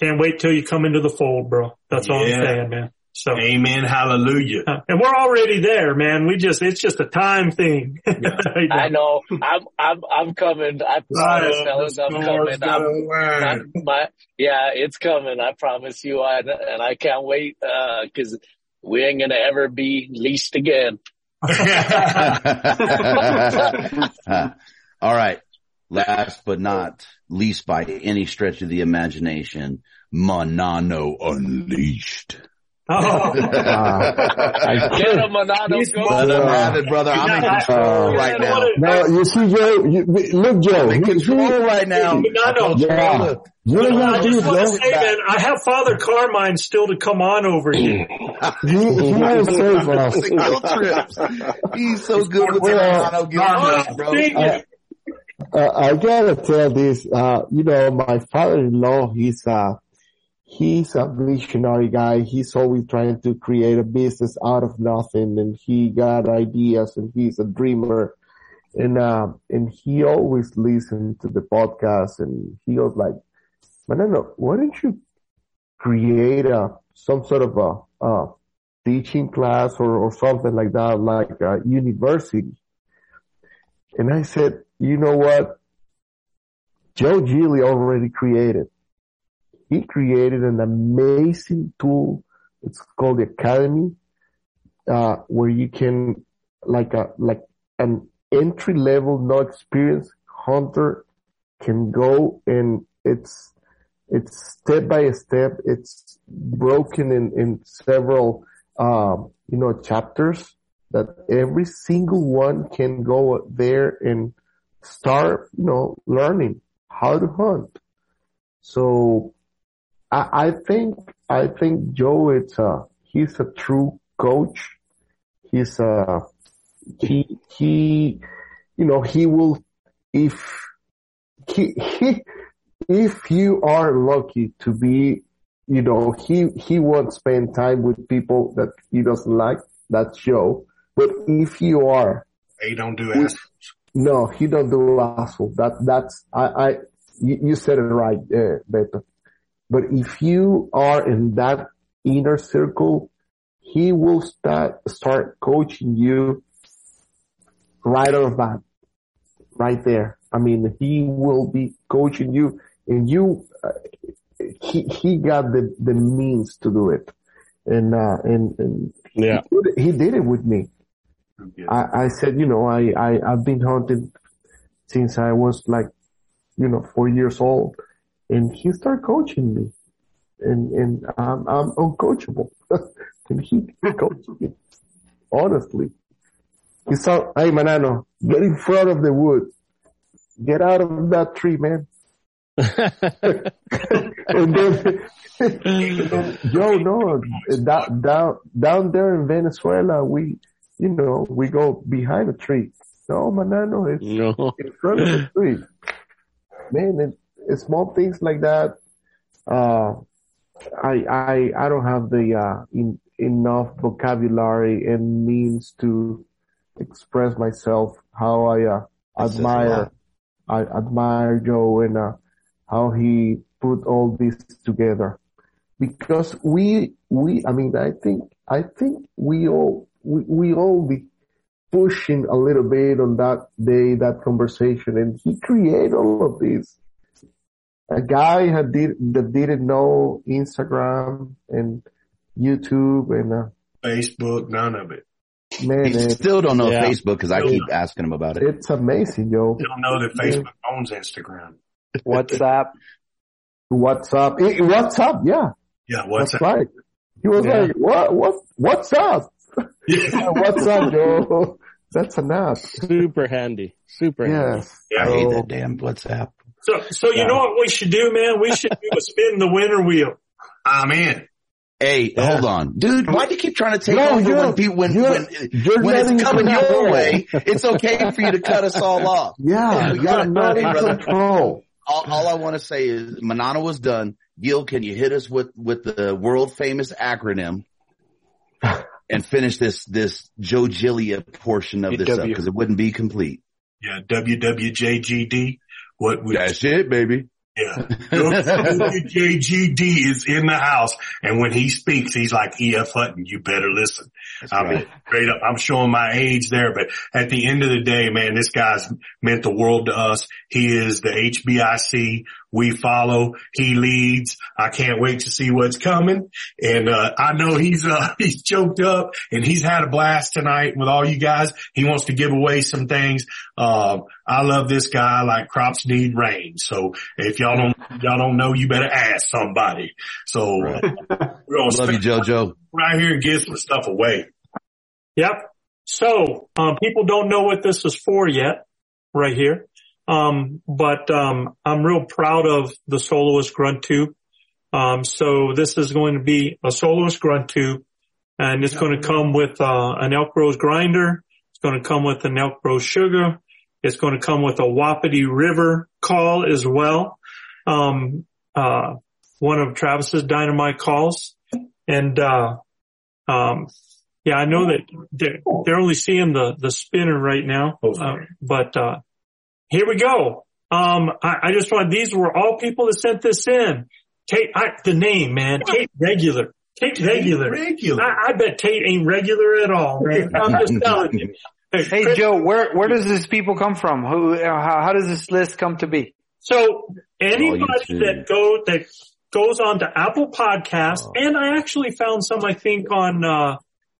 can't wait till you come into the fold, bro. That's all Yeah. I'm saying, man. So Amen. Hallelujah. Uh, and we're already there, man. We just, it's just a time thing. I know. I'm, I'm, I'm coming. I promise, Right. fellas, I'm coming. I'm, learn. I'm- my, yeah, it's coming. I promise you. I, and I can't wait, uh, cause we ain't gonna ever be leased again. All right. Last but not least by any stretch of the imagination, Manano Unleashed. Oh. I get him, Monado. He's Go. Let him have it, brother. I'm in control right now. No, you see, Joe, you, look, Joe. I'm in he- control he- right now. Monado. Yeah. You don't I just want to Joe. say, man, I have Father Carmine still to come on over here. He, he has saved us. The guilt trips. He's so good with the Well, Monado guilt trips, bro. I, uh, I gotta tell this, uh, you know, my father-in-law, he's, a, he's a visionary guy. He's always trying to create a business out of nothing and he got ideas and he's a dreamer. And, uh, and he always listened to the podcast and he was like, Manano, why don't you create a, some sort of a, uh, teaching class or, or something like that, like a university? And I said, you know what? Joe Gilly already created. He created an amazing tool. It's called the Academy, uh, where you can, like a, like an entry level, no experience hunter can go and it's, it's step by step. It's broken in, in several, um, you know, chapters that every single one can go there and start, you know, learning how to hunt. So I, I think, I think Joe, it's a, he's a true coach. He's a, he, he, you know, he will, if he, he, if you are lucky to be, you know, he, he won't spend time with people that he doesn't like. That's Joe. But if you are, They don't do assholes. No, he don't do asshole. That, that's, I, I, you, you said it right, uh, Beto. But if you are in that inner circle, he will start, start coaching you right off the bat. Right there. I mean, he will be coaching you and you, uh, he, he got the, the means to do it. And, uh, and, and Yeah. he, did it, he did it with me. I, I said, you know, I, I, I've been hunting since I was like, you know, four years old and he started coaching me and, and I'm, I'm uncoachable and he coached me. Honestly. He saw, hey Manano, get in front of the wood. Get out of that tree, man. and then, Joe, no, down, down, down there in Venezuela, we, you know, we go behind a tree. No, Manano, it's No. in front of the tree. Man, it, it's small things like that. Uh, I, I, I don't have the, uh, in, enough vocabulary and means to express myself how I, uh, admire. I admire Joe and, uh, how he put all this together. Because we, we, I mean, I think, I think we all, we, we all be pushing a little bit on that day, that conversation, and he created all of this. A guy had did, that didn't know Instagram and YouTube and, uh, Facebook, none of it. man, He still don't know Yeah. Facebook because I keep asking him about it. it's amazing, yo. They don't know that Facebook owns Instagram. WhatsApp. WhatsApp. up? Eh, Yeah. Yeah, what's That's up? right. He was Yeah. like, what, what, what's up? Yeah, what's up, Joe? That's enough. Super handy. Super handy. Yes. I hate that damn WhatsApp. So, so you Yeah. know what we should do, man? We should do a spin the winner wheel. I'm in. Hey, Yeah. hold on, dude. Why do you keep trying to take No, over you're- when people when you're- when you're when it's coming your go. way? It's okay for you to cut us all off. Yeah, we you're got it, not in brother. control. All, all I want to say is Manana was done. Gil, can you hit us with with the world famous acronym and finish this this Joe Gilly portion of this up because it wouldn't be complete. Yeah, WWJGD. What we, That's it, baby. yeah. WWJGD is in the house. And when he speaks, he's like E.F. Hutton. You better listen. I mean, right. straight up, I'm showing my age there, but at the end of the day, man, this guy's meant the world to us. He is the HBIC We follow. He leads. I can't wait to see what's coming. And, uh, I know he's, uh, he's choked up and he's had a blast tonight with all you guys. He wants to give away some things. Um, I love this guy like crops need rain. So if y'all don't, y'all don't know, you better ask somebody. So uh, we're going to Love you, JoJo. right here and give some stuff away. Yep. So, um, people don't know what this is for yet, right here. Um, but, um, I'm real proud of the soloist grunt tube. Um, so this is going to be a soloist grunt tube and it's going to come with, uh, an Elk Bros grinder. It's going to come with an Elk Bros sugar. It's going to come with a Wapiti River call as well. Um, uh, one of Travis's dynamite calls and, uh, um, yeah, I know that they're, they're only seeing the, the spinner right now. Uh, but, uh, here we go. Um, I, I just want, these were all people that sent this in. Tate, I, the name, man, Tate Regular. Tate Regular. Regular. I, I bet Tate ain't regular at all, man. I'm just telling you. Hey Joe, where where does this people come from? Who? uh, How, how does this list come to be? So anybody YouTube. that go that goes on to Apple Podcasts, and I actually found some, I think on uh,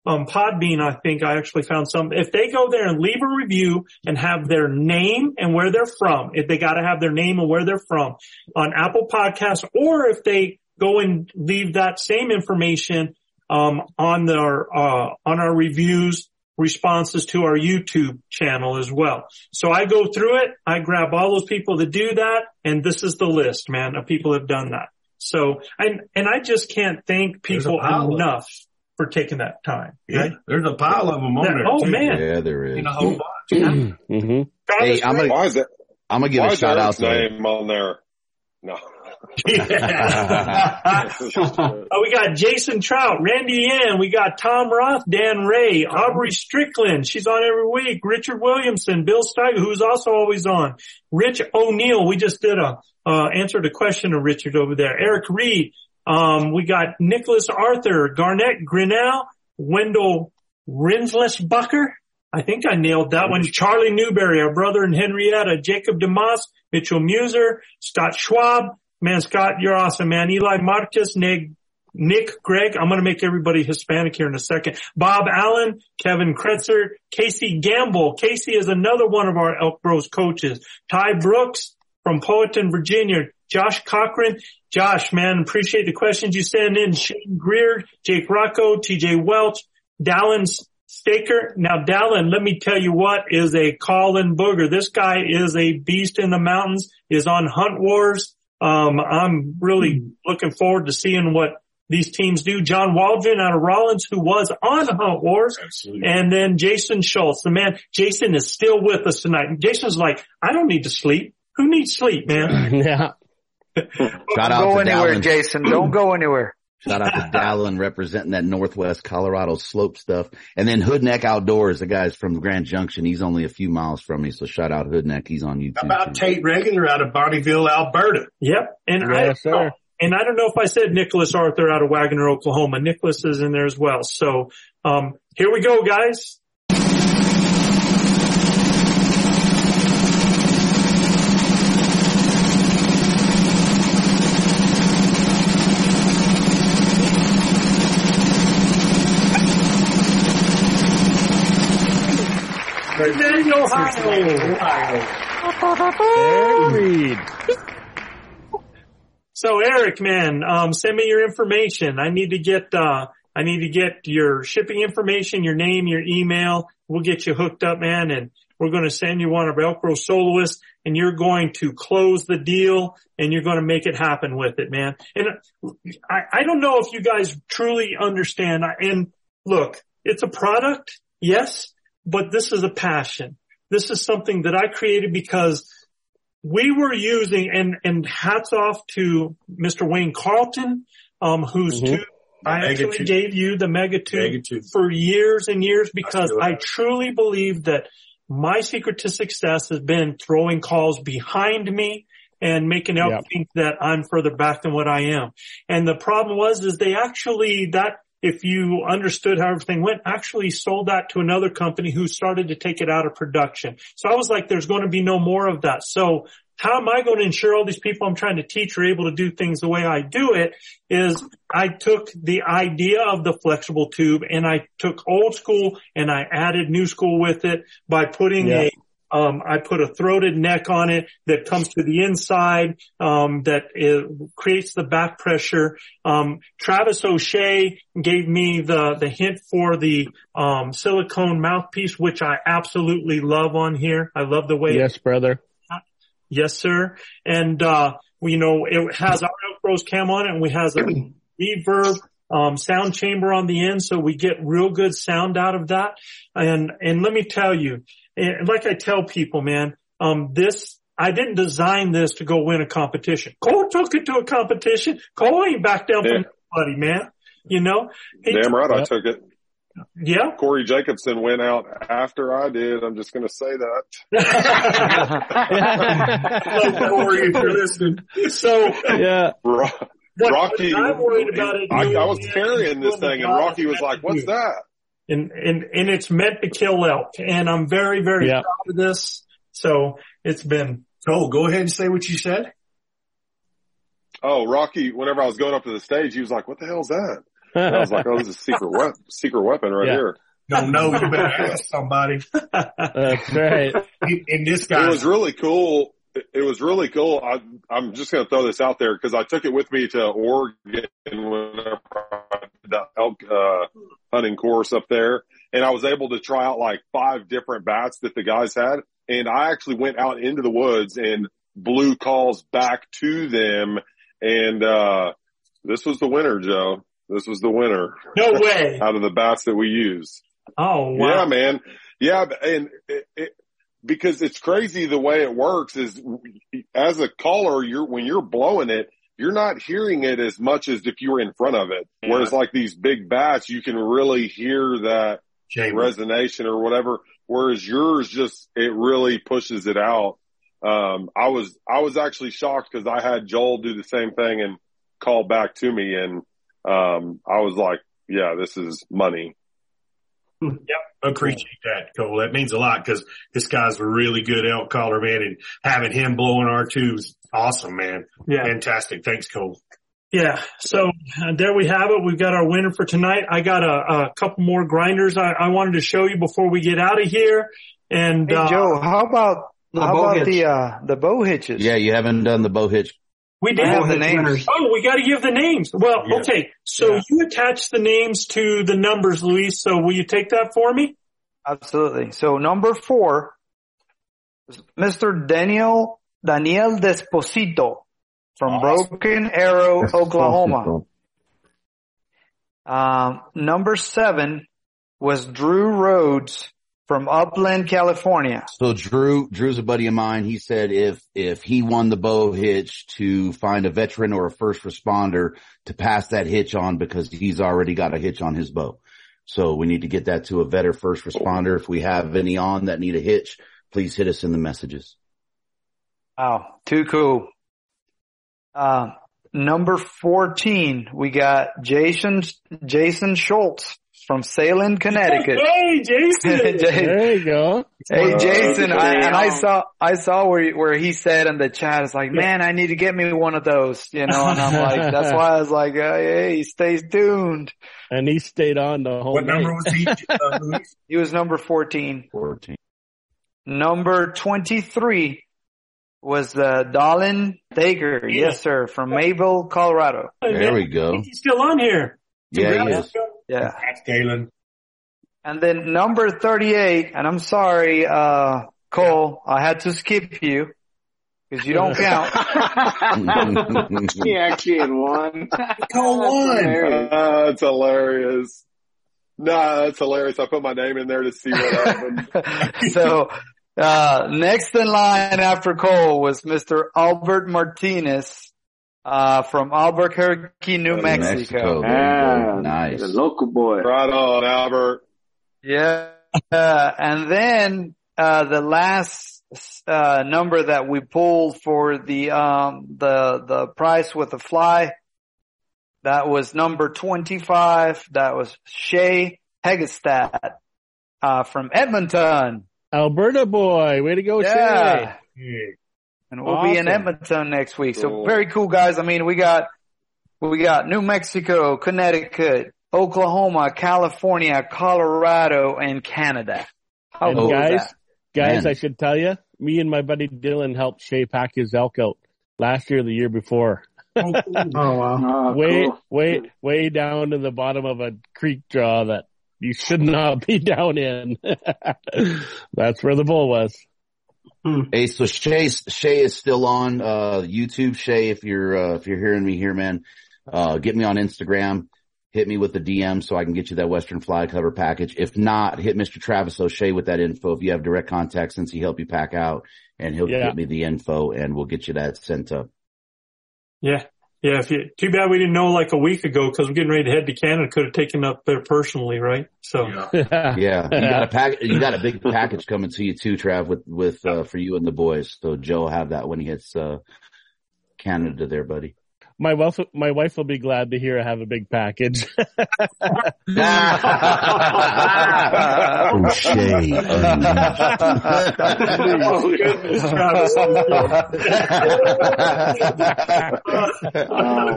um, Podbean. I think I actually found some. If they go there and leave a review and have their name and where they're from, if they got to have their name and where they're from on Apple Podcasts, or if they go and leave that same information um, on their uh, on our reviews responses to our YouTube channel as well. So I go through it, I grab all those people that do that, and this is the list, man, of people that have done that. So, and, and I just can't thank people enough for taking that time. Yeah, there's a pile of them on That- there. oh, too. man. Yeah, there is. In a whole bunch. mm-hmm. Hey, I'm gonna, Why is that? I'm gonna give why a is shout out Eric's to name on there? No. Oh, we got Jason Trout, Randy Ann, we got Tom Roth, Dan Ray, Aubrey Strickland, she's on every week, Richard Williamson, Bill Steiger, who's also always on, Rich O'Neill, we just did a, uh, answered a question of Richard over there, Eric Reed, um, we got Nicholas Arthur, Garnett Grinnell, Wendell Rinsless-Bucker, I think I nailed that one. Charlie Newberry, our brother in Henrietta, Jacob DeMoss, Mitchell Muser, Scott Schwab. Man, Scott, you're awesome, man. Eli Marcus, Nick, Nick. I'm going to make everybody Hispanic here in a second. Bob Allen, Kevin Kretzer, Casey Gamble. Casey is another one of our Elk Bros coaches. Ty Brooks from Powhatan, Virginia. Josh Cochran. Josh, man, appreciate the questions you send in. Shane Greer, Jake Rocco, TJ Welch, Dallin Staker. Now, Dallin, let me tell you what is a call-in booger. This guy is a beast in the mountains, is on Hunt Wars. Um, I'm really looking forward to seeing what these teams do. John Waldron out of Rollins, who was on Hunt Wars, and then Jason Schultz, the man. Jason is still with us tonight. Jason's like, I don't need to sleep. Who needs sleep, man? yeah. Shout out Don't go to anywhere, Dallin. Jason. Don't go anywhere. Shout out to Dallin representing that Northwest Colorado slope stuff. And then Hoodneck Outdoors, the guy's from Grand Junction. He's only a few miles from me. So shout out Hoodneck. He's on YouTube. How about Tate Regular out of Bonnyville, Alberta? Yep. And Yes, I, sir. and I don't know if I said Nicholas Arthur out of Wagoner, Oklahoma. Nicholas is in there as well. So, um, here we go, guys. Cincinnati, Ohio. Reed. So Eric, man, um, send me your information. I need to get, uh, I need to get your shipping information, your name, your email. We'll get you hooked up, man, and we're going to send you one of Rose soloists and you're going to close the deal and you're going to make it happen with it, man. And I, I don't know if you guys truly understand. And look, it's a product. Yes, but this is a passion. This is something that I created because we were using and and hats off to Mr. Wayne Carlton, um, whose Mhm. tube I Mega actually tube. gave you the mega tube, Mega tube. for years and years because still I truly believe that my secret to success has been throwing calls behind me and making out Yep. think that I'm further back than what I am. And the problem was is they actually that if you understood how everything went, actually sold that to another company who started to take it out of production. So I was like, there's going to be no more of that. So how am I going to ensure all these people I'm trying to teach are able to do things the way I do it is I took the idea of the flexible tube and I took old school and I added new school with it by putting Yeah. a um, I put a throated neck on it that comes to the inside, um, that creates the back pressure. Um, Travis O'Shea gave me the, the hint for the, um, silicone mouthpiece, which I absolutely love on here. I love the way it Yes, brother. Yes, sir. And, uh, you know, it has our Rose cam on it and we has a reverb, um, sound chamber on the end. So we get real good sound out of that. And, and let me tell you, and like I tell people, man, um, this, I didn't design this to go win a competition. Cole took it to a competition. Cole ain't back down from anybody, man. You know? He- Damn right I took it. Yeah. Corey Jacobsen went out after I did. I'm just going to say that. Corey, if you're listening. So, yeah. Ro- What- Rocky, what I'm worried about it I, I was carrying this thing and Rocky was like, what's that? And and and it's meant to kill elk and i'm very very Yeah. proud of this so it's been Cole, go ahead and say what you said. Oh, Rocky, whenever I was going up to the stage, he was like, what the hell's that? And I was like, oh, this is a secret weapon, secret weapon right Yeah. here. Don't know, you better ask somebody. That's right. And this guy. It was really cool. It- was really cool. I, I'm just going to throw this out there because I took it with me to Oregon whenever I did the elk uh, hunting course up there, and I was able to try out like five different bats that the guys had, and I actually went out into the woods and blew calls back to them, and uh, this was the winner, Joe. This was the winner no way out of the bats that we used. oh wow. Yeah, man. Yeah, and it, it, because it's crazy the way it works is as a caller, you're when you're blowing it, you're not hearing it as much as if you were in front of it. Whereas like these big bats, you can really hear that Chamber. resonation or whatever. Whereas yours just it really pushes it out. Um, I was I was actually shocked because I had Joel do the same thing and call back to me, and um, I was like, yeah, this is money. Appreciate that, Cole. That means a lot because this guy's a really good elk caller, man, and having him blowing our tubes, awesome, man. yeah Fantastic. Thanks, Cole. yeah so uh, there we have it we've got our winner for tonight i got a, a couple more grinders I, I wanted to show you before we get out of here and Hey uh, Joe, how about The how bow about hitch. the uh the bow hitches? Yeah, you haven't done the bow hitch. We did have the names. winners. Oh, we got to give the names. Well, Yeah. okay. So Yeah. you attach the names to the numbers, Luis. So will you take that for me? Absolutely. So number four, is Mr. Daniel Daniel Desposito from Broken Arrow, Oklahoma. Um, number seven was Drew Rhodes from Upland, California. So Drew, Drew's a buddy of mine. He said if, if he won the bow hitch to find a veteran or a first responder to pass that hitch on because he's already got a hitch on his bow. So we need to get that to a veteran first responder. If we have any on that need a hitch, please hit us in the messages. Wow, too cool. Uh, number 14, we got Jason, Jason Schultz from Salem, Connecticut. Hey, Jason. Jay- There you go. Hey Jason, I, and I saw I saw where where he said in the chat, it's like, man, I need to get me one of those, you know. And I'm like, that's why I was like, hey, hey stay tuned. And he stayed on the whole What night. number was he? Uh, He was number 14. 14. Number 23 was uh, Dallin Staker, yes sir, from Maybell, Colorado. There we go. He's still on here. Yeah, he is. Yeah. That's Galen. And then number 38, and I'm sorry, uh, Cole, I had to skip you because you don't count. He actually had one. Cole won. Hilarious. Uh, that's hilarious. Nah, that's hilarious. I put my name in there to see what happened. so, uh, next in line after Cole was Mr. Albert Martinez, uh, from Albuquerque, New Mexico. Mexico. There you. Ah, Nice. The local boy. right on, Albert. Yeah. Uh, and then, uh, the last, uh, number that we pulled for the, um, the, the price with the fly, that was number 25. That was Shay Hegestad, uh, from Edmonton. Alberta boy. Way to go, Yeah. Shay. And we'll be in Edmonton next week. So very cool, guys. I mean, we got we got New Mexico, Connecticut, Oklahoma, California, Colorado, and Canada. How and cool is guys, that? guys, Man. I should tell you, me and my buddy Dylan helped Shay pack his elk out last year, the year before. Oh, oh wow! Ah, way, cool. way, way down to the bottom of a creek draw that you should not be down in. That's where the bull was. Hey, so Shay, Shay is still on, uh, YouTube. Shay, if you're, uh, if you're hearing me here, man, uh, get me on Instagram. Hit me with the DM so I can get you that Western fly cover package. If not, hit Mr. Travis O'Shea with that info. If you have direct contact since he helped you pack out and he'll Yeah. get me the info and we'll get you that sent up. Yeah. Yeah. If you, too bad we didn't know like a week ago because we're getting ready to head to Canada. Could have taken up there personally, right? So. Yeah. yeah. You got a pack, you got a big package coming to you too, Trav, with, with, uh, for you and the boys. So Joe will have that when he hits, uh, Canada there, buddy. My wife, my wife will be glad to hear I have a big package. O'Shea. oh goodness, Travis. oh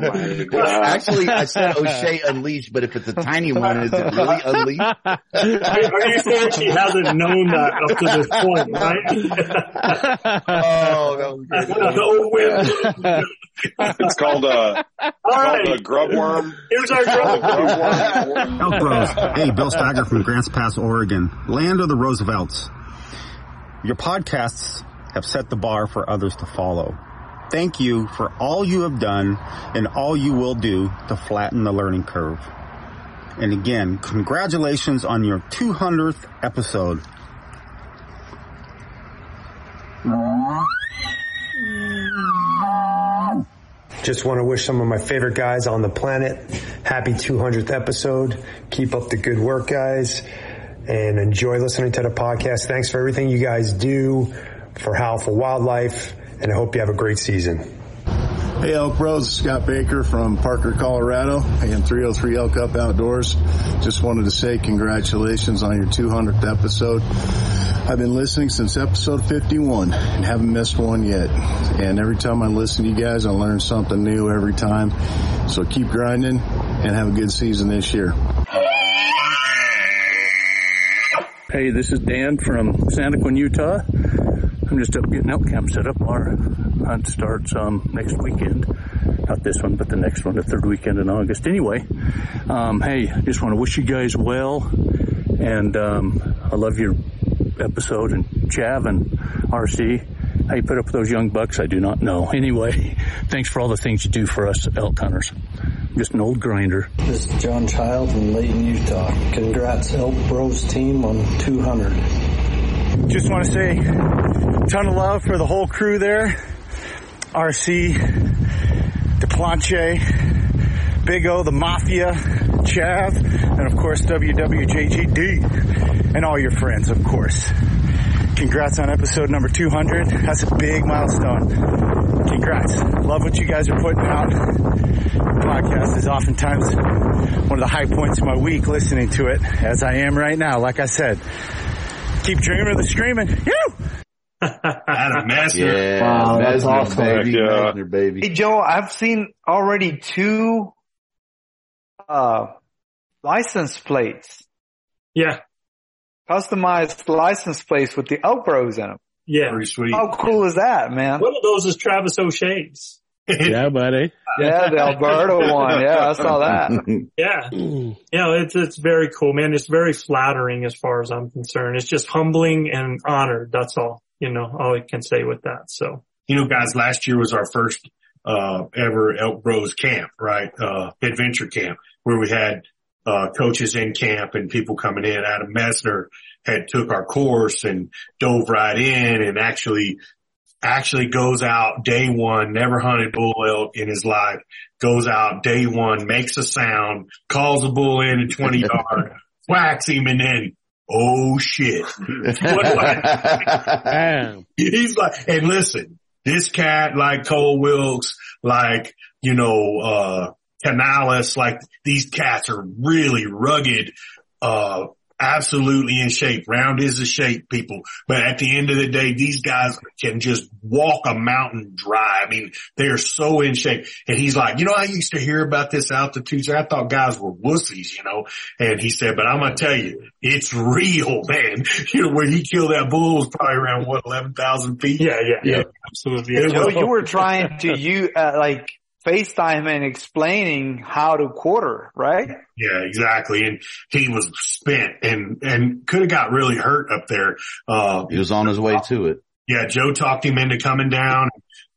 my god! Actually, I said O'Shea Unleashed, but if it's a tiny one, is it really Unleashed? Are you saying she hasn't known that up to this point, right? oh, that was good. It's called uh, All called right. a grub worm. Here's our grub grub worm. Elk Bros. Hey, Bill Stagger from Grants Pass, Oregon, land of the Roosevelts. Your podcasts have set the bar for others to follow. Thank you for all you have done and all you will do to flatten the learning curve. And again, congratulations on your 200th episode. Just want to wish some of my favorite guys on the planet happy 200th episode. Keep up the good work, guys, and enjoy listening to the podcast. Thanks for everything you guys do for Howl for Wildlife, and I hope you have a great season. Hey Elk Bros, Scott Baker from Parker, Colorado, AM 303 Elk Up Outdoors. Just wanted to say congratulations on your 200th episode. I've been listening since episode 51 and haven't missed one yet. And every time I listen to you guys, I learn something new every time. So keep grinding and have a good season this year. Hey, this is Dan from Santaquin, Utah. I'm just up getting elk camp set up. Our hunt starts um, next weekend. Not this one, but the next one, the third weekend in August. Anyway, um, hey, just want to wish you guys well. And um, I love your episode and Chav and RC. How you put up with those young bucks, I do not know. Anyway, thanks for all the things you do for us elk hunters. Just an old grinder. This is John Child in Layton, Utah. Congrats, Elk Bros team on 200. Just want to say ton of love for the whole crew there. RC, DePlanche, Big O, the Mafia, Chav, and of course WWJGD, and all your friends, of course. Congrats on episode number 200. That's a big milestone. Congrats. Love what you guys are putting out. The podcast is oftentimes one of the high points of my week listening to it, as I am right now. Like I said, keep dreaming of the screaming. You! Adam Messner. Yeah, Wow, that's awesome. baby, Yeah. Messner, baby. Hey Joe, I've seen already two uh license plates. Yeah. Customized license plates with the Elk Bros in them. Yeah. Pretty sweet. How cool is that, man? One of those is Travis O'Shea's. yeah, buddy. Yeah, the Alberta one. Yeah, I saw that. Yeah. Yeah, it's, it's very cool, man. It's very flattering as far as I'm concerned. It's just humbling and honored. That's all, you know, all I can say with that. So. You know, guys, last year was our first, uh, ever Elk Bros camp, right? Uh, adventure camp where we had, uh, coaches in camp and people coming in. Adam Messner had took our course and dove right in and actually, actually goes out day one, never hunted bull elk in his life, goes out day one, makes a sound, calls a bull in at 20 yard, whacks him and then, oh shit. What He's like, and listen, this cat like Cole Wilkes, like, you know, uh, Canales, like these cats are really rugged, uh, absolutely in shape. Round is a shape, people. But at the end of the day, these guys can just walk a mountain dry. I mean, they are so in shape. And he's like, you know, I used to hear about this altitude. I thought guys were wussies, you know, and he said, but I'm going to tell you, it's real, man. You know, where he killed that bull was probably around what, 11,000 feet? Yeah, yeah, yeah, absolutely. You, know, you were trying to, you, uh, like, FaceTime and explaining how to quarter, right? Yeah, exactly. And he was spent and, and could have got really hurt up there. Uh, he was on his way to it. Yeah. Joe talked him into coming down,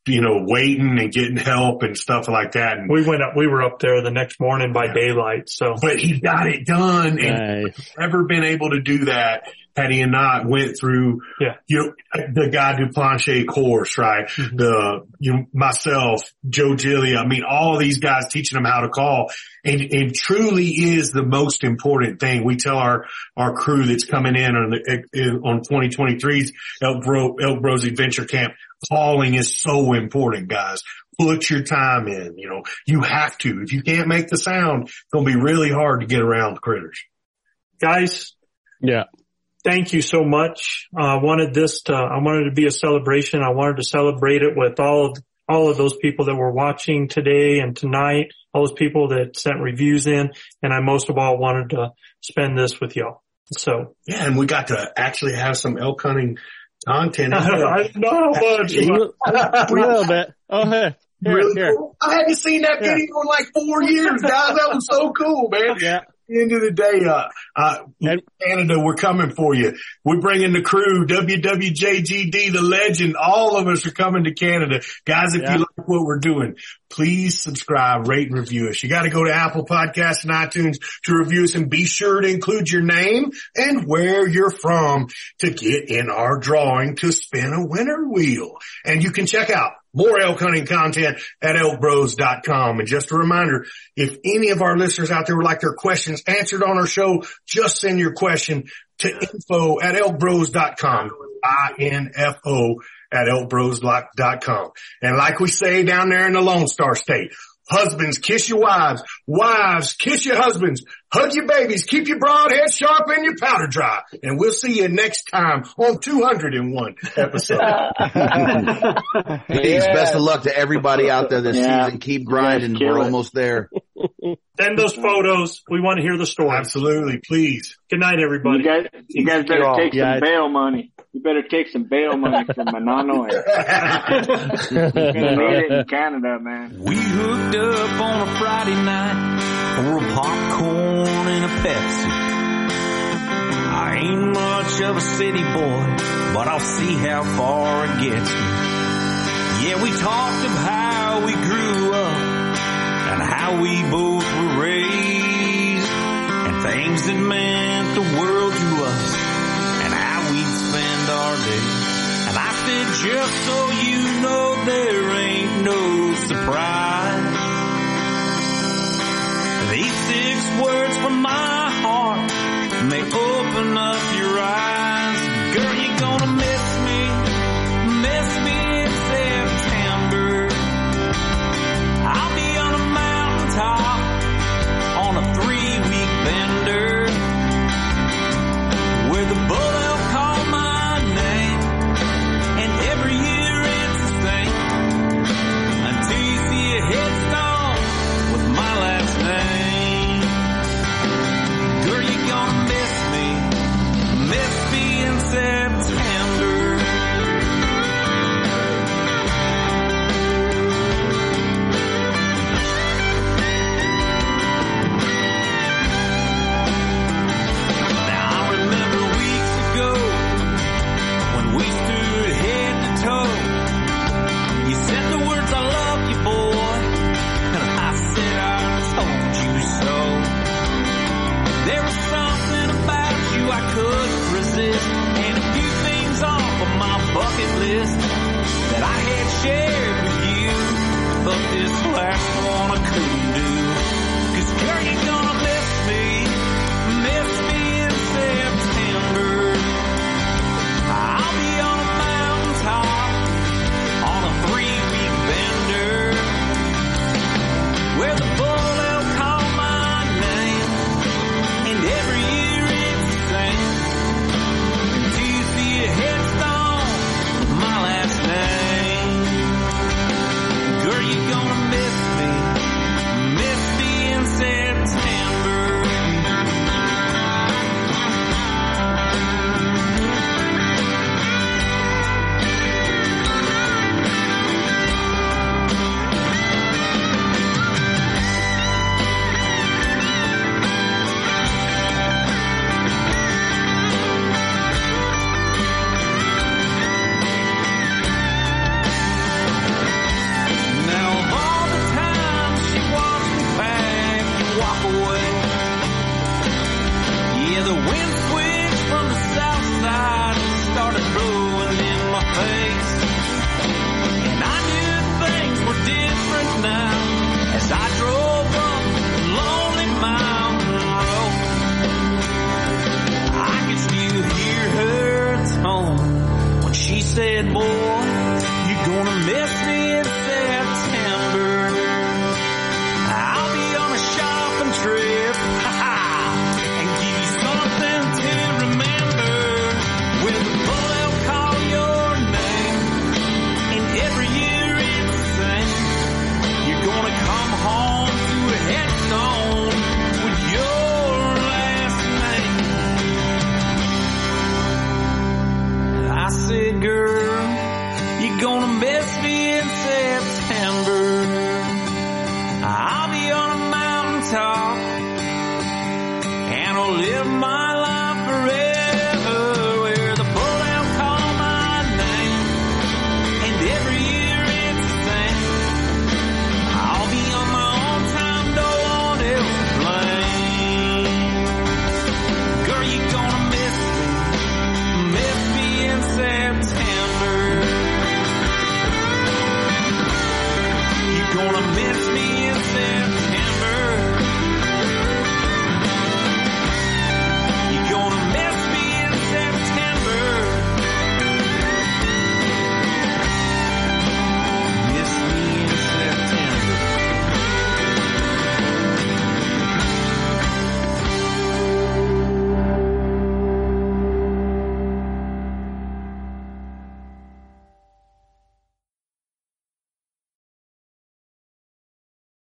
you know, waiting and getting help and stuff like that. And we went up, we were up there the next morning by yeah. daylight. So, but he got it done and nice. never been able to do that had he not went through, yeah. you know, the guy Duplanche course, right? Mm-hmm. The, you know, myself, Joe Gilly, I mean, all these guys teaching them how to call and, and truly is the most important thing. We tell our, our crew that's coming in on the, on 2023's Elk Bro, Elk Bros Adventure Camp, calling is so important, guys. Put your time in, you know, you have to. If you can't make the sound, it's going to be really hard to get around the critters. Guys. Yeah thank you so much. Uh, I wanted this to, I wanted to be a celebration. I wanted to celebrate it with all of, all of those people that were watching today and tonight, all those people that sent reviews in. And I most of all wanted to spend this with y'all. So. Yeah. And we got to actually have some elk hunting content. I know how much. a little bit. Oh, hey. Here, really here. cool. I hadn't seen that video yeah. in like four years, guys. That was so cool, man. Yeah end of the day, uh, uh, Canada, we're coming for you. We're bringing the crew, WWJGD, the legend. All of us are coming to Canada. Guys, if yeah. you like what we're doing, please subscribe, rate and review us. You got to go to Apple Podcasts and iTunes to review us and be sure to include your name and where you're from to get in our drawing to spin a winner wheel. And you can check out more elk hunting content at elkbros.com. And just a reminder, if any of our listeners out there would like their questions answered on our show, just send your question to info at elkbros.com. I-N-F-O at elkbros.com. And like we say down there in the Lone Star State, Husbands, kiss your wives. Wives, kiss your husbands. Hug your babies. Keep your broad head sharp and your powder dry. And we'll see you next time on 201 episode. Peace. Best of luck to everybody out there this yeah. season. Keep grinding. We're it. almost there. Send those photos. We want to hear the story. Absolutely. Please. Good night, everybody. You guys, you guys better take some bail money. You better take some bail money from Manano. You're gonna need it in Canada, man. We hooked up on a Friday night for a popcorn and a Pepsi. I ain't much of a city boy, but I'll see how far it gets me. Yeah, we talked of how we grew up and how we both were raised and things that meant the world to us and how we'd spend our day. And I said, just so you know, there ain't no surprise. Six words from my heart may open up your eyes. Girl, you're gonna miss me, miss me in September. I'll be on a mountaintop on a three week bender where the bullet